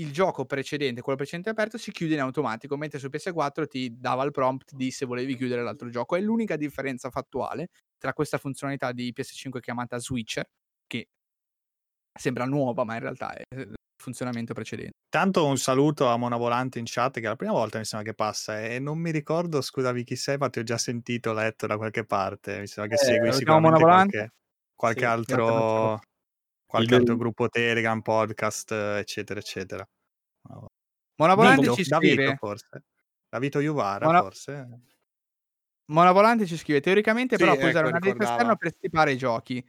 il gioco precedente, quello precedente aperto, si chiude in automatico, mentre su PS4 ti dava il prompt di se volevi chiudere l'altro gioco. È l'unica differenza fattuale tra questa funzionalità di PS5 chiamata Switcher, che sembra nuova, ma in realtà è il funzionamento precedente.
Tanto un saluto a Mona Volante in chat, che è la prima volta mi sembra che passa, e non mi ricordo, scusami chi sei, ma ti ho già sentito, letto da qualche parte. Mi sembra che
Eh,
segui sicuramente qualche, qualche
Sì,
altro, qualche altro gruppo Telegram, podcast, eccetera, eccetera.
Mona Volante ci
Davito,
scrive,
forse. Davito Juvara,
Mona-
forse.
Mona Volante ci scrive, teoricamente
Sì,
però puoi usare
ecco,
un disco
ricordava.
esterno per stipare i giochi.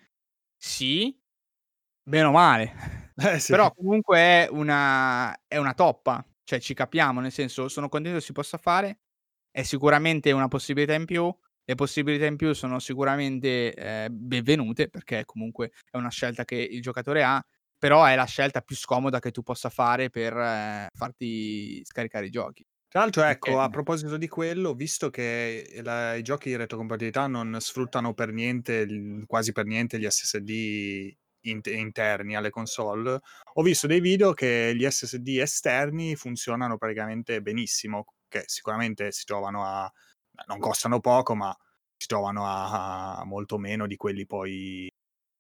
Sì, bene o male.
Eh, sì.
Però comunque è una, è una toppa, cioè ci capiamo, nel senso sono contento si possa fare, è sicuramente una possibilità in più, le possibilità in più sono sicuramente eh, benvenute perché comunque è una scelta che il giocatore ha, però è la scelta più scomoda che tu possa fare per eh, farti scaricare i giochi.
Tra l'altro, ecco,
Perché-
a proposito di quello, visto che la- i giochi di retrocompatibilità non sfruttano per niente, quasi per niente, gli SSD int- interni alle console, ho visto dei video che gli SSD esterni funzionano praticamente benissimo, che sicuramente si trovano a... non costano poco, ma si trovano a, a molto meno di quelli poi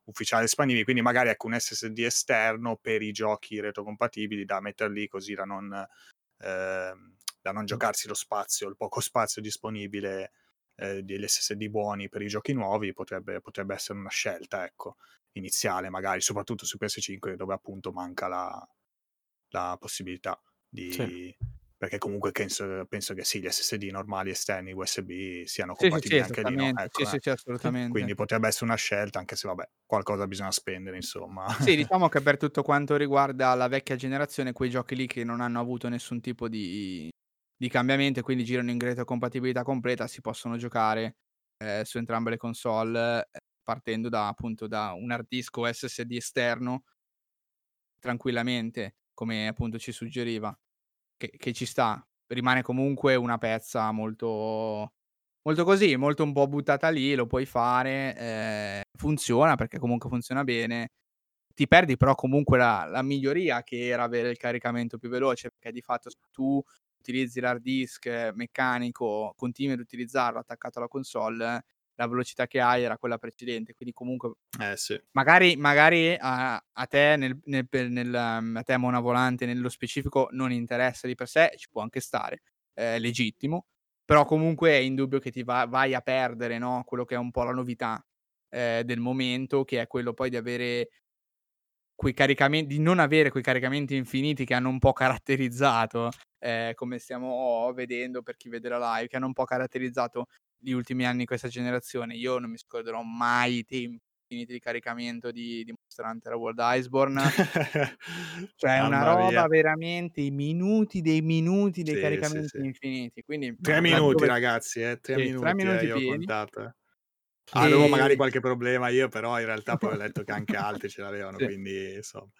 ufficiali espandibili, quindi magari ecco un SSD esterno per i giochi retrocompatibili da mettere lì così da non ehm, da non giocarsi lo spazio, il poco spazio disponibile eh, degli SSD buoni per i giochi nuovi potrebbe, potrebbe essere una scelta, ecco, iniziale magari, soprattutto su PS5 dove appunto manca la, la possibilità di...
Sì.
Perché comunque penso, penso che sì, gli SSD normali esterni USB siano
Sì, sì,
compatibili
sì,
anche lì, no? Ecco,
sì,
eh.
sì, sì, assolutamente.
Quindi potrebbe essere una scelta, anche se vabbè, qualcosa bisogna spendere, insomma.
Sì, *laughs* diciamo che per tutto quanto riguarda la vecchia generazione, quei giochi lì che non hanno avuto nessun tipo di, di cambiamento e quindi girano in retrocompatibilità completa, si possono giocare eh, su entrambe le console, eh, partendo da appunto da un hard disk o SSD esterno, tranquillamente, come appunto ci suggeriva, che, che ci sta. Rimane comunque una pezza molto, molto così, molto un po' buttata lì, lo puoi fare, eh, funziona perché comunque funziona bene ti perdi però comunque la, la miglioria che era avere il caricamento più veloce, perché di fatto se tu utilizzi l'hard disk eh, meccanico, continui ad utilizzarlo attaccato alla console, la velocità che hai era quella precedente, quindi comunque
Eh sì.
magari, magari a, a te, nel, nel- nel, um, a te Mona Volante nello specifico non interessa di per sé, ci può anche stare, è legittimo, però comunque è indubbio che ti va- vai a perdere no? quello che è un po' la novità eh, del momento, che è quello poi di avere quei caricamenti, di non avere quei caricamenti infiniti che hanno un po' caratterizzato, eh, come stiamo vedendo per chi vede la live, che hanno un po' caratterizzato gli ultimi anni di questa generazione. Io non mi scorderò mai i tempi di caricamento di, di Monster Hunter World Iceborne. *laughs* Cioè, è una
Mamma
roba
mia.
veramente i minuti dei minuti dei
Sì, sì,
caricamenti
sì.
infiniti. Quindi,
Tre minuti,
dove-
ragazzi, eh, tre
Sì,
minuti,
tre minuti
eh, io ho
pieni.
contato. eh. Avevo
E-
magari qualche problema io, però in realtà poi ho letto che anche altri ce l'avevano,
Sì.
quindi insomma.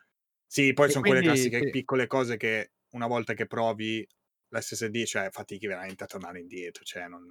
Sì, poi
E
sono quelle
quindi,
classiche
sì.
piccole cose che una volta che provi l'SSD, cioè fatichi veramente a tornare indietro, cioè non,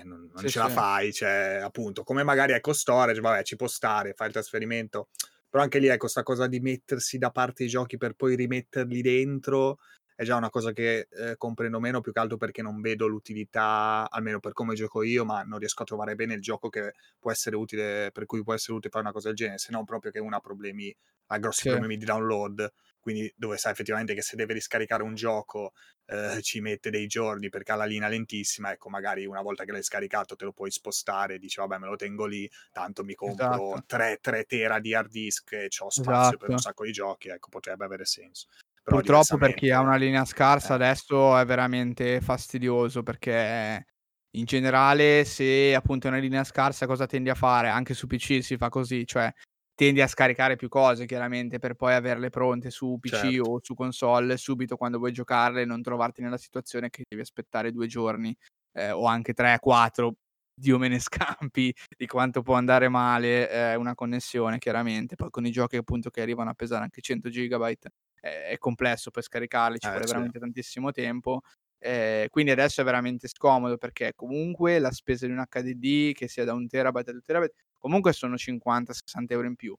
eh, non- non
Sì,
ce la
sì.
fai, cioè appunto, come magari ecco storage, vabbè, ci può stare, fai il trasferimento, però anche lì ecco sta cosa di mettersi da parte i giochi per poi rimetterli dentro è già una cosa che eh, comprendo meno più che altro perché non vedo l'utilità, almeno per come gioco io, ma non riesco a trovare bene il gioco che può essere utile, per cui può essere utile fare una cosa del genere, se non proprio che uno ha problemi, ha grossi
Sì.
problemi di download, quindi dove sai effettivamente che se deve riscaricare un gioco eh, ci mette dei giorni perché ha la linea lentissima, ecco magari una volta che l'hai scaricato te lo puoi spostare e dici vabbè me lo tengo lì, tanto mi compro
Esatto.
3, 3 tera di hard disk e ho spazio per un
Esatto.
sacco di giochi, ecco potrebbe avere senso. Però
Purtroppo per chi ha una linea scarsa
eh.
adesso è veramente fastidioso perché in generale, se appunto è una linea scarsa, cosa tendi a fare? Anche su PC si fa così, cioè tendi a scaricare più cose chiaramente per poi averle pronte su PC
Certo.
o su console subito quando vuoi giocarle e non trovarti nella situazione che devi aspettare due giorni eh, o anche tre, quattro, Dio me ne *laughs* scampi di quanto può andare male eh, una connessione chiaramente. Poi con i giochi appunto che arrivano a pesare anche 100 gigabyte eh, è complesso per scaricarli, ci
Eh,
vuole
sì.
veramente tantissimo tempo. Eh, quindi adesso è veramente scomodo perché comunque la spesa di un HDD che sia da un terabyte a 2 terabyte comunque sono 50-60 euro in più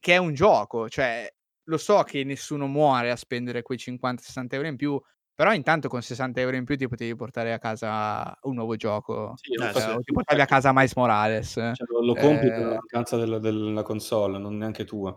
che è un gioco cioè lo so che nessuno muore a spendere quei 50-60 euro in più però intanto con 60 euro in più ti potevi portare a casa un nuovo gioco
Sì,
Eh,
o ti portavi a casa Miles Morales
cioè, lo, lo compri per
Eh,
la mancanza della, della console, non neanche tua.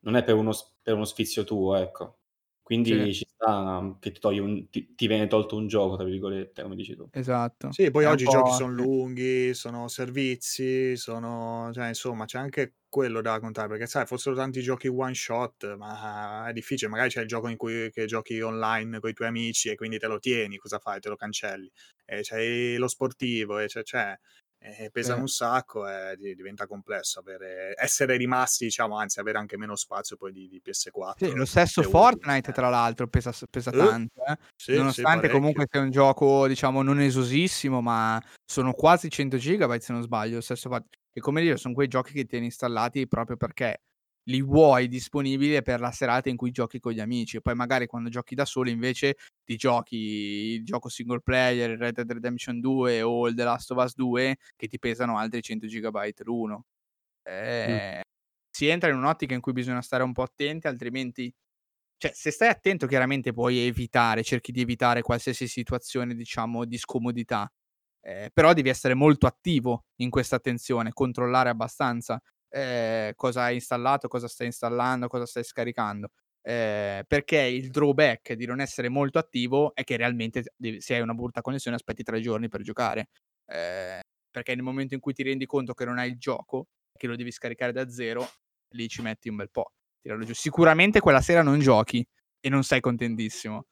Non è per uno, per uno sfizio tuo, ecco. Quindi
Sì.
ci sta che ti, togli un- ti, ti viene tolto un gioco, tra virgolette, come dici tu.
esatto
Sì, poi
È
oggi i giochi sono lunghi, sono servizi, sono cioè insomma c'è anche quello da contare, perché sai, fossero tanti giochi one shot, ma è difficile, magari c'è il gioco in cui che giochi online con i tuoi amici e quindi te lo tieni, cosa fai? Te lo cancelli. E c'hai lo sportivo e c'è, c'è e pesano
Sì.
un sacco e di- diventa complesso avere, essere rimasti, diciamo, anzi avere anche meno spazio poi di, di PS4.
Sì, lo stesso. Fortnite
Eh.
tra l'altro pesa, pesa
Eh,
tanto, eh.
Sì, sì,
nonostante
parecchio.
comunque sia un gioco diciamo non esosissimo, ma sono quasi 100 gigabyte se non sbaglio, lo stesso fatto. E come dire, sono quei giochi che tieni installati proprio perché li vuoi disponibili per la serata in cui giochi con gli amici. E poi magari quando giochi da solo invece ti giochi il gioco single player, il Red Dead Redemption 2 o il The Last of Us 2 che ti pesano altri 100 gigabyte l'uno. Eh, Si entra in un'ottica in cui bisogna stare un po' attenti, altrimenti cioè, se stai attento chiaramente puoi evitare, cerchi di evitare qualsiasi situazione, diciamo, di scomodità. Eh, però devi essere molto attivo in questa attenzione, controllare abbastanza eh, cosa hai installato, cosa stai installando, cosa stai scaricando. Eh, perché il drawback di non essere molto attivo è che realmente se hai una brutta connessione aspetti tre giorni per giocare. Eh, perché nel momento in cui ti rendi conto che non hai il gioco, che lo devi scaricare da zero, lì ci metti un bel po'. Sicuramente quella sera non giochi e non sei contentissimo.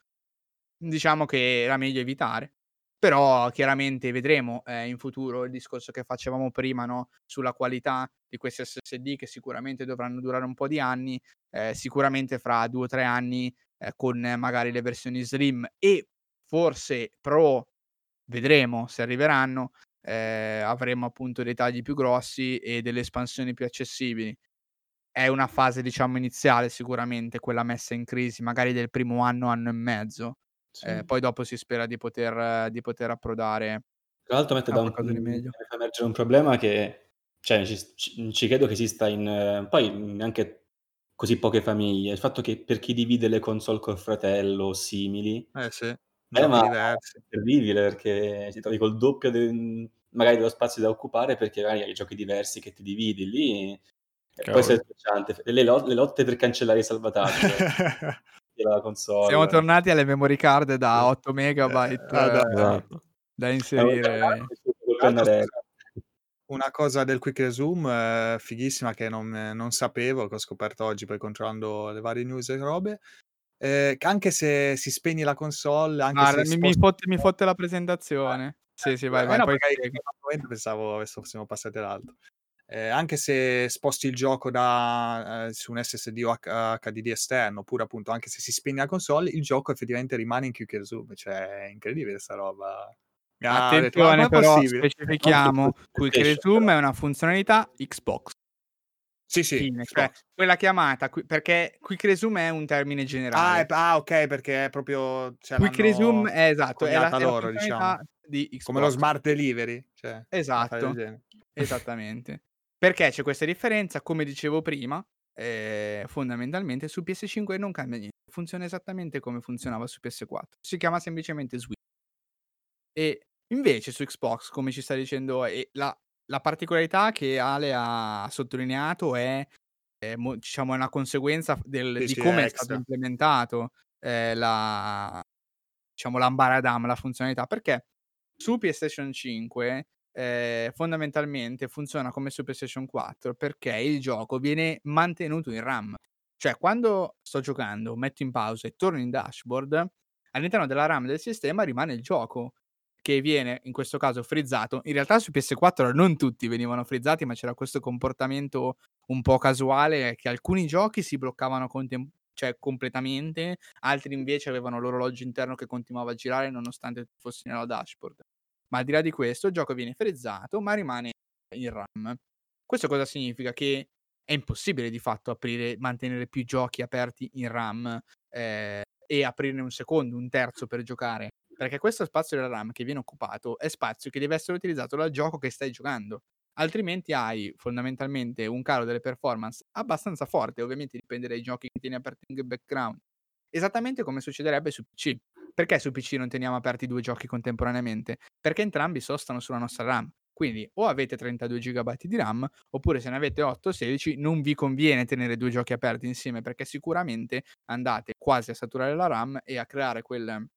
Diciamo che era meglio evitare. Però chiaramente vedremo eh, in futuro il discorso che facevamo prima no? sulla qualità di questi SSD che sicuramente dovranno durare un po' di anni, eh, sicuramente fra due o tre anni eh, con magari le versioni slim e forse pro, vedremo se arriveranno, eh, avremo appunto dei tagli più grossi e delle espansioni più accessibili è una fase, diciamo, iniziale sicuramente, quella messa in crisi, magari del primo anno, anno e mezzo.
Sì.
Eh, poi dopo si spera di poter, di poter approdare
Tra l'altro mette da un,
di meglio.
fa emergere un problema che cioè, ci, ci- credo che esista in eh, poi neanche così poche famiglie. Il fatto che per chi divide le console col fratello o simili,
Eh sì,
eh, ma
diversi.
è terribile perché ti trovi col doppio del- magari dello spazio da occupare perché magari hai giochi diversi che ti dividi lì. E può essere scocciante. Le, lo- le lotte per cancellare i salvataggi *laughs* della console.
Siamo tornati alle memory card da 8 megabyte
Eh, da-
eh,
Esatto.
da inserire.
L'altro, Una cosa del quick resume eh, fighissima che non, non sapevo, che ho scoperto oggi poi controllando le varie news e robe, eh, che anche se si spegne la console, anche se
mi, mi
sposti-
fotte, mi fotte la presentazione. Sì, sì, vai,
Eh,
vai.
no,
poi
pensavo siamo passati all'altro. Eh, anche se sposti il gioco da, eh, su un SSD o H- HDD esterno, oppure appunto anche se si spegne la console, il gioco effettivamente rimane in quick resume. Cioè, è incredibile sta roba. Detto, "Ma
Attenzione
com'è
però,
possibile?"
specifichiamo, *laughs* Resume
però.
è una funzionalità Xbox.
Sì, sì,
Fine, cioè, quella chiamata, perché Quick Resume è un termine
Ah,
generale.
è- ah, ok, perché è proprio... Cioè,
Quick Resume è esatto, è la,
coniata
è la
loro, diciamo.
di Xbox.
Come lo smart delivery. Cioè,
Esatto. Esattamente. Perché c'è questa differenza, come dicevo prima, eh, fondamentalmente su PS5 non cambia niente, funziona esattamente come funzionava su PS4. Si chiama semplicemente Switch. E invece su Xbox, come ci sta dicendo, e la, la particolarità che Ale ha sottolineato è, è mo- diciamo, una conseguenza del-
Sì,
di
sì,
come
è
è stato implementato eh, la, diciamo, l'ambaradam, la funzionalità, perché su PlayStation 5 eh, fondamentalmente funziona come su PlayStation 4 perché il gioco viene mantenuto in RAM. Cioè, quando sto giocando, metto in pausa e torno in dashboard, all'interno della RAM del sistema rimane il gioco. che viene in questo caso frizzato. In realtà su PS4 non tutti venivano frizzati, ma c'era questo comportamento un po' casuale che alcuni giochi si bloccavano contem- cioè, completamente, altri invece avevano l'orologio interno che continuava a girare nonostante fossi nella dashboard. Ma al di là di questo, il gioco viene frizzato, ma rimane in RAM. Questo cosa significa? Che è impossibile di fatto aprire, mantenere più giochi aperti in RAM eh, e aprirne un secondo, un terzo per giocare. Perché questo spazio della RAM che viene occupato è spazio che deve essere utilizzato dal gioco che stai giocando. Altrimenti hai fondamentalmente un calo delle performance abbastanza forte, ovviamente dipende dai giochi che tieni aperti in background. Esattamente come succederebbe su PC. Perché su PC non teniamo aperti due giochi contemporaneamente? Perché entrambi sostano sulla nostra RAM. Quindi o avete 32 GB di RAM, oppure se ne avete 8 o 16 non vi conviene tenere due giochi aperti insieme perché sicuramente andate quasi a saturare la RAM e a creare quel,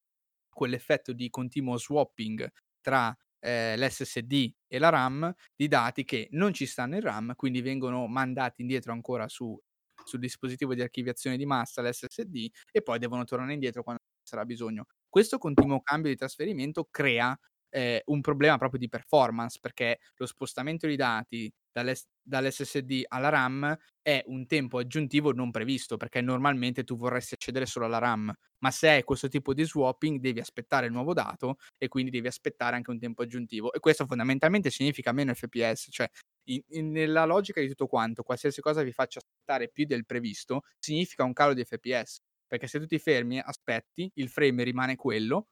quell'effetto di continuo swapping tra eh, l'SSD e la RAM di dati che non ci stanno in RAM, quindi vengono mandati indietro ancora su, sul dispositivo di archiviazione di massa, l'SSD, e poi devono tornare indietro quando sarà bisogno. Questo continuo cambio di trasferimento crea eh, un problema proprio di performance perché lo spostamento di dati dall'S- dall'SSD alla RAM è un tempo aggiuntivo non previsto perché normalmente tu vorresti accedere solo alla RAM, ma se hai questo tipo di swapping devi aspettare il nuovo dato e quindi devi aspettare anche un tempo aggiuntivo e questo fondamentalmente significa meno FPS, cioè in, in, nella logica di tutto quanto, qualsiasi cosa vi faccia aspettare più del previsto significa un calo di FPS perché se tu ti fermi, aspetti, il frame rimane quello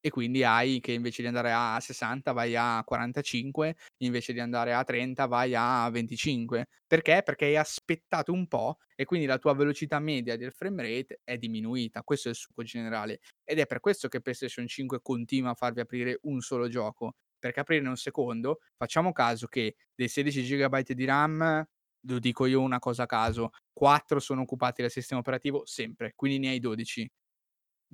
e quindi hai che invece di andare a 60 vai a 45, invece di andare a 30 vai a 25. Perché? Perché hai aspettato un po' e quindi la tua velocità media del frame rate è diminuita. Questo è il succo generale. Ed è per questo che PlayStation 5 continua a farvi aprire un solo gioco. Perché aprire un secondo, facciamo caso che dei 16 GB di RAM lo dico io una cosa a caso, 4 sono occupati dal sistema operativo sempre, quindi ne hai 12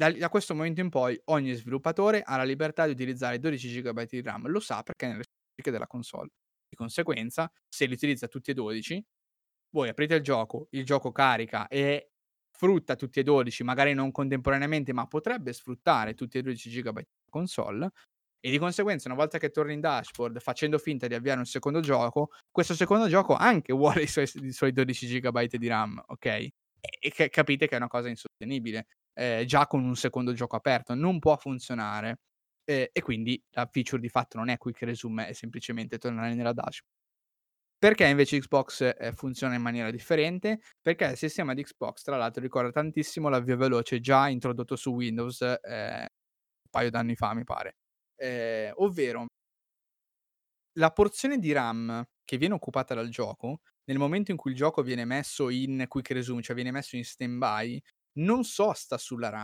da, da, questo momento in poi ogni sviluppatore ha la libertà di utilizzare 12 GB di RAM, lo sa perché è nelle specifiche della console. Di conseguenza, se li utilizza tutti e 12, voi aprite il gioco, il gioco carica e sfrutta tutti e 12, magari non contemporaneamente, ma potrebbe sfruttare tutti e 12 GB di console. E di conseguenza, una volta che torni in dashboard facendo finta di avviare un secondo gioco, questo secondo gioco anche *laughs* vuole i suoi, i suoi 12 GB di RAM, ok? E, e capite che è una cosa insostenibile eh, già con un secondo gioco aperto, non può funzionare. Eh, e quindi la feature di fatto non è quick resume, è semplicemente tornare nella dashboard. Perché invece Xbox eh, funziona in maniera differente? Perché il sistema di Xbox, tra l'altro, ricorda tantissimo l'avvio veloce già introdotto su Windows eh, un paio d'anni fa, mi pare. Eh, ovvero, la porzione di RAM che viene occupata dal gioco, nel momento in cui il gioco viene messo in quick resume, cioè viene messo in stand-by, non sosta sulla RAM,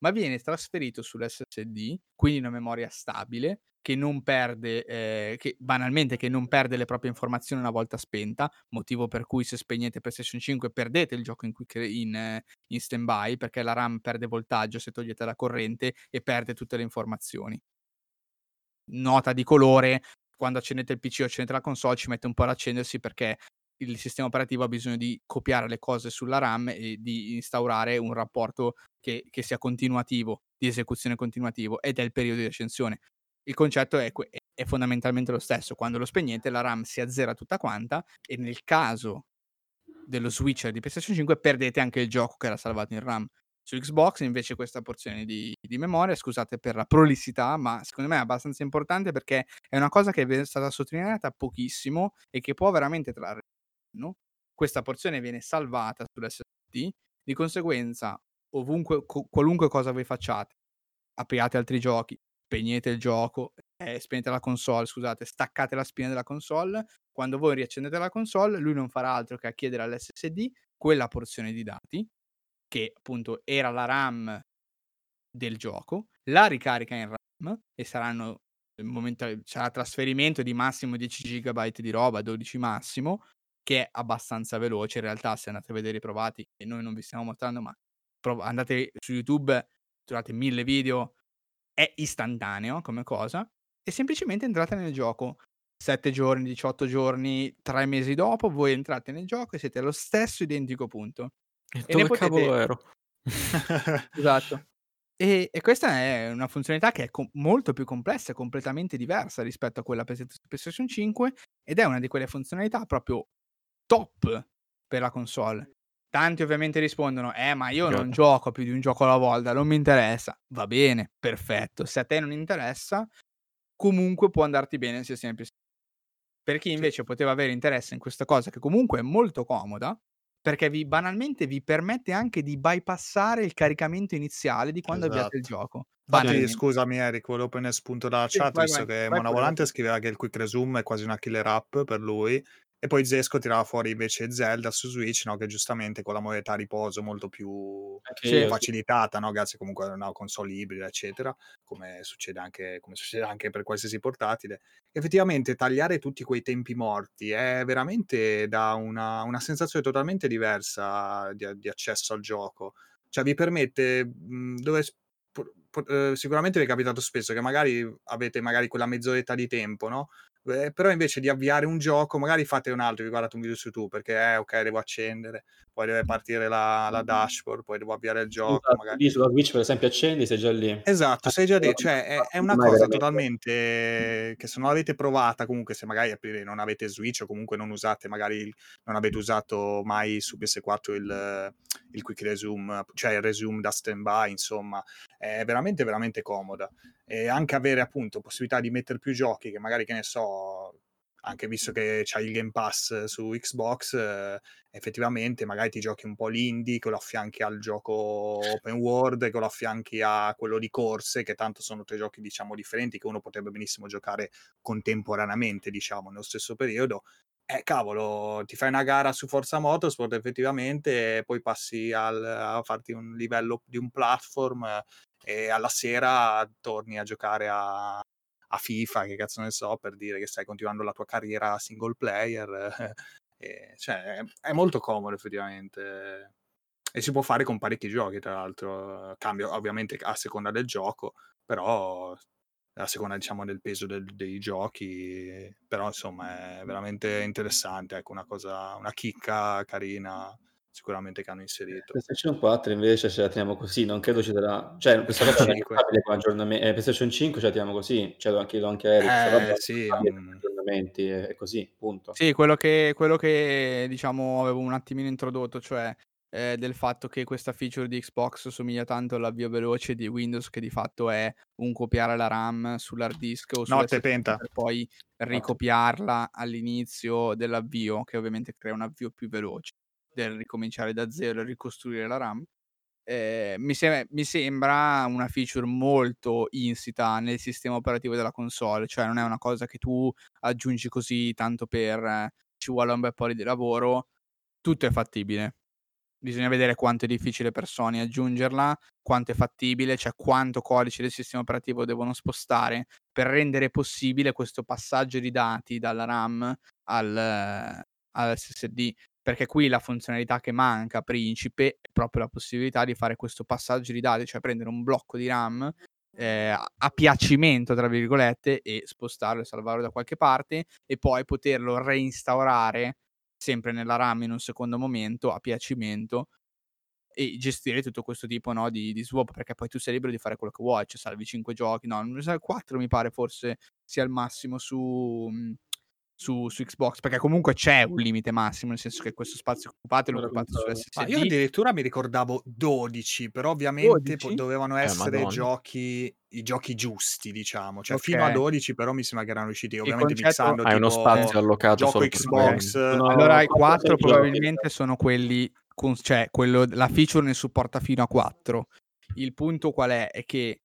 ma viene trasferito sull'SSD, quindi una memoria stabile che non perde, eh, che banalmente che non perde le proprie informazioni una volta spenta, motivo per cui se spegnete PlayStation 5 perdete il gioco in, in, in stand-by perché la RAM perde voltaggio se togliete la corrente e perde tutte le informazioni. Nota di colore, quando accendete il PC o accendete la console ci mette un po' ad accendersi perché il sistema operativo ha bisogno di copiare le cose sulla RAM e di instaurare un rapporto che, che sia continuativo, di esecuzione continuativo, ed è il periodo di accensione. Il concetto è, è fondamentalmente lo stesso, quando lo spegnete la RAM si azzera tutta quanta e nel caso dello switcher di PlayStation 5 perdete anche il gioco che era salvato in RAM. Su Xbox invece questa porzione di, di, memoria, scusate per la prolissità, ma secondo me è abbastanza importante perché è una cosa che è stata sottolineata pochissimo e che può veramente trarre no? questa porzione viene salvata sull'SSD, di conseguenza ovunque, co- qualunque cosa voi facciate, apriate altri giochi, spegnete il gioco, eh, spegnete la console, scusate, staccate la spina della console, quando voi riaccendete la console, lui non farà altro che chiedere all'SSD quella porzione di dati, che appunto era la RAM del gioco, la ricarica in RAM e saranno momento, sarà trasferimento di massimo 10 GB di roba, 12 massimo, che è abbastanza veloce. In realtà, se andate a vedere i provati, e noi non vi stiamo mostrando, ma prov- andate su YouTube, trovate mille video, è istantaneo come cosa, e semplicemente entrate nel gioco. 7 giorni, 18 giorni, 3 mesi dopo, voi entrate nel gioco e siete allo stesso identico punto.
E, dove potete... cavolo ero? *laughs*
esatto. E, e questa è una funzionalità che è com- molto più complessa e completamente diversa rispetto a quella presente su PlayStation 5 ed è una di quelle funzionalità proprio top per la console. Tanti ovviamente rispondono, eh ma io non gioco più di un gioco alla volta, non mi interessa. Va bene, perfetto. Se a te non interessa, comunque può andarti bene il sistema PS. Per chi invece poteva avere interesse in questa cosa, che comunque è molto comoda, perché vi, banalmente vi permette anche di bypassare il caricamento iniziale di quando avviate il
Esatto.
gioco.
Infatti, scusami Eric, volevo prendere spunto dalla
Sì,
chat,
vai,
visto
vai,
che
vai
Mona. Volante scriveva che il Quick Resume è quasi una killer app per lui, e poi Zesco tirava fuori invece Zelda su Switch, no, che giustamente con la modalità riposo molto più
sì.
facilitata, no, grazie comunque a una console ibrida, eccetera, come succede anche, come succede anche per qualsiasi portatile. Effettivamente tagliare tutti quei tempi morti è veramente da una, una sensazione totalmente diversa di, di accesso al gioco. Cioè vi permette, mh, dove eh, sicuramente vi è capitato spesso che magari avete magari quella mezz'oretta di tempo, no? Eh, però invece di avviare un gioco, magari fate un altro, vi guardate un video su YouTube perché eh, ok, devo accendere, poi deve partire la, la dashboard, poi devo avviare il gioco,
Esatto,
magari
lì sulla Switch per esempio accendi, sei già lì.
Esatto, sei già lì, cioè è, è una cosa
veramente-
totalmente che se non l'avete provata, comunque se magari non avete Switch o comunque non usate, magari non avete usato mai su PS4 il, il Quick Resume, cioè il Resume da standby, insomma, è veramente veramente comoda. E anche avere appunto possibilità di mettere più giochi che magari, che ne so, anche visto che c'hai il Game Pass su Xbox, eh, effettivamente magari ti giochi un po' l'indie che lo affianchi al gioco open world, che lo affianchi a quello di corse, che tanto sono tre giochi diciamo differenti che uno potrebbe benissimo giocare contemporaneamente, diciamo, nello stesso periodo. Eh, cavolo, ti fai una gara su Forza Motorsport effettivamente, e poi passi al- a farti un livello di un platform eh, e alla sera torni a giocare a, a FIFA, che cazzo ne so, per dire che stai continuando la tua carriera single player. *laughs* e, cioè, è, è molto comodo effettivamente. E si può fare con parecchi giochi, tra l'altro. Cambia ovviamente a seconda del gioco, però a seconda diciamo del peso del- dei giochi. Però insomma è veramente interessante. Ecco, una cosa, una chicca carina sicuramente che hanno inserito.
PlayStation 4 invece ce la teniamo così, non credo ci darà... Cioè, *laughs* questa cosa non è stabile con aggiornamenti. Eh, PlayStation 5 ce la teniamo così, cioè anche, anche Eric, questa roba
Eh, sì,
aggiornamenti, è è così, punto.
Sì, quello che, quello che diciamo avevo un attimino introdotto, cioè eh, del fatto che questa feature di Xbox somiglia tanto all'avvio veloce di Windows, che di fatto è un copiare la RAM sull'hard disk o sull'SSD
penta.
per poi ricopiarla all'inizio dell'avvio, che ovviamente crea un avvio più veloce del ricominciare da zero e ricostruire la RAM. Eh, mi, sem- mi sembra una feature molto insita nel sistema operativo della console, cioè non è una cosa che tu aggiungi così tanto per ci vuole un bel po' di lavoro, tutto è fattibile. Bisogna vedere quanto è difficile per Sony aggiungerla, quanto è fattibile, cioè quanto codice del sistema operativo devono spostare per rendere possibile questo passaggio di dati dalla RAM al SSD. Perché qui la funzionalità che manca, principe, è proprio la possibilità di fare questo passaggio di dati, cioè prendere un blocco di RAM eh, a- piacimento, tra virgolette, e spostarlo e salvarlo da qualche parte e poi poterlo reinstaurare sempre nella RAM in un secondo momento a piacimento e gestire tutto questo tipo no, di, di swap perché poi tu sei libero di fare quello che vuoi, cioè salvi 5 giochi, no, 4 mi pare forse sia il massimo su, mm, su, su Xbox perché comunque c'è un limite massimo nel senso che questo spazio occupato lo occupate
controllo.
Ma io addirittura mi ricordavo 12, però ovviamente po-
12?
dovevano
Eh,
essere
madonna.
giochi, i giochi giusti, diciamo. Cioè,
Ok.
fino a 12, però mi sembra che erano usciti ovviamente
concetto-
mixando
Hai uno spazio allocato
gioco Xbox.
Sono
Allora i
quattro,
4
sei giochi.
probabilmente sono quelli, con, cioè quello, la feature ne supporta fino a 4. Il punto qual è? È che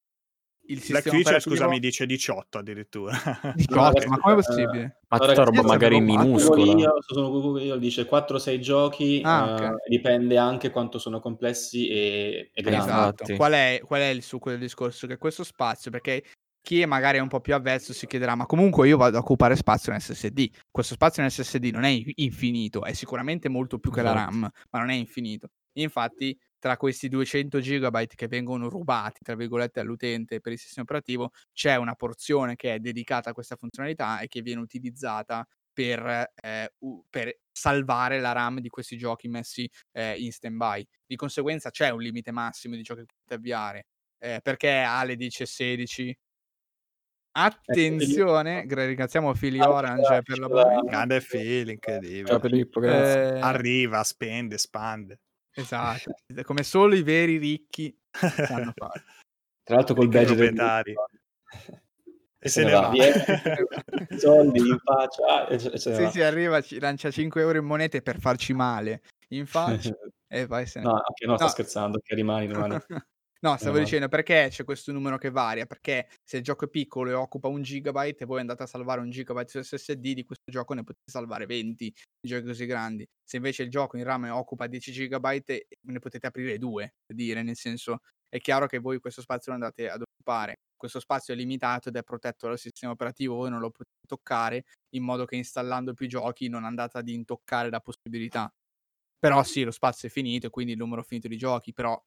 il
Black
sistema
Future,
operativo...
scusami, dice 18 addirittura.
18, ma come è
Eh,
possibile?
Ma
Allora,
tutta roba magari minuscola.
Io, sono Google, io dice 4-6 giochi,
Ah, ok.
eh, dipende anche quanto sono complessi e, e grandi.
Esatto. Qual è, qual è il succo del discorso? Che questo spazio, perché chi è magari un po' più avvezzo si chiederà, ma comunque io vado a occupare spazio in SSD. Questo spazio in SSD non è infinito, è sicuramente molto più che la
Esatto.
RAM, ma non è infinito. Infatti, tra questi 200 GB che vengono rubati, tra virgolette, all'utente per il sistema operativo, c'è una porzione che è dedicata a questa funzionalità e che viene utilizzata per, eh, u- per salvare la RAM di questi giochi messi eh, in stand-by. Di conseguenza c'è un limite massimo di giochi che potete avviare. eh, perché Ale dice 16.
Ecco,
Attenzione, gra- ringraziamo Philly Orange per l'abbonamento.
Grande feeling,
Ciao
incredibile.
Filippo.
Eh,
Arriva, spende, espande.
Esatto, come solo i veri ricchi sanno fare.
Tra l'altro col badge del
proprietari.
E
se ne va.
Via. *laughs* soldi in faccia ah, e se ne
Sì,
va.
sì, arriva, ci lancia 5 euro in monete per farci male in *laughs* faccia e poi se ne
No,
va.
anche no, sto
No.
scherzando, che rimani, rimani. *laughs*
No, stavo
va.
dicendo perché c'è questo numero che varia, perché se il gioco è piccolo e occupa un gigabyte e voi andate a salvare un gigabyte su SSD, di questo gioco ne potete salvare 20 di giochi così grandi. Se invece il gioco in RAM occupa 10 gigabyte, ne potete aprire due, per dire, nel senso è chiaro che voi questo spazio lo andate ad occupare. Questo spazio è limitato ed è protetto dal sistema operativo, voi non lo potete toccare, in modo che installando più giochi non andate ad intoccare la possibilità. Però sì, lo spazio è finito e quindi il numero finito di giochi, però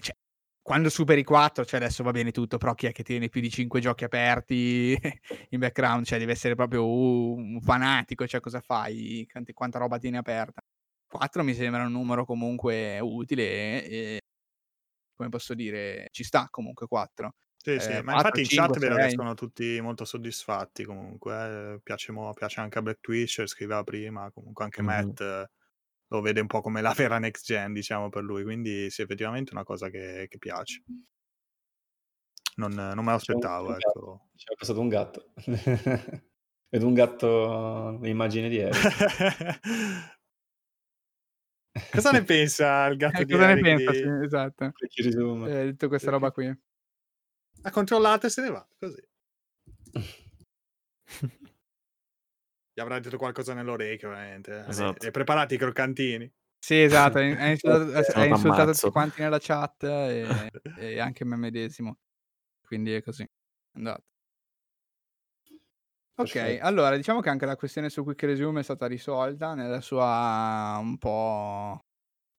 cioè, quando superi 4, cioè adesso va bene tutto, però chi è che tiene più di 5 giochi aperti *laughs* in background? Cioè, deve essere proprio uh, un fanatico, cioè cosa fai? Quanti- quanta roba tieni aperta? 4 mi sembra un numero comunque utile e, come posso dire, ci sta comunque 4.
Sì, sì,
Eh,
ma
4,
infatti in
5,
chat vedo che
6.
sono tutti molto soddisfatti comunque, eh, piace, mo- piace anche a Black Twitcher, scriveva prima, comunque anche
Mhm.
Matt lo vede un po' come la vera next gen, diciamo, per lui, quindi sì, effettivamente è una cosa che, che piace. Non, non me lo aspettavo, ecco.
C'è passato un gatto. *laughs* Vedo un gatto l'immagine di Eric. *laughs*
Cosa ne pensa il *laughs* gatto
Eh,
di
cosa ne
Eric
pensa?
di-
Sì, esatto. Eh, tutta questa roba qui.
Ha controllato e se ne va, così. Gli avrà detto qualcosa nell'orecchio, ovviamente. eh.
Esatto.
E preparati i croccantini.
Sì, esatto, ha ha insultato, *laughs* insultato tutti quanti nella chat e, *laughs* e anche me medesimo. Quindi è così. È andato. Ok,
Perfetto.
allora diciamo che anche la questione su Quick Resume è stata risolta nella sua un po'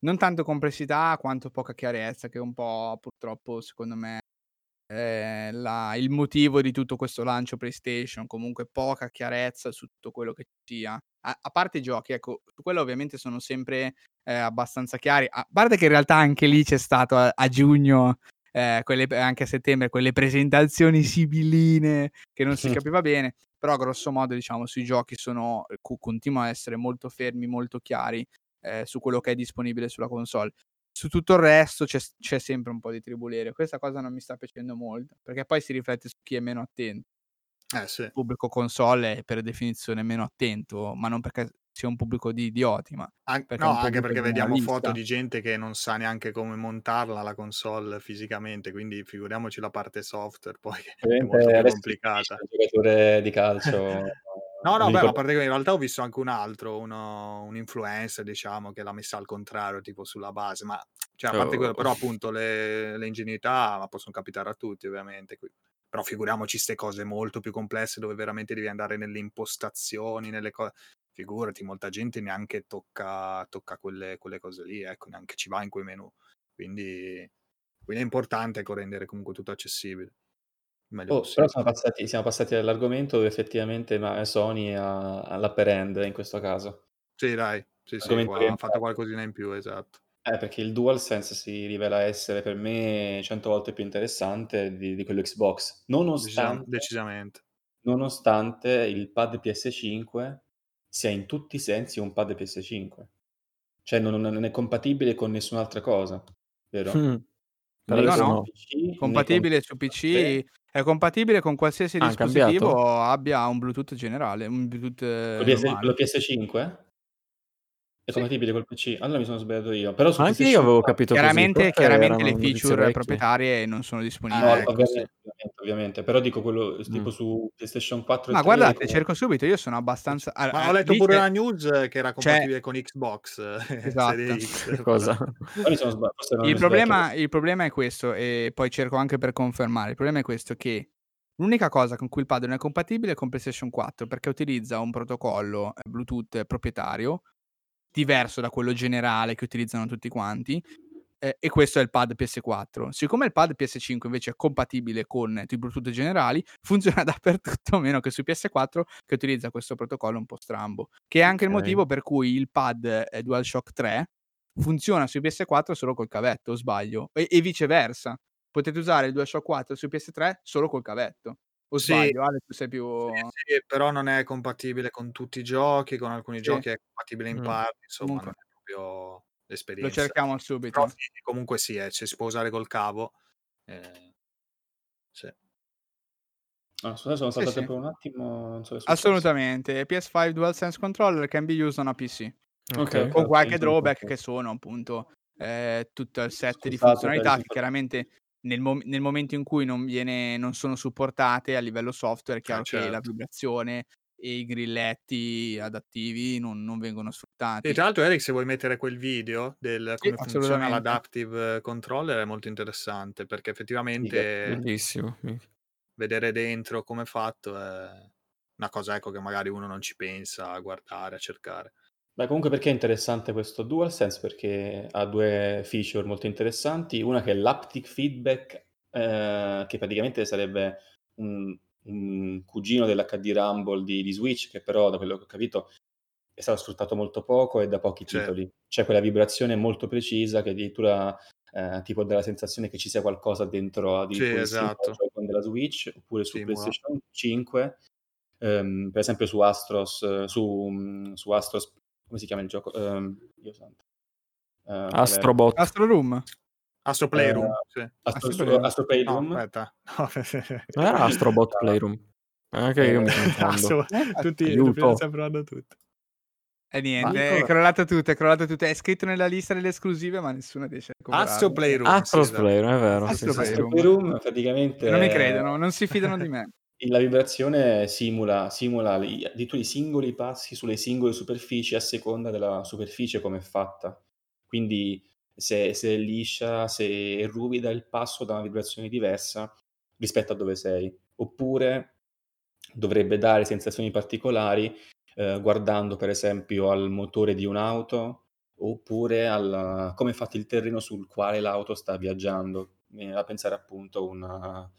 non tanto complessità quanto poca chiarezza, che un po' purtroppo secondo me è la- il motivo di tutto questo lancio PlayStation. Comunque poca chiarezza su tutto quello che sia. A, a parte i giochi, ecco, su quello ovviamente sono sempre eh, abbastanza chiari. A parte che in realtà anche lì c'è stato a, a giugno, eh, quelle- anche a settembre, quelle presentazioni sibilline che non si *laughs* capiva bene. Però grosso modo, diciamo, sui giochi sono, cu- continuano a essere molto fermi, molto chiari eh, su quello che è disponibile sulla console. Su tutto il resto c'è, c'è sempre un po' di tribulerio. Questa cosa non mi sta piacendo molto, perché poi si riflette su chi è meno attento.
Eh sì.
Il pubblico console è per definizione meno attento, ma non perché sia un pubblico di idioti, ma
An-
Perché
no,
un
anche perché vediamo
generalista.
foto di gente che non sa neanche come montarla la console fisicamente, quindi figuriamoci la parte software *laughs* poi è molto più complicata.
il giocatore di calcio. *laughs*
No, no, beh, ma a
ricordo-
parte che in realtà ho visto anche un altro, uno, un influencer, diciamo, che l'ha messa al contrario, tipo sulla base, ma cioè, a parte
Oh.
quello, però appunto le, le ingenuità ma possono capitare a tutti, ovviamente. qui- Però figuriamoci queste cose molto più complesse dove veramente devi andare nelle impostazioni, nelle cose. Figurati, molta gente neanche tocca, tocca quelle, quelle cose lì, ecco, neanche ci va in quei menu. Quindi, quindi è importante ecco, rendere comunque tutto accessibile. Meglio
Oh,
possibile.
però siamo passati, siamo passati all'argomento dove effettivamente ma- Sony ha, ha l'upper end in questo caso.
Sì, dai, sì, sì,
Argomento
qua ha
orientato.
fatto qualcosina in più, esatto.
Eh, perché il DualSense si rivela essere per me 100 volte più interessante di, di quello Xbox,
Decisam-
nonostante,
decisamente.
nonostante il pad PS5 sia in tutti i sensi un pad PS5. Cioè non, non è compatibile con nessun'altra cosa, vero?
Mm. Per
con
no.
PC, né con
compatibile su PC, è compatibile con qualsiasi
Ah,
dispositivo
cambiato?
abbia un Bluetooth generale, un Bluetooth
Con PS, la PS5? È
Sì.
compatibile col PC? Allora mi sono sbagliato io. Però su
Anche io avevo
4
capito così.
Chiaramente,
forse
chiaramente le feature proprietarie non sono disponibili.
No,
Ah, ecco,
ovviamente, ovviamente. Però dico quello tipo
Mm.
su PlayStation 4 e
Ma
3
guardate,
come-
cerco subito, io sono abbastanza...
Ma
allora,
ho letto pure la news che era
c'è-
compatibile con Xbox *laughs*
Esatto. *laughs*
Cosa?
Poi mi sono sbagliato, forse non
Il problema, il problema è questo, e poi cerco anche per confermare. Il problema è questo: che l'unica cosa con cui il pad non è compatibile è con PlayStation 4 perché utilizza un protocollo eh, Bluetooth proprietario diverso da quello generale che utilizzano tutti quanti. eh, e questo è il pad PS4. Siccome il pad PS5 invece è compatibile con i Bluetooth generali, *laughs* funziona dappertutto, meno che su PS4 che utilizza questo protocollo un po' strambo. Che è anche il
Ok.
motivo per cui il pad eh, DualShock 3 funziona su PS4 solo col cavetto, o sbaglio, e, e viceversa. potete usare il DualShock 4 su PS3 solo col cavetto. O
Sì.
sbaglio, Ale, tu sei più...
Sì, sì, però non è compatibile con tutti i giochi, con alcuni
Sì.
giochi è compatibile in
Mh.
parte, insomma
Comunque.
non è proprio
Lo
l'esperienza.
cerchiamo
Però
subito.
sì, comunque sì, eh, se si può usare col cavo. eh, sì.
Ah, scusate, sono
Sì,
saltato
sì.
per un attimo, non so.
Assolutamente. PS5 DualSense Controller can be used on a PC.
Ok,
Ok.
Con qualche drawback che sono appunto eh, tutto il set di
Scusate per
funzionalità che chiaramente nel, mom- nel momento in cui non, viene, non sono supportate a livello software è chiaro
Eh,
che la
certo.
vibrazione e i grilletti adattivi non, non vengono sfruttati.
Sì, tra l'altro Eric, se vuoi mettere quel video del
Sì,
come funziona
assolutamente.
l'adaptive controller è molto interessante perché effettivamente
Bellissimo. minchia.
vedere dentro come è fatto è una cosa ecco che magari uno non ci pensa a guardare, a cercare.
Beh, comunque perché è interessante questo DualSense? Perché ha due feature molto interessanti. Una che è l'haptic feedback, eh, che praticamente sarebbe un, un cugino dell'HD Rumble di, di Switch, che però, da quello che ho capito, è stato sfruttato molto poco e da pochi
Sì.
titoli. C'è quella vibrazione molto precisa che addirittura eh, ti può dare la sensazione che ci sia qualcosa dentro addirittura singolo
esatto.
Joy-Con della Switch, oppure su
Simula.
PlayStation 5, ehm, per esempio su Astros, su, su Astros, come si chiama il gioco? Ehm, Dio santo. Vabbè.
Astrobot.
Astro Room?
Astro Playroom,
Eh,
sì.
Astro,
Astro Playroom.
Astro
No,
Playroom.
aspetta. No. *laughs*
Era Astrobot Playroom. Anche io mi confondo. *laughs*
Astro-
Eh,
tutti
aiuto.
vanno tutti.
E niente, è crollato tutto, è crollato tutto. È scritto nella lista delle esclusive, ma nessuno riesce a.
Astro Playroom.
Astro
sì, esatto.
Playroom, è vero.
Astro
sì.
Astro
Playroom.
Playroom praticamente
Non mi credono, non si fidano di me.
La vibrazione simula, simula li- addirittura i singoli passi sulle singole superfici a seconda della superficie come è fatta. Quindi se, se è liscia, se è ruvida, il passo dà una vibrazione diversa rispetto a dove sei. Oppure dovrebbe dare sensazioni particolari eh, guardando per esempio al motore di un'auto oppure al come è fatto il terreno sul quale l'auto sta viaggiando. Viene da pensare appunto a una,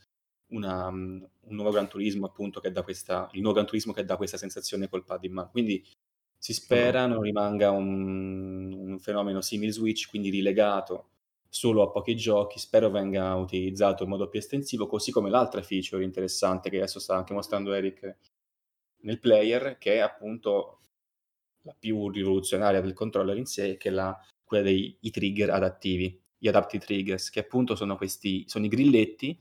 una, um, un nuovo Gran Turismo appunto che dà questa, il nuovo Gran Turismo che dà questa sensazione col pad in mano. Quindi si spera non rimanga un, un fenomeno simile Switch, quindi rilegato solo a pochi giochi, spero venga utilizzato in modo più estensivo, così come l'altra feature interessante che adesso sta anche mostrando Eric nel player, che è appunto la più rivoluzionaria del controller in sé, che è la, quella dei i trigger adattivi, gli adaptive triggers, che appunto sono questi, sono i grilletti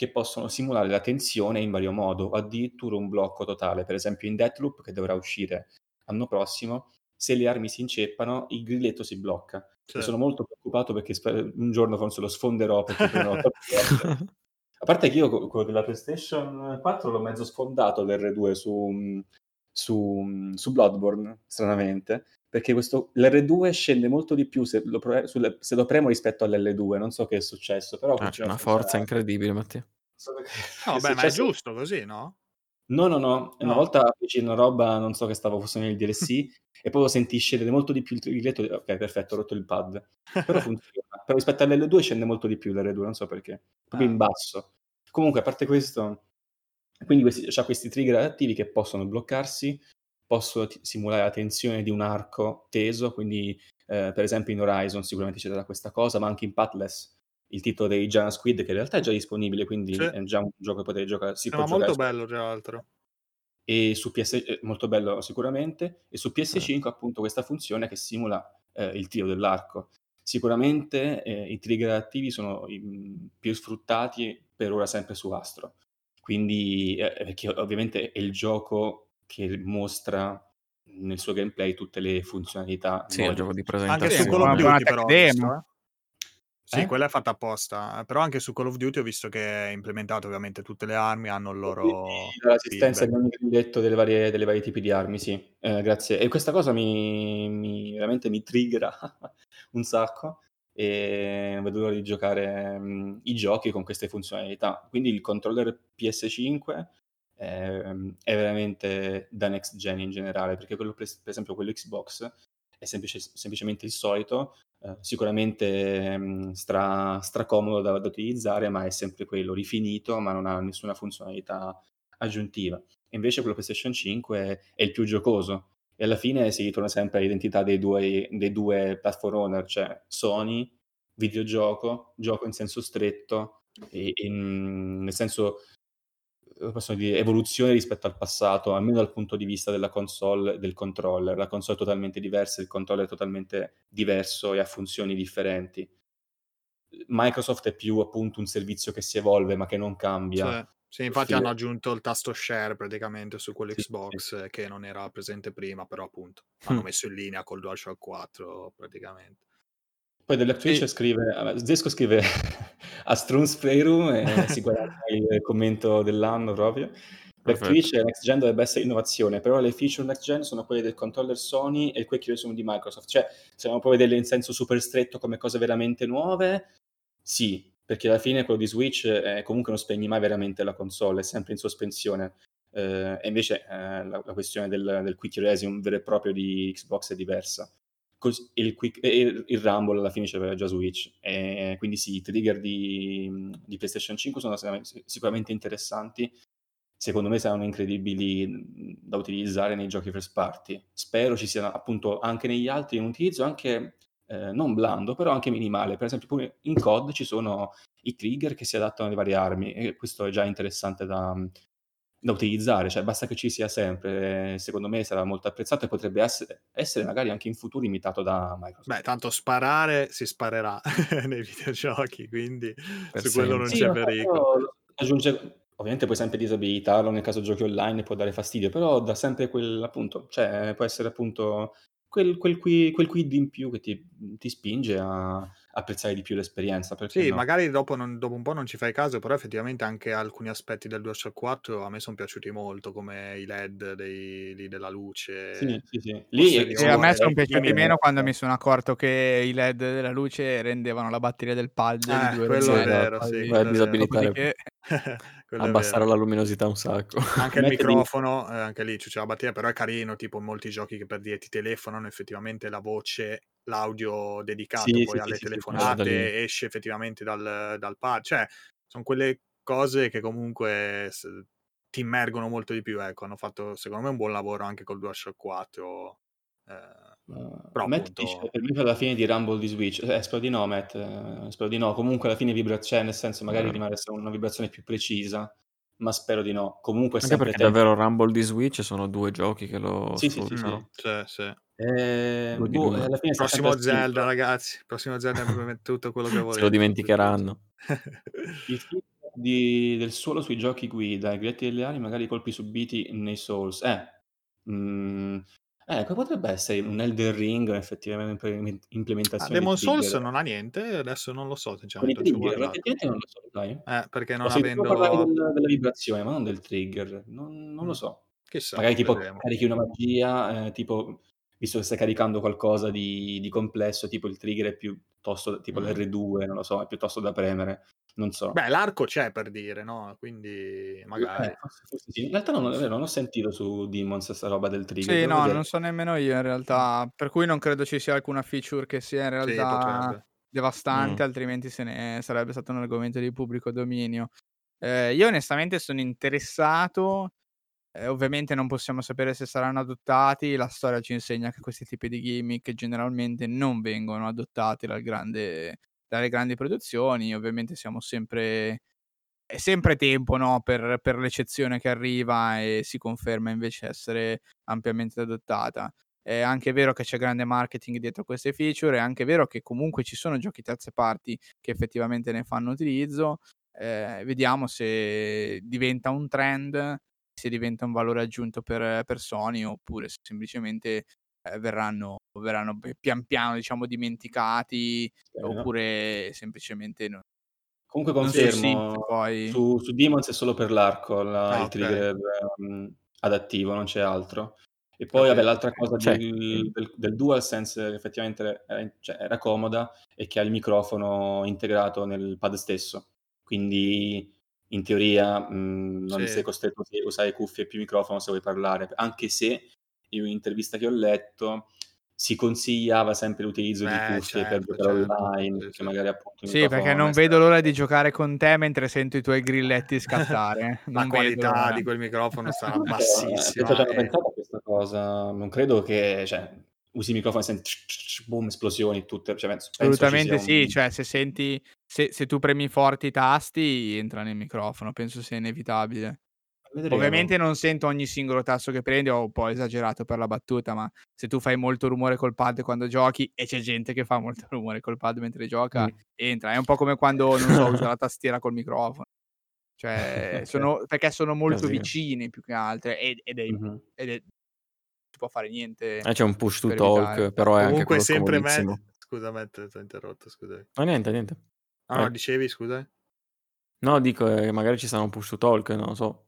che possono simulare la tensione in vario modo, addirittura un blocco totale, per esempio in Deathloop, che dovrà uscire l'anno prossimo, se le armi si inceppano, il grilletto si blocca. E sono molto preoccupato perché un giorno forse lo sfonderò perché. *laughs* A parte che io quello della PlayStation 4 l'ho mezzo sfondato l'R2 su, su, su Bloodborne, stranamente, perché questo, l'R2 scende molto di più se lo, pre- sulle- se lo premo rispetto all'L2, non so che è successo, però
Ah, una forza incredibile, Mattia.
Non so che-
No, *laughs*
che
beh, ma è giusto così, no?
No, no, no, una
No.
volta feci una roba, non so che stavo fosse nel DLC, *laughs* e poi lo sentì scendere molto di più il grilletto, ok, perfetto, ho rotto il pad. Però *laughs* funziona. Però rispetto all'L2 scende molto di più l'R2, non so perché. Proprio
Ah.
in basso. Comunque, a parte questo, quindi questi, c'ha questi trigger adattivi che possono bloccarsi, possono ti- simulare la tensione di un arco teso, quindi eh, per esempio in Horizon sicuramente sarà questa cosa, ma anche in Pathless, il titolo dei Giant Squid, che in realtà è già disponibile, quindi
Sì.
è già un gioco che potete giocare, si
Sembra
giocare
molto
su-
bello, tra l'altro.
e su PS eh, molto bello sicuramente e su PS5 appunto questa funzione che simula eh, il tiro dell'arco sicuramente eh, i trigger attivi sono i mm, più sfruttati per ora sempre su Astro quindi eh, perché ovviamente è il gioco che mostra nel suo gameplay tutte le funzionalità
Sì, il gioco di
Anche
presentazione.
su Call of Duty, però. visto,
demo.
eh. Sì,
Eh?
quella è fatta apposta. Però anche su Call of Duty ho visto che è implementato ovviamente tutte le armi, hanno il loro
l'assistenza di ogni grilletto delle varie, delle varie tipi di armi, sì, Eh, grazie. E questa cosa mi, mi- veramente mi triggera *laughs* un sacco e non vedo l'ora di giocare mm, i giochi con queste funzionalità. Quindi il controller PS5 ehm, è veramente da next gen in generale, perché quello, per esempio quello Xbox è semplice- semplicemente il solito, eh, sicuramente mm, stra, stracomodo da, da utilizzare, ma è sempre quello rifinito, ma non ha nessuna funzionalità aggiuntiva. E invece quello PlayStation 5 è, è il più giocoso e alla fine si ritorna sempre all'identità dei due, dei due platform owner, cioè Sony videogioco, gioco in senso stretto, e, in, nel senso dire, evoluzione rispetto al passato, almeno dal punto di vista della console e del controller. La console è totalmente diversa, il controller è totalmente diverso e ha funzioni differenti. Microsoft è più appunto un servizio che si evolve ma che non cambia.
Sì, sì infatti hanno aggiunto il tasto share praticamente su quell'Xbox sì, sì. che non era presente prima, però appunto hanno messo in linea col DualShock 4 praticamente.
Poi della Twitch e... scrive, Zesco scrive *laughs* a Strunz Playroom e *laughs* si guarda il commento dell'anno proprio. Per. Twitch Next Gen dovrebbe essere innovazione, però le feature Next Gen sono quelle del controller Sony e quelle che sono di Microsoft. Cioè, se non puoi vederle in senso super stretto come cose veramente nuove, sì, perché alla fine quello di Switch è comunque non spegni mai veramente la console, è sempre in sospensione. Eh, e invece eh, la, la, questione del, del quick erasing vero e proprio di Xbox è diversa cos- il, quick, il, il, Rumble alla fine c'aveva già Switch, e quindi sì, i trigger di, di PlayStation 5 sono sicuramente interessanti, secondo me saranno incredibili da utilizzare nei giochi first party. Spero ci sia appunto anche negli altri un utilizzo anche eh, non blando, però anche minimale. Per esempio, pure in COD ci sono i trigger che si adattano alle varie armi e questo è già interessante da, da utilizzare, cioè basta che ci sia sempre, secondo me sarà molto apprezzato e potrebbe essere, essere magari anche in futuro imitato da Microsoft.
Beh, tanto sparare si sparerà *laughs* nei videogiochi, quindi per su quello non sì, c'è pericolo.
Aggiunge, ovviamente puoi sempre disabilitarlo nel caso giochi online può dare fastidio, però dà sempre quel appunto, cioè può essere appunto quel, quel, quid, quel quid in più che ti, ti spinge a, apprezzare di più l'esperienza.
Sì,
no?
magari dopo, non, dopo, un po' non ci fai caso, però effettivamente anche alcuni aspetti del DualShock 4 a me sono piaciuti molto, come i LED dei, lì della luce.
Sì, sì, sì. Lì,
sì a me sono piaciuti meno quando mi sono accorto che i LED della luce rendevano la batteria del pad
eh, di due quello è vero, sì,
quello è disabilitare. *laughs* abbassare la luminosità un sacco.
Anche il microfono, eh, anche lì c'è la batteria, però è carino, tipo in molti giochi che per dire ti telefonano effettivamente la voce l'audio dedicato sì, poi sì, alle sì, telefonate esce effettivamente dal, dal pad, cioè sono quelle cose che comunque s- ti immergono molto di più, ecco, hanno fatto secondo me un buon lavoro anche col DualShock 4. Eh,
Uh, però Matt appunto... dice per me alla fine di Rumble di Switch eh, spero di no Matt eh, spero di no comunque alla fine vibra c'è nel senso magari mm. rimane una vibrazione più precisa ma spero di no comunque
anche perché tempo... davvero Rumble di Switch sono due giochi che lo
sì, sì, sì, sì. Sì, sì.
Eh, boh, alla fine
prossimo Zelda, ragazzi. Prossimo Zelda tutto quello che volete. *laughs*
Se lo dimenticheranno.
Il film di, del suolo sui giochi guida, i gretti delle ali, magari i colpi subiti nei Souls. Eh, mm, ecco, potrebbe essere un Elden Ring effettivamente implementazione.
Ah, Demon Souls non ha niente, adesso non lo so. Sinceramente,
trigger, non lo so, dai.
Eh, perché non Ho avendo...
parlare del, della vibrazione, ma non del trigger. Non, non lo so.
Chissà,
magari tipo vedremo. carichi una magia, eh, tipo visto che stai caricando qualcosa di, di complesso, tipo il trigger è piuttosto, tipo mm. l'R2, non lo so, è piuttosto da premere, non so.
Beh, l'arco c'è per dire, no? Quindi magari...
Eh, forse, forse sì. In realtà non, non, ho sentito su Demons questa roba del trigger.
Sì, no, vedere. non so nemmeno io in realtà, per cui non credo ci sia alcuna feature che sia in realtà sì, devastante, mm. altrimenti se ne sarebbe stato un argomento di pubblico dominio. Eh, io onestamente sono interessato eh, ovviamente non possiamo sapere se saranno adottati, la storia ci insegna che questi tipi di gimmick generalmente non vengono adottati dal grande, dalle grandi produzioni, ovviamente siamo sempre... È sempre tempo no, per, per l'eccezione che arriva e si conferma invece essere ampiamente adottata. È anche vero che c'è grande marketing dietro queste feature, è anche vero che comunque ci sono giochi terze parti che effettivamente ne fanno utilizzo. Eh, vediamo se diventa un trend se diventa un valore aggiunto per, per Sony oppure se semplicemente eh, verranno, verranno pian piano diciamo dimenticati eh, oppure no. semplicemente no.
Comunque confermo, poi... su, su Demons è solo per l'arco la, ah, il trigger um, adattivo, non c'è altro. E poi okay. vabbè, l'altra cosa cioè, del, del, del DualSense effettivamente era, cioè, era comoda e che ha il microfono integrato nel pad stesso. Quindi in teoria mh, mhmm, non sì. sei costretto a usare cuffie e più microfono se vuoi parlare, anche se in un'intervista che ho letto si consigliava sempre l'utilizzo Beh, di cuffie certo, per giocare certo, online, perché magari appunto
Sì, perché non vedo l'ora di giocare con te mentre sento i tuoi grilletti scattare. *laughs*
La qualità
vedo...
di quel microfono sarà bassissima.
Eh, ho già pensato a questa cosa, non credo che, cioè, usi il microfono e senti boom, esplosioni tutte. Cioè,
Assolutamente sì,
un-
cioè se senti se, se tu premi forti i tasti entra nel microfono, penso sia inevitabile.
Vedremo.
Ovviamente non sento ogni singolo tasto che prendi, ho un po' esagerato per la battuta, ma se tu fai molto rumore col pad quando giochi e c'è gente che fa molto *laughs* rumore col pad mentre gioca,
Mm.
entra. È un po' come quando, non so, usa la tastiera col microfono. Cioè, *laughs* sono, perché sono molto
Casino.
vicini più che altre ed, ed è,
Mhm.
ed è- non si può fare niente.
Eh, c'è un push to
per
talk,
evitare.
però è anche
Comunque
quello
sempre me... Scusa, Matt, ti ho interrotto, scusa.
No, niente, niente.
Ah, no,
Eh.
dicevi, scusa?
No, dico, eh, magari ci sarà un push to talk, non lo so.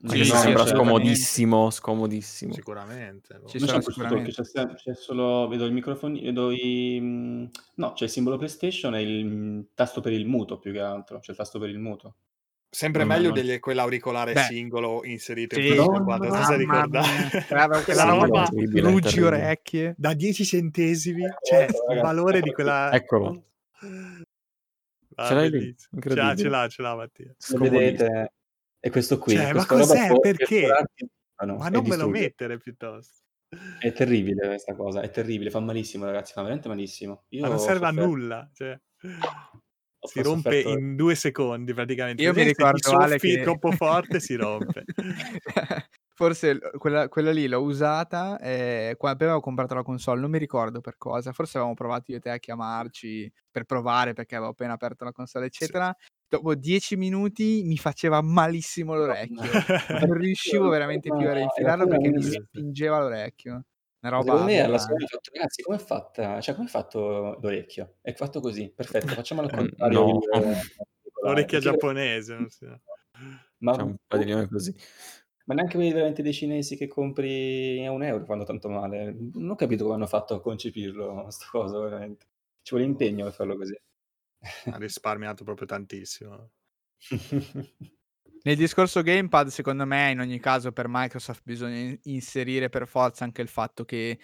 Sì, sì,
se sembra scomodissimo, scomodissimo.
Sicuramente.
Ci
talk,
sicuramente.
c'è, c'è solo, vedo il microfono, vedo i... mm, No, c'è il simbolo PlayStation e il mm, tasto per il muto più che altro, c'è il tasto per il muto.
Sempre
No,
meglio
no.
degli quell'auricolare
Beh.
singolo inserito
Sì,
in PlayStation 4,
Madonna,
non so se
mamma
ricordate.
mia, *laughs* quella- roba Ruggi orecchie.
da 10 centesimi,
Ecco,
cioè
ecco,
il valore di quella...
Eccolo.
Ah,
Ce l'hai lì?
Ce l'ha, ce l'ha, ce l'ha Mattia.
Vedete? E questo qui,
Cioè, ma cos'è? Perché?
Ah, no,
Ma non me lo mettere piuttosto.
È terribile questa cosa, è terribile, fa malissimo ragazzi, fa veramente malissimo. Io
Ma non serve a
sofferto-
nulla. Cioè. Si rompe
sofferto-
in due secondi praticamente.
Io mi ricordo, Ale, che-
troppo forte si rompe. *laughs*
Forse quella, quella lì l'ho usata eh, quando avevo comprato la console, non mi ricordo per cosa. Forse avevamo provato io e te a chiamarci per provare perché avevo appena aperto la console, eccetera. Dopo dieci minuti mi faceva malissimo l'orecchio. *laughs* Non riuscivo veramente più a infilarlo
ma
perché mi spingeva l'orecchio. Una
Ma
roba
Secondo me alla
aberrante.
scuola fatto, ragazzi, come è fatta? Cioè, come è fatto l'orecchio? È fatto così, perfetto, facciamolo al
Eh,
contrario.
no.
perché- *laughs*
giapponese. non so.
Ma,
C'è un padiglione così.
ma neanche quelli veramente dei cinesi che compri a un euro fanno tanto male. Non ho capito come hanno fatto a concepirlo, sta cosa, veramente. Ci vuole impegno per farlo così.
Ha risparmiato proprio tantissimo.
Nel discorso gamepad, secondo me, in ogni caso per Microsoft bisogna in- inserire per forza anche il fatto che,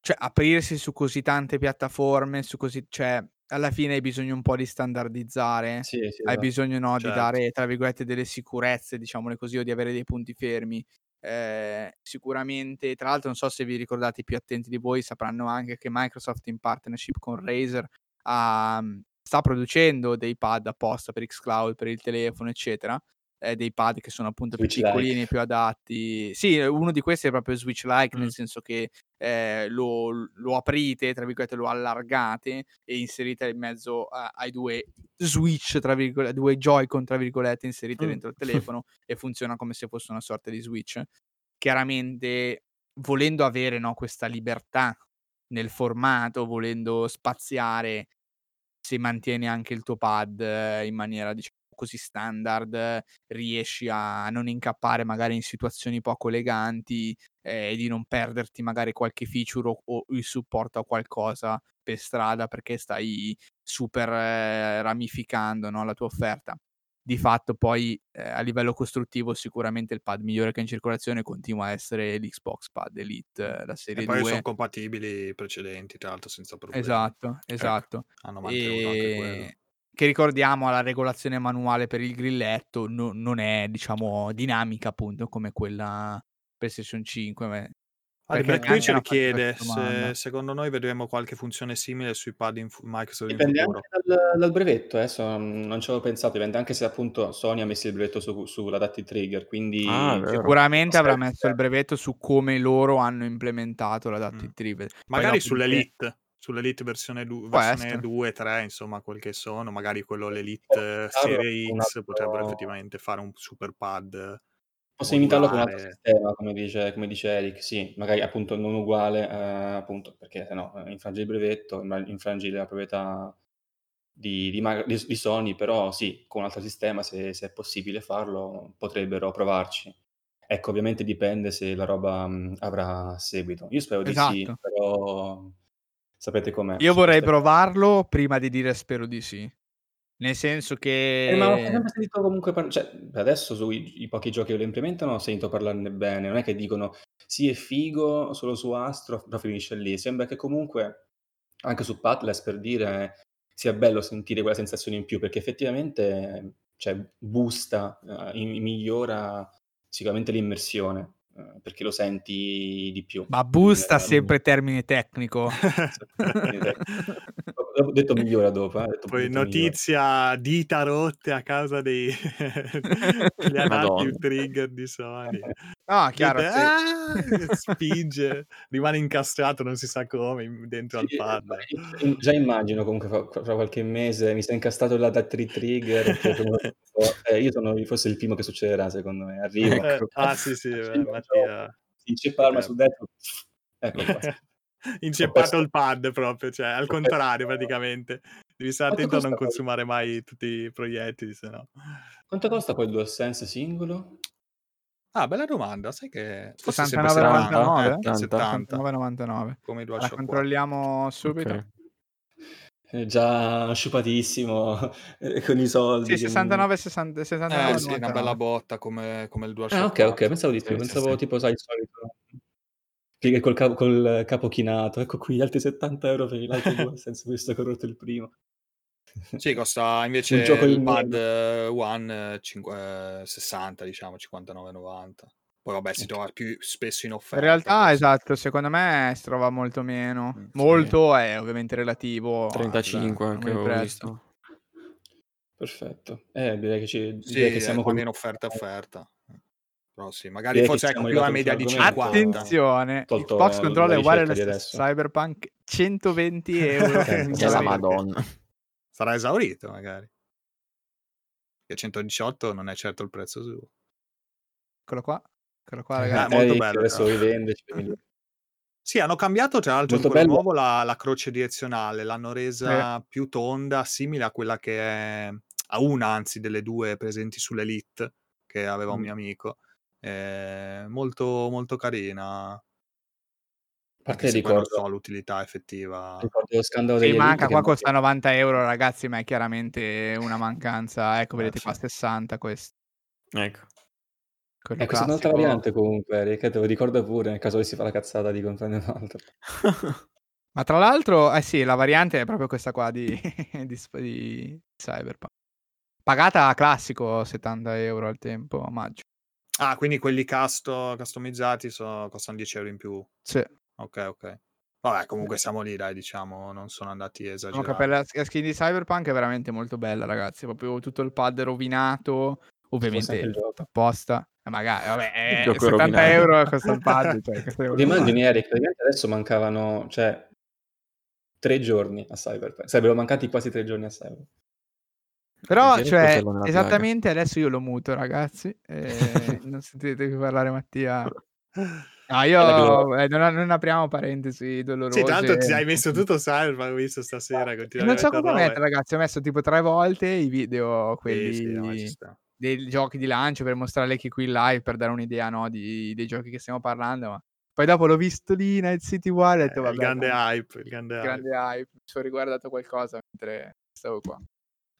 cioè, aprirsi su così tante piattaforme, su così, cioè, alla fine hai bisogno un po' di standardizzare,
sì, sì,
hai
esatto.
bisogno, no, di
Certo.
dare, tra virgolette, delle sicurezze, diciamole così, o di avere dei punti fermi. Eh, sicuramente, tra l'altro, non so se vi ricordate, i più attenti di voi sapranno anche che Microsoft in partnership con Razer ha- sta producendo dei pad apposta per Xcloud, per il telefono, eccetera. eh, dei pad che sono appunto più
Switch-like.
piccolini, più adatti. Sì, uno di questi è proprio Switch-like,
Mm.
nel senso che eh, lo, lo aprite, tra virgolette, lo allargate e inserite in mezzo a- ai due Switch, tra virgolette, due Joy-Con, tra virgolette, inserite
Mm.
dentro il *laughs* telefono e funziona come se fosse una sorta di Switch. Chiaramente, volendo avere no, questa libertà nel formato, volendo spaziare, se mantieni anche il tuo pad eh, in maniera diciamo così standard, eh, riesci a non incappare magari in situazioni poco eleganti eh, e di non perderti magari qualche feature o, o il supporto a qualcosa per strada perché stai super eh, ramificando no, la tua offerta. Di fatto poi eh, a livello costruttivo sicuramente il pad migliore che è in circolazione continua a essere l'Xbox Pad Elite, eh, la
E
serie
poi
2.
sono compatibili i precedenti, tra l'altro, senza problemi.
Esatto, esatto.
Hanno mantenuto anche quello.
E che ricordiamo la regolazione manuale per il grilletto no- non è diciamo dinamica appunto come quella PlayStation 5 perché
Black Witcher
hanno fatto
chiede
questa domanda.
se secondo noi vedremo qualche funzione simile sui pad in Microsoft in
Dipende
futuro.
anche dal, dal brevetto, adesso non ci avevo pensato, dipende anche se appunto Sony ha messo il brevetto su, sull'adaptive trigger, quindi
Ah,
sicuramente avrà messo il brevetto su come loro hanno implementato l'adaptive
Mm.
trigger
Magari
dopodiché-
sull'Elite, sull'Elite versione, du-
Può
versione
essere.
2, 3, insomma, quel che sono. Magari quello l'Elite
Può
Serie X
altro-
potrebbero effettivamente fare un super pad.
Posso imitarlo con un altro sistema, come dice, come dice Eric, sì, magari appunto non uguale, eh, appunto, perché se no eh, infrangi il brevetto, infrangi la proprietà di, di di- di Sony, però sì, con un altro sistema, se, se è possibile farlo, potrebbero provarci. Ecco, ovviamente dipende se la roba mh, avrà seguito. Io spero di sì,
Esatto.
però sapete com'è.
io vorrei provarlo prima di dire spero di sì nel senso che
Eh, ma ho sempre sentito comunque par- cioè, adesso sui i pochi giochi che lo implementano ho sentito parlarne bene, non è che dicono sì è figo solo su Astro, però finisce lì. Sembra che comunque anche su Padless per dire sia bello sentire quella sensazione in più, perché effettivamente cioè, boosta, eh, in- migliora sicuramente l'immersione. eh, perché lo senti di più.
Ma busta
Eh,
sempre termine tecnico. *laughs*
Ho detto migliora dopo. eh, detto
Poi
detto migliora.
notizia dita rotte a causa dei *laughs* trigger di Sony.
No, chiaro.
Gente,
sì.
"Ah!" *laughs* spinge, rimane incastrato, non si sa come, dentro
Sì,
al pad.
ma io- già immagino comunque fra, fra qualche mese mi è incastrato l'adaptive trigger. che *laughs* come- eh, io sono forse il primo che succederà, secondo me. Arriva.
Eh, ah sì sì, eh, Mattia.
Si inceppa l'arma sul dentro. Ecco qua. *laughs*
Inceppato il pad proprio, cioè al contrario praticamente. Devi stare
Quanto
attento a non
poi?
consumare mai tutti i proiettili, se no.
Quanto costa poi il DualSense singolo?
Ah, bella domanda, sai che forse sempre
69,99?
70, 70,
69,99.
come i
La
DualShock 4.
controlliamo subito.
Ok.
È già sciupatissimo *laughs* eh, con i soldi.
Sì,
che-
69, 60, 69,
Eh sì, una
99.
bella botta come, come il DualShock
Ah, ok,
4.
ok, pensavo di più.
Sì,
Pensavo
sì.
tipo, sai, il solito. Che col, capo, col capo chinato. Ecco qui, altri 70 euro per l'altro *laughs* DualSense, visto che ho rotto il primo.
Sì, costa invece
Un gioco
il
in
pad eh, One eh, cinque- eh, 60, diciamo, 59,90. Poi vabbè, si trova più spesso in
In
offerta.
realtà,
forse.
esatto, secondo me si trova molto meno.
Mm, sì.
Molto è ovviamente relativo. al
35
al
anche ho visto.
Perfetto. Eh, direi che, ci,
Sì,
direi che
eh,
siamo
quando
col-
in offerta offerta. Sì, magari forse ecco più la media di
sull'argomento.
50.
Attenzione,
Tolto
Xbox
la-
Controller
la
Wireless
adesso.
Cyberpunk 120 *laughs* euro.
Eh.
Cyberpunk.
Madonna.
Sarà esaurito magari. Che 118 non è certo il prezzo suo.
Eccolo qua. Eccolo qua,
Eh,
ragazzi.
molto
Eric
bello,
Adesso rivende.
Sì, hanno cambiato tra l'altro in
Molto bello.
nuovo la, la croce direzionale, l'hanno resa più tonda, simile a quella che è a una anzi delle due presenti sull'Elite che aveva un
Mm.
mio amico. Eh, molto, molto carina. Non
ricordo,
so l'utilità effettiva.
ricordo lo scandalo
Sì,
degli
manca qua
che-
costa 90 euro, ragazzi, ma è chiaramente una mancanza. Ecco,
Eh,
vedete qua 60 questo.
Ecco.
Quello
Eh, questa è un'altra variante comunque, Eric, te lo ricorda pure nel caso avessi fa la cazzata di comprare un altro. *laughs*
Ma tra l'altro, eh sì, la variante è proprio questa qua di, *laughs* di, di Cyberpunk. Pagata a classico 70 euro al tempo, a maggio.
Ah, quindi quelli custo- customizzati so- costano 10 euro in più.
Sì.
Ok, ok. Vabbè, comunque siamo lì, dai, diciamo, non sono andati
Diciamo
esagerati.
la skin di Cyberpunk è veramente molto bella, ragazzi. Proprio tutto il pad rovinato, ovviamente apposta. Eh, magari, vabbè, eh,
è
70
rovinato.
euro costa il pad. Cioè, *laughs*
immagini. Eric, praticamente adesso mancavano, cioè, tre giorni a Cyberpunk. Sarebbero mancati quasi tre giorni a Cyberpunk.
Però, cioè,
nella piaga.
esattamente adesso io lo muto, ragazzi. e *laughs* non sentite più parlare Mattia. *laughs* No, io eh, non, non apriamo parentesi dolorose.
Sì, l'altro ti hai messo *laughs* tutto Cyberpunk, ho visto stasera,
E
continui
non so
robe.
mettere, ragazzi. Ho messo tipo tre volte i video,
Sì,
quelli
sì, no, ci sta.
dei giochi di lancio per mostrare che qui in live per dare un'idea no, di- dei giochi che stiamo parlando. Ma poi dopo l'ho visto lì Night City War e ho detto,
Eh,
vabbè,
il grande hype, il grande hype.
grande hype. Mi sono riguardato qualcosa mentre stavo qua.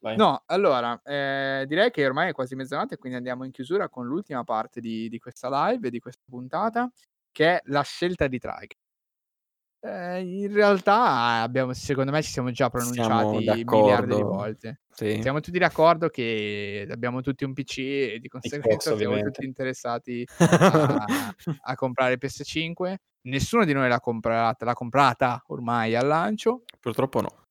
Vai.
No, allora, eh, direi che ormai è quasi mezzanotte, quindi andiamo in chiusura con l'ultima parte di, di questa live di questa puntata, che è la scelta di Trike. Eh, in realtà abbiamo, secondo me ci siamo già
Siamo
pronunciati miliardi di volte.
Sì.
Siamo tutti d'accordo che abbiamo tutti un PC e di conseguenza siamo
ovviamente.
tutti interessati *laughs* a, a comprare PS5. Nessuno di noi l'ha comprata, l'ha comprata ormai al lancio.
Purtroppo no.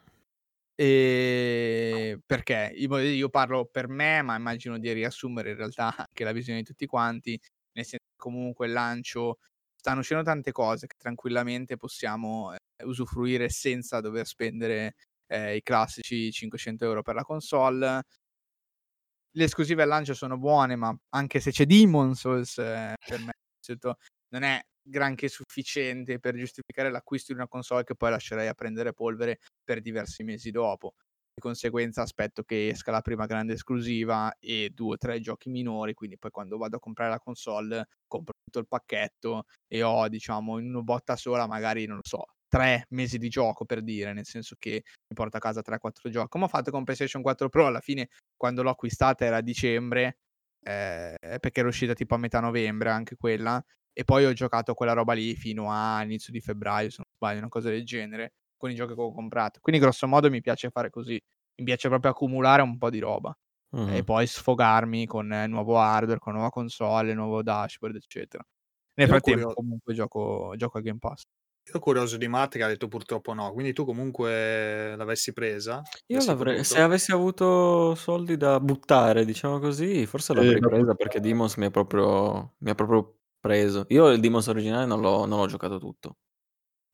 E perché io, parlo per me, ma immagino di riassumere in realtà *laughs* anche la visione di tutti quanti, nel senso che comunque lancio stanno uscendo tante cose che tranquillamente possiamo eh, usufruire senza dover spendere eh, i classici 500 euro per la console. Le esclusive al lancio sono buone, ma anche se c'è Demon Souls, eh, per me non è granché sufficiente per giustificare l'acquisto di una console che poi lascerei a prendere polvere per diversi mesi dopo. Di conseguenza aspetto che esca la prima grande esclusiva e due o tre giochi minori, quindi poi quando vado a comprare la console compro tutto il pacchetto e ho, diciamo, in una botta sola magari, non lo so, tre mesi di gioco per dire, nel senso che mi porto a casa 3-4 giochi. Come ho fatto con PlayStation 4 Pro, alla fine quando l'ho acquistata era a dicembre, eh, perché era uscita tipo a metà novembre anche quella, e poi ho giocato quella roba lì fino a inizio di febbraio, se non sbaglio, una cosa del genere, con i giochi che ho comprato. Quindi grosso modo mi piace fare così, mi piace proprio accumulare un po' di roba
Mhm.
e poi sfogarmi con eh, nuovo hardware, con nuova console, nuovo dashboard, eccetera. Nel
Ero
frattempo
curio-
comunque gioco, gioco a Game Pass.
Ero curioso di Matt che ha detto purtroppo no, quindi tu comunque l'avessi presa?
Io l'avrei, se
potuto?
avessi avuto soldi da buttare, diciamo così, forse
Eh,
l'avrei
da
presa perché Demons mi ha proprio, mi ha proprio preso. Io il Demons originale non l'ho, non l'ho giocato tutto,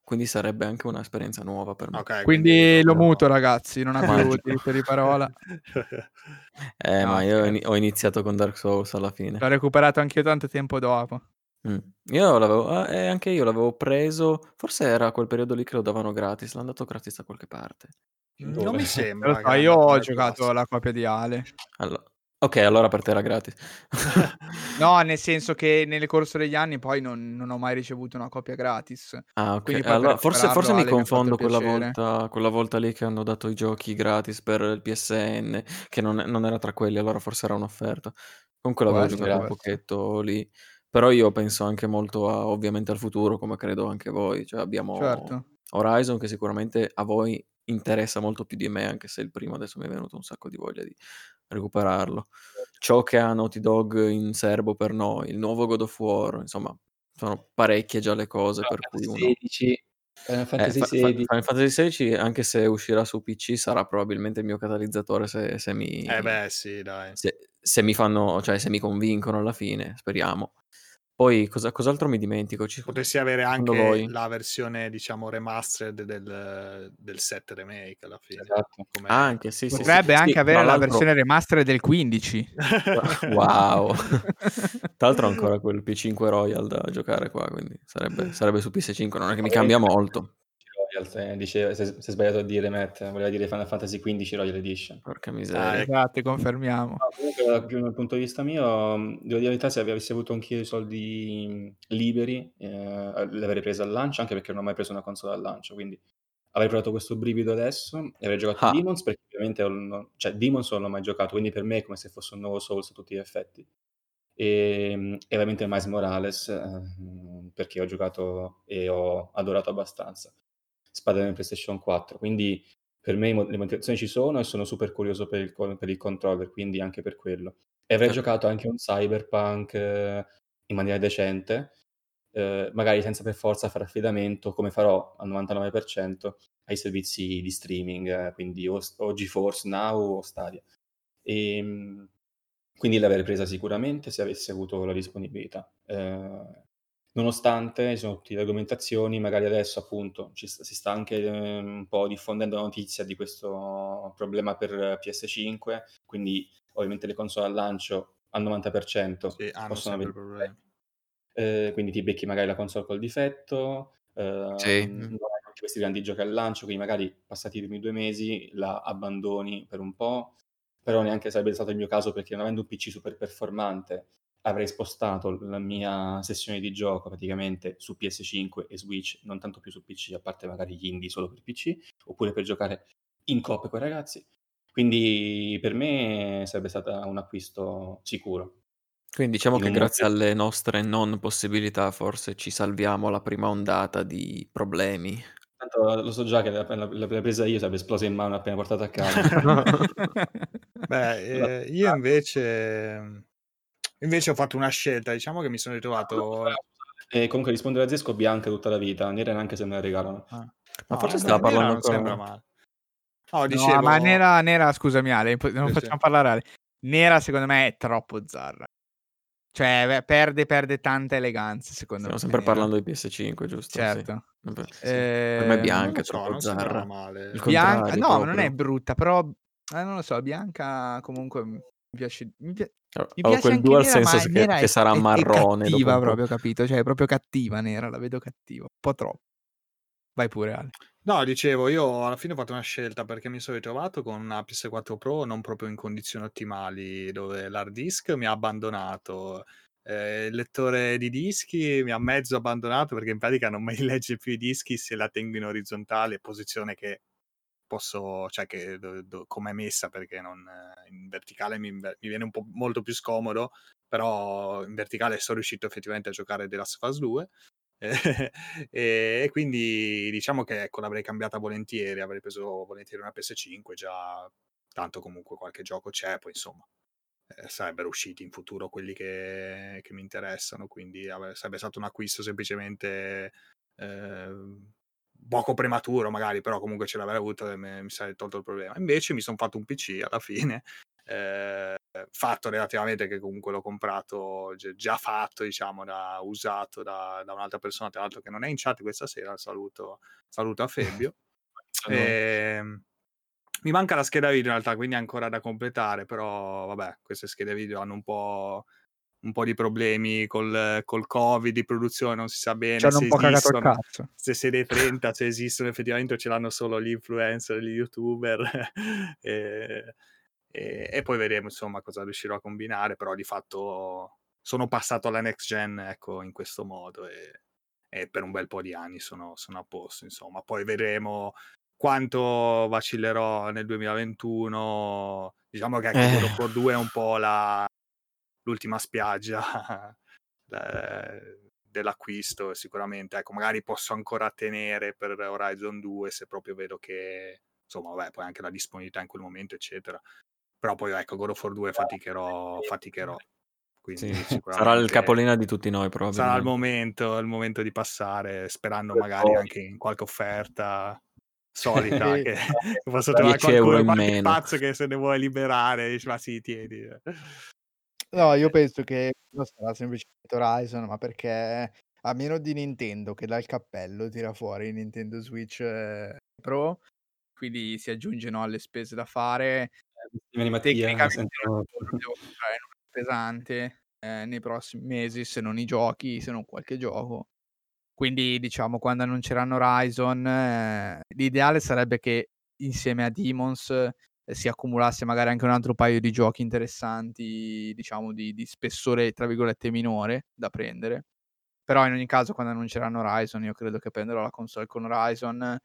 quindi sarebbe anche un'esperienza nuova per me.
Ok,
Quindi lo
proprio-
muto, ragazzi, non ha *laughs* più diritto di parola. *laughs*
Eh,
No,
ma io ho iniziato con Dark Souls alla fine.
L'ho recuperato anch'io tanto tempo dopo.
Mm. Io l'avevo, eh, anche io l'avevo preso, forse era quel periodo lì che lo davano gratis, l'hanno dato gratis da qualche parte.
Non
Dove?
mi *laughs*
Lo
sembra.
so,
che abbia
io ho giocato la copia di Ale.
Allo- ok, allora per te era gratis. *laughs*
No, nel senso che nel corso degli anni poi non, non ho mai ricevuto una copia gratis.
Ah, ok.
Per
Allora, forse, forse mi
Ale
confondo quella volta, quella volta lì che hanno dato i giochi gratis per il PSN, che non, non era tra quelli, allora forse era un'offerta. Comunque l'avevo
essere,
giocato un pochetto lì. Però io penso anche molto a, ovviamente al futuro, come credo anche voi. Cioè abbiamo
Certo.
Horizon che sicuramente a voi interessa molto più di me, anche se il primo adesso mi è venuto un sacco di voglia di recuperarlo. Ciò che ha Naughty Dog in serbo per noi, il nuovo God of War, insomma, sono parecchie già le cose per cui uno...
Fantasy XVI, Final
Eh,
Fantasy
Fa- Fa-
XVI.
Final Fantasy XVI, anche se uscirà su PC, sarà probabilmente il mio catalizzatore se, se mi,
Eh beh, sì, dai.
se, se mi fanno, cioè se mi convincono alla fine, speriamo. Poi cosa- cos'altro mi dimentico? Ci,
Potessi avere anche la versione, diciamo, remastered del, del 7 remake alla fine.
Esatto.
Come...
Ah, anche sì, sì, sì.
Potrebbe
Sì,
anche
tra
avere la versione remaster del 15.
Wow. *laughs* Tra l'altro ho ancora quel P5 Royal da giocare qua, quindi sarebbe, sarebbe su PS5, non è che mi cambia molto.
Royal, eh, diceva, si è si è sbagliato a dire Matt, voleva dire Final Fantasy XV Royal Edition.
Porca
Ah,
miseria.
ecco.
Esatto, confermiamo.
No, comunque, dal più dal punto di vista mio, mh, devo dire la verità, se avessi avuto anch'io i soldi mh, liberi, eh, l'avrei presa al lancio, anche perché non ho mai preso una console al lancio, quindi avrei provato questo brivido adesso e avrei giocato
Ah.
Demons, perché ovviamente ho- non- cioè, Demons non l'ho mai giocato, quindi per me è come se fosse un nuovo Souls a tutti gli effetti. E, mh, e ovviamente Miles Morales, eh, mh, perché ho giocato e ho adorato abbastanza. Spada nel PlayStation 4, quindi per me le motivazioni ci sono e sono super curioso per il, per il controller, quindi anche per quello. E avrei
Certo.
giocato anche un Cyberpunk eh, in maniera decente, eh, magari senza per forza fare affidamento, come farò al 99%, ai servizi di streaming, eh, quindi o, o GeForce Now o Stadia. E, mh, quindi l'avrei presa sicuramente se avessi avuto la disponibilità. Eh, nonostante ci sono tutte le argomentazioni, magari adesso appunto ci si sta anche eh, un po' diffondendo la notizia di questo problema per PS5, quindi ovviamente le console al lancio al 90%
Sì,
possono avere
problemi.
eh, quindi ti becchi magari la console col difetto, ehm,
Sì.
non hai tutti questi grandi giochi al lancio, quindi magari passati i primi due mesi la abbandoni per un po', però neanche sarebbe stato il mio caso perché non avendo un PC super performante avrei spostato la mia sessione di gioco praticamente su PS5 e Switch, non tanto più su PC, a parte magari gli indie solo per PC, oppure per giocare in coppia con i ragazzi. Quindi per me sarebbe stato un acquisto sicuro.
Quindi diciamo
In
che grazie
momento-
alle nostre non possibilità forse ci salviamo la prima ondata di problemi.
Tanto lo so già che la- la- l'avrei presa io, sarebbe esplosa in mano appena portata a casa. *laughs* *laughs*
Beh, *laughs* eh, io invece... Invece ho fatto una scelta, diciamo che mi sono ritrovato...
E comunque rispondere a Zesco bianca tutta la vita, nera neanche se me la regalano.
Ah.
Ma
No,
forse
eh,
stava parlando
non
ancora-
sembra male. No,
No,
dicevo...
ma Nera, Nera, scusami Ale, non
Sì,
facciamo
sì.
parlare Ale. Nera secondo me è troppo zarra. Cioè, beh, perde, perde tanta eleganza secondo
Stiamo
me.
sempre
Nera.
parlando di PS5, giusto?
Certo.
Sì. Vabbè.
Eh,
me
Non
è bianca,
so,
troppo zarra.
male.
Bianca, no, ma non
proprio.
è brutta, però eh, non lo so, bianca comunque mi piace. Mi, pi- mi
Ho
piace
quel
anche
dual
nera, ma
sense che, che
è,
sarà
è- è
marrone. dopo
cattiva proprio, capito? Cioè, è proprio cattiva nera, la vedo cattiva, un po' troppo. Vai pure Ale.
No, dicevo, io alla fine ho fatto una scelta perché mi sono ritrovato con una PS4 Pro non proprio in condizioni ottimali, dove l'hard disk mi ha abbandonato, eh, il lettore di dischi mi ha mezzo abbandonato perché in pratica non mi legge più i dischi se la tengo in orizzontale, posizione che posso, cioè che do- do- come è messa perché non, eh, in verticale mi, mi viene un po' molto più scomodo, però in verticale sono riuscito effettivamente a giocare The Last of Us 2 *laughs* e, quindi diciamo che ecco, l'avrei cambiata volentieri, avrei preso volentieri una PS5, già tanto comunque qualche gioco c'è, poi insomma eh, sarebbero usciti in futuro quelli che, che mi interessano, quindi sarebbe stato un acquisto semplicemente eh, poco prematuro magari, però comunque ce l'avrei avuto e mi sarei tolto il problema. Invece mi sono fatto un PC alla fine, *laughs* eh, fatto relativamente che comunque l'ho comprato già fatto, diciamo, da, usato da, da, un'altra persona, tra l'altro che non è in chat questa sera, saluto, saluto a Febbio. e, *laughs* ehm, mi manca la scheda video in realtà, quindi è ancora da completare, però vabbè, queste schede video hanno un po' un po' di problemi col, col covid di produzione, non si sa bene se
un po'
esistono,
cazzo.
se serie *laughs* 30, se esistono effettivamente ce l'hanno solo gli influencer, gli youtuber *laughs* e, e, e, poi vedremo insomma cosa riuscirò a combinare, però di fatto sono passato alla next gen ecco in questo modo e, e per un bel po' di anni sono, sono a posto insomma, poi vedremo quanto vacillerò nel 2021 diciamo che anche eh. War 2 è un po' la, l'ultima spiaggia *laughs* dell'acquisto sicuramente. Ecco magari posso ancora tenere per Horizon 2 se proprio vedo che insomma vabbè poi anche la disponibilità in quel momento eccetera. Però poi ecco God of War 2 faticherò faticherò.
Quindi sì, *laughs* sarà il capolino di tutti noi probabilmente.
Sarà il momento, il momento di passare sperando magari anche in qualche offerta *laughs* solita che posso trovare qualcuno qualche pazzo che se ne vuole liberare dice ma sì tieni
No, io penso che sarà semplicemente Horizon, ma perché a meno di Nintendo che dal cappello tira fuori Nintendo Switch eh, Pro, quindi si aggiunge no, alle spese da fare.
Eh, tecnicamente
devo comprare pesante eh, nei prossimi mesi, se non i giochi, se non qualche gioco. Quindi diciamo quando annunceranno Horizon, eh, l'ideale sarebbe che insieme a Demons si accumulasse magari anche un altro paio di giochi interessanti, diciamo di, di, spessore, tra virgolette, minore da prendere. Però in ogni caso quando annunceranno Horizon io credo che prenderò la console con Horizon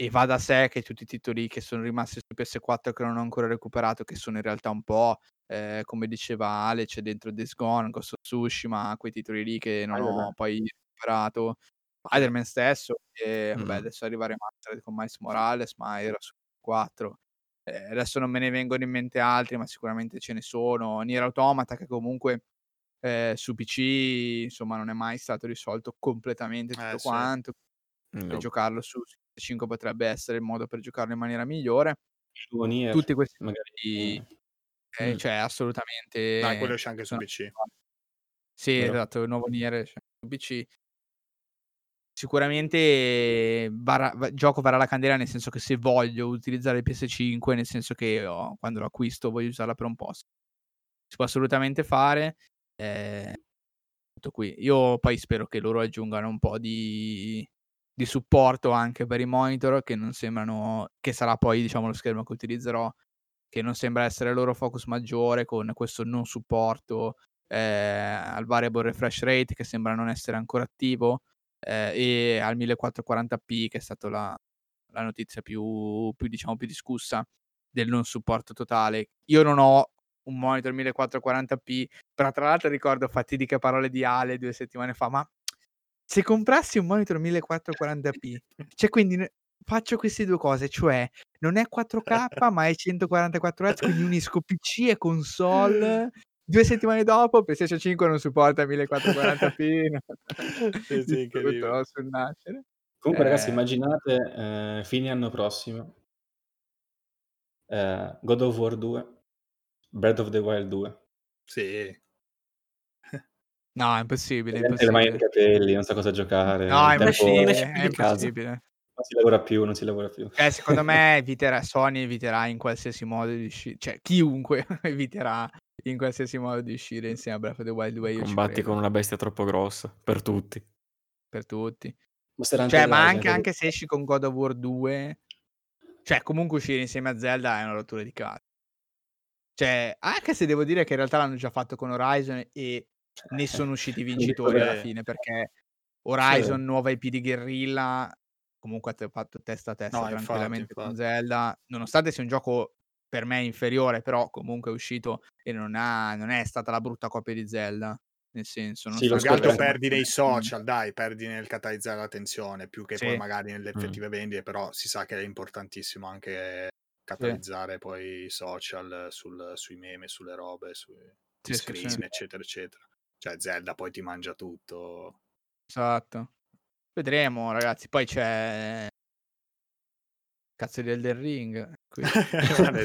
e va da sé che tutti i titoli che sono rimasti su PS4 che non ho ancora recuperato, che sono in realtà un po', eh, come diceva Ale, c'è dentro Days Gone, Ghost of Tsushima, quei titoli lì che non Spider-Man. ho poi recuperato. Spider-Man stesso, e mm. vabbè, adesso arrivare Master con Miles Morales, ma era su 4 eh, adesso non me ne vengono in mente altri, ma sicuramente ce ne sono. Nier Automata che comunque eh, su PC insomma non è mai stato risolto completamente tutto eh, quanto. Sì. Per no. giocarlo su 5 potrebbe essere il modo per giocarlo in maniera migliore.
Nier,
Tutti questi magari... Eh, mm. cioè assolutamente...
Dai, quello esce anche su PC.
Sì, Però... esatto, il nuovo Nier esce su PC sicuramente varrà, gioco varrà la candela nel senso che se voglio utilizzare il PS5, nel senso che oh, quando lo acquisto voglio usarla per un po'. Si può assolutamente fare. Eh, tutto qui. Io poi spero che loro aggiungano un po' di, di supporto anche per i monitor che non sembrano che sarà poi diciamo lo schermo che utilizzerò che non sembra essere il loro focus maggiore con questo non supporto eh, al variable refresh rate che sembra non essere ancora attivo eh, e al 1440p che è stata la, la notizia più, più, diciamo, più discussa del non supporto totale. Io non ho un monitor 1440p, però tra l'altro ricordo fatidiche parole di Ale due settimane fa, ma se comprassi un monitor 1440p, *laughs* cioè quindi faccio queste due cose, cioè non è 4K ma è *laughs* 144 Hz, quindi unisco PC e console Due settimane dopo PlayStation 5 non supporta 1440p. *laughs*
sì, sì,
sul nascere.
Comunque, eh... ragazzi, immaginate eh, fine anno prossimo eh, God of War 2, Breath of the Wild 2.
Sì. *laughs*
No, è impossibile. È
impossibile. le mani nei capelli, non sa cosa giocare.
No, è impossibile. È impossibile.
Non si lavora più, non si lavora più.
Eh, secondo me *laughs* eviterà, Sony eviterà in qualsiasi modo di uscire, cioè chiunque *laughs* eviterà in qualsiasi modo di uscire insieme a Breath of the Wild 2. Io
Combatti con una bestia troppo grossa, per tutti.
Per tutti. Cioè, ma anche, anche se esci con God of War 2, cioè comunque uscire insieme a Zelda è una rottura di cazzo. Cioè, anche se devo dire che in realtà l'hanno già fatto con Horizon e ne sono usciti *laughs* vincitori alla fine, perché Horizon, sì. nuova IP di Guerrilla, comunque ha fatto testa a testa no, tranquillamente infatti, infatti. con Zelda, nonostante sia un gioco per me inferiore, però comunque è uscito e non, ha, non è stata la brutta copia di Zelda. Nel senso, non
sì, lo scopo perdi nei social, dai, perdi nel catalizzare l'attenzione più che sì. poi magari nelle effettive mm. vendite, però si sa che è importantissimo anche catalizzare poi i social sul- sui meme, sulle robe, sui
Sì, sì,
screen,
sì.
eccetera, eccetera. Cioè Zelda poi ti mangia tutto.
Esatto. Vedremo, ragazzi. Poi c'è cazzo di Elden Ring.
Attenzione,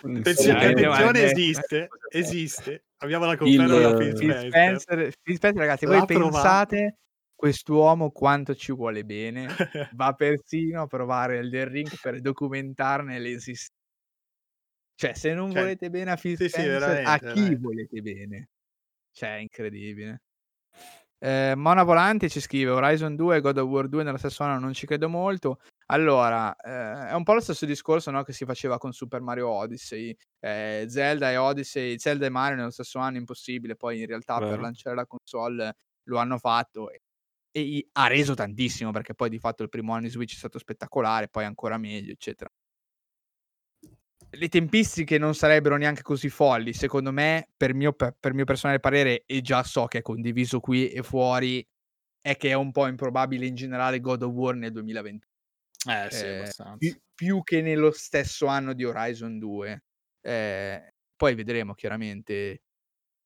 attenzione,
avanti.
esiste, esiste. Abbiamo la conferma da Phil Spencer.
Phil Spencer, ragazzi, voi pensate quest'uomo quanto ci vuole bene? *laughs* Va persino a provare Elden Ring per documentarne l'esistenza. Cioè, se non
Cioè,
volete bene a Phil
sì, sì,
Spencer, a
veramente,
chi
veramente.
volete bene? Cioè, è incredibile. Eh, Mona Volante ci scrive Horizon 2 e God of War 2 nello stesso anno non ci credo molto. Allora, eh, è un po' lo stesso discorso no, che si faceva con Super Mario Odyssey. Eh, Zelda e Odyssey, Zelda e Mario nello stesso anno, impossibile. Poi in realtà per
Vero.
lanciare la console lo hanno fatto e, e ha reso tantissimo perché poi di fatto il primo anno di Switch è stato spettacolare, poi ancora meglio, eccetera. Le tempistiche non sarebbero neanche così folli, secondo me, per mio, per, mio personale parere, e già so che è condiviso qui e fuori, è che è un po' improbabile in generale God of War nel 2021
Eh sì,
eh,
abbastanza.
più, più che nello stesso anno di Horizon 2. Eh, poi vedremo chiaramente.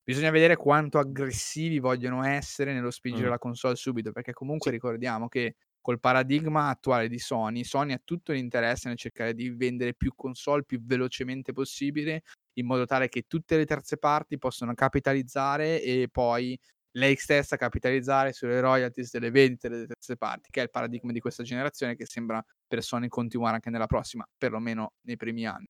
Bisogna vedere quanto aggressivi vogliono essere nello spingere
Mm.
la console subito, perché comunque ricordiamo che col paradigma attuale di Sony, Sony ha tutto l'interesse nel cercare di vendere più console più velocemente possibile, in modo tale che tutte le terze parti possano capitalizzare e poi lei stessa capitalizzare sulle royalties delle vendite delle terze parti, che è il paradigma di questa generazione che sembra per Sony continuare anche nella prossima, perlomeno nei primi anni.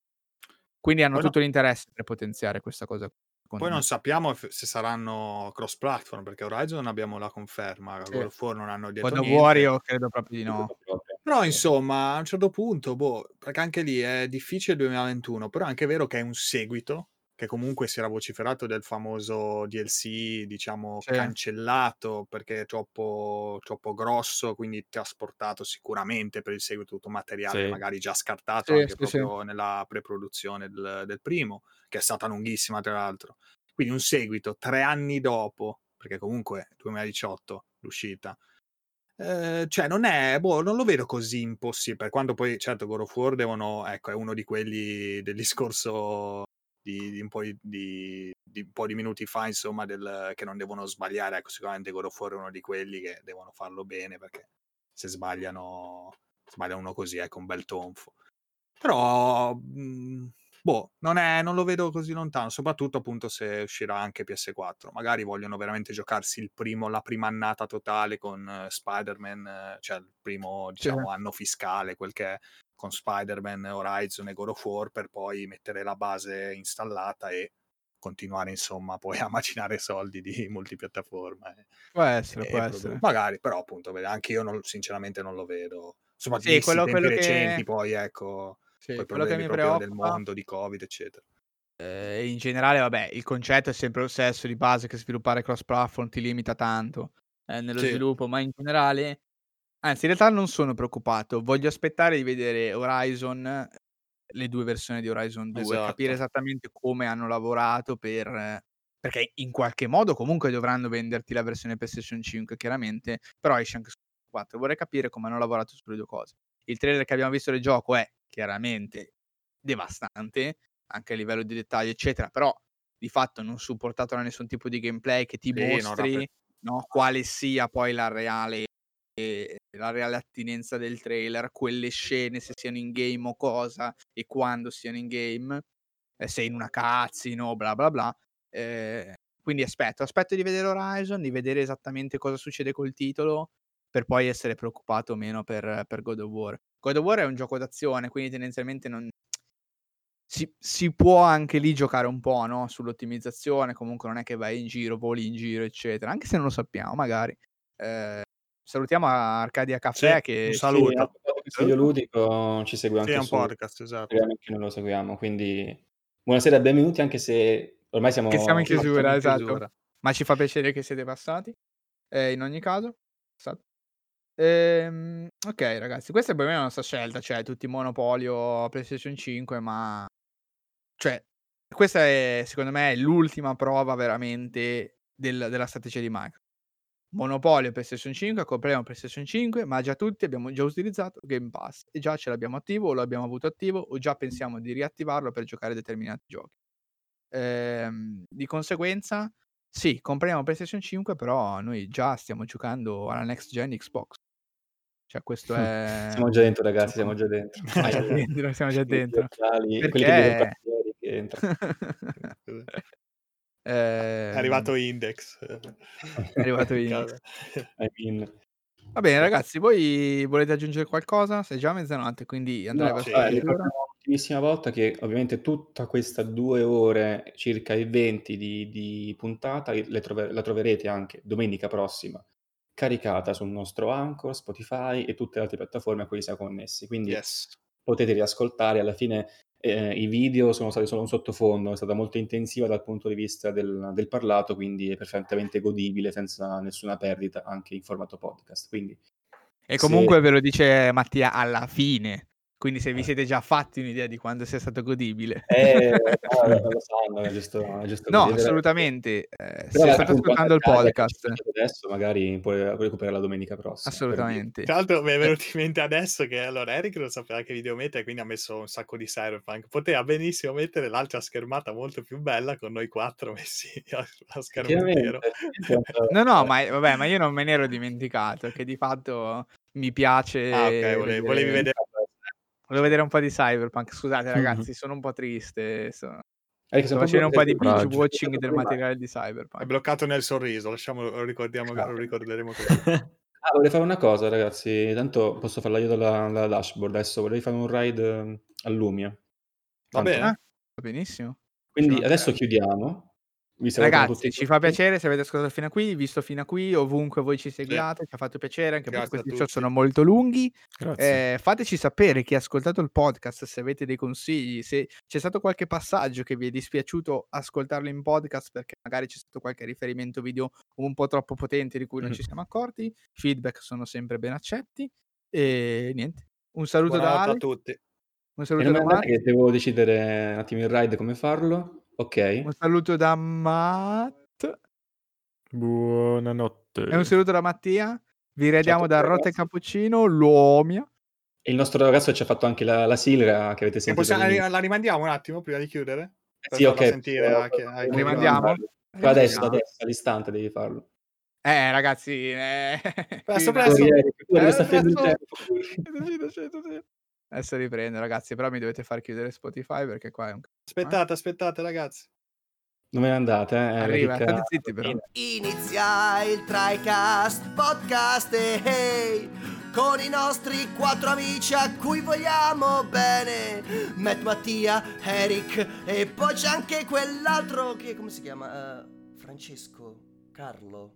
Quindi hanno
Poi no-
tutto l'interesse per potenziare questa cosa. secondo
Poi non
me.
sappiamo se saranno cross platform perché Horizon non abbiamo la conferma,
Sì.
God of War non hanno detto
God of. War io credo proprio di no.
Però insomma, a un certo punto, boh, perché anche lì è difficile il 2021, però è anche vero che è un seguito, che comunque si era vociferato del famoso DLC, diciamo,
Sì.
cancellato perché è troppo, troppo grosso, quindi trasportato sicuramente per il seguito tutto materiale
Sì.
magari già scartato
Sì,
anche proprio nella preproduzione del, del primo, che è stata lunghissima tra l'altro. Quindi un seguito tre anni dopo, perché comunque 2018 l'uscita, eh, cioè, non è, boh, non lo vedo così impossibile. Per quanto poi, certo, God of War devono, ecco, è uno di quelli del discorso di, di un, po di, di- un po' di minuti fa, insomma, del, che non devono sbagliare. Ecco, sicuramente God of War è uno di quelli che devono farlo bene perché se sbagliano, sbagliano uno così, ecco, un bel tonfo. Però, mh, boh, non, è, non lo vedo così lontano, soprattutto appunto se uscirà anche PS4. Magari vogliono veramente giocarsi il primo, la prima annata totale con eh, Spider-Man, eh, cioè il primo, diciamo, anno fiscale, quel che è, con Spider-Man, Horizon e God of War, per poi mettere la base installata e continuare, insomma, *laughs* poi a macinare soldi di multipiattaforma. eh.
Può essere,
E
può
produ-
essere.
Magari, però appunto, anche io non- sinceramente non lo vedo. Insomma,
Sì, quello- quello che-
recenti, poi ecco,
Sì,
poi
quello che mi
proprio del
preoccupa
mondo, di Covid, eccetera.
eh, in generale, vabbè, il concetto è sempre lo stesso di base che sviluppare cross-platform ti limita tanto eh, nello
Sì.
sviluppo, ma in generale, anzi, in realtà non sono preoccupato. Voglio aspettare di vedere Horizon, le due versioni di Horizon 2,
Esatto.
capire esattamente come hanno lavorato per... perché in qualche modo comunque dovranno venderti la versione PlayStation 5, chiaramente, però esce anche su 4. Vorrei capire come hanno lavorato sulle due cose. Il trailer che abbiamo visto del gioco è chiaramente devastante, anche a livello di dettaglio, eccetera, però di fatto non supportato da nessun tipo di gameplay che ti
Sì,
mostri
rapre-
no, quale sia poi la reale, la reale attinenza del trailer, quelle scene, se siano in game o cosa, e quando siano in game, eh, se in una cutscene o bla bla bla. Eh, quindi aspetto, aspetto di vedere Horizon, di vedere esattamente cosa succede col titolo, per poi essere preoccupato o meno per, per God of War. God of War è un gioco d'azione, quindi tendenzialmente non... Si, si può anche lì giocare un po' no? sull'ottimizzazione, comunque non è che vai in giro, voli in giro, eccetera, anche se non lo sappiamo, magari. Eh, salutiamo Arcadia Caffè
Sì,
che
un
Sì,
saluto.
anche il videoludico ci segue
Sì,
anche
è un
su
podcast, esatto.
Instagram, che non lo seguiamo, quindi buonasera e benvenuti anche se ormai siamo,
che siamo in chiusura,
in
esatto.
chiusura.
Ma ci fa piacere che siete passati. eh, in ogni caso, passate. Ehm, ok, ragazzi, questa è per me la nostra scelta. Cioè, tutti monopolio PlayStation 5, ma cioè, questa è secondo me l'ultima prova veramente del- della strategia di Microsoft. Monopolio PlayStation 5, compriamo PlayStation 5, ma già tutti abbiamo già utilizzato Game Pass e già ce l'abbiamo attivo o lo abbiamo avuto attivo o già pensiamo di riattivarlo per giocare determinati giochi. Ehm, di conseguenza, sì, compriamo PlayStation 5, però noi già stiamo giocando alla next gen Xbox. Cioè, questo è.
Siamo già dentro, ragazzi, siamo già dentro. *laughs*
Siamo già dentro, siamo già dentro. Perché-
Quelli che vedono *laughs* entrano.
È arrivato Index.
È arrivato *laughs* Index.
I mean.
Va bene, ragazzi, voi volete aggiungere qualcosa? Sei già mezzanotte, quindi andrei
No,
verso
sì,
eh, un'ultimissima volta che ovviamente tutta questa due ore, circa i 20 di, di puntata, le trove- la troverete anche domenica prossima caricata sul nostro Anchor, Spotify e tutte le altre piattaforme a cui siamo connessi. Quindi
Yes.
potete riascoltare. Alla fine eh, i video sono stati solo un sottofondo, è stata molto intensiva dal punto di vista del, del parlato, quindi è perfettamente godibile senza nessuna perdita anche in formato podcast. Quindi
E
se-
comunque ve lo dice Mattia alla fine. Quindi se vi
Eh.
siete già fatti un'idea di quando sia stato godibile.
Eh, no, *laughs* non lo sanno, è giusto, è giusto
No, assolutamente. eh, se state ascoltando il podcast,
adesso magari puoi puoi recuperare la domenica prossima.
assolutamente.
Tra l'altro mi è venuto in mente adesso che allora Eric non sapeva che video mettere, quindi ha messo un sacco di Cyberpunk. Poteva benissimo mettere l'altra schermata molto più bella con noi quattro messi *laughs* a, schermo intero.
No, no, ma, vabbè, ma io non me ne ero dimenticato, che di fatto mi piace...
Ah, ok, volevi, volevi vedere.
Volevo vedere un po' di Cyberpunk. Scusate ragazzi, sono un po' triste. Sto,
Eric,
sto
sono
facendo un po' di
proprio-
binge watching del materiale di
È
Cyberpunk.
bloccato nel sorriso, lasciamolo, lo ricordiamo,
Esatto.
lo ricorderemo *laughs* così.
Ah, vorrei fare una cosa, ragazzi. Tanto posso farla io dalla, dalla dashboard. Adesso vorrei fare un ride eh, a Lumia.
Va
Tanto-
bene?
Ah, va benissimo.
Quindi adesso chiudiamo.
Ragazzi,
tutti
ci fa piacere se avete ascoltato fino a qui, visto fino a qui, ovunque voi ci seguiate, ci ha fatto piacere, anche
Grazie
perché
a
questi show sono molto lunghi. Eh, fateci sapere chi ha ascoltato il podcast, se avete dei consigli, se c'è stato qualche passaggio che vi è dispiaciuto ascoltarlo in podcast perché magari c'è stato qualche riferimento video un po' troppo potente di cui non
Mhm.
ci siamo accorti. Feedback sono sempre ben accetti. E niente, un saluto da
Buonanotte a
Ale,
tutti.
un saluto da
che devo decidere un attimo il ride come farlo. Ok.
un saluto da Matt
Buonanotte.
e un saluto da Mattia. Vi rediamo
tutti,
da Rotte. Cappuccino, l'Omia.
E il nostro ragazzo ci ha fatto anche la, la sigla che avete sentito.
possiamo-
all'inizio.
la rimandiamo un attimo prima di chiudere? Per
Sì, ok.
sentire a chi- ai
Devo
Rimandiamo?
Però adesso, adesso, all'istante devi farlo.
Eh, ragazzi, eh,
Presto, presto.
Eh,
fermo il
presto. Adesso riprendo, ragazzi, però mi dovete far chiudere Spotify perché qua è un...
Aspettate, aspettate ragazzi.
Non me ne andate, eh?
Arriva,
Ricca-
state zitti però.
Inizia il TriCast podcast e hey, con i nostri quattro amici a cui vogliamo bene Matt, Mattia, Eric e poi c'è anche quell'altro che come si chiama? Eh, Francesco, Carlo,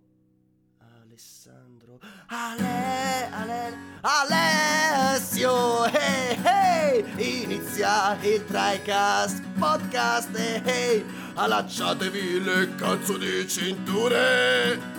Alessandro, Ale, Ale, Alessio hey, hey, inizia il TriCast podcast hey, allacciatevi le cazzo di cinture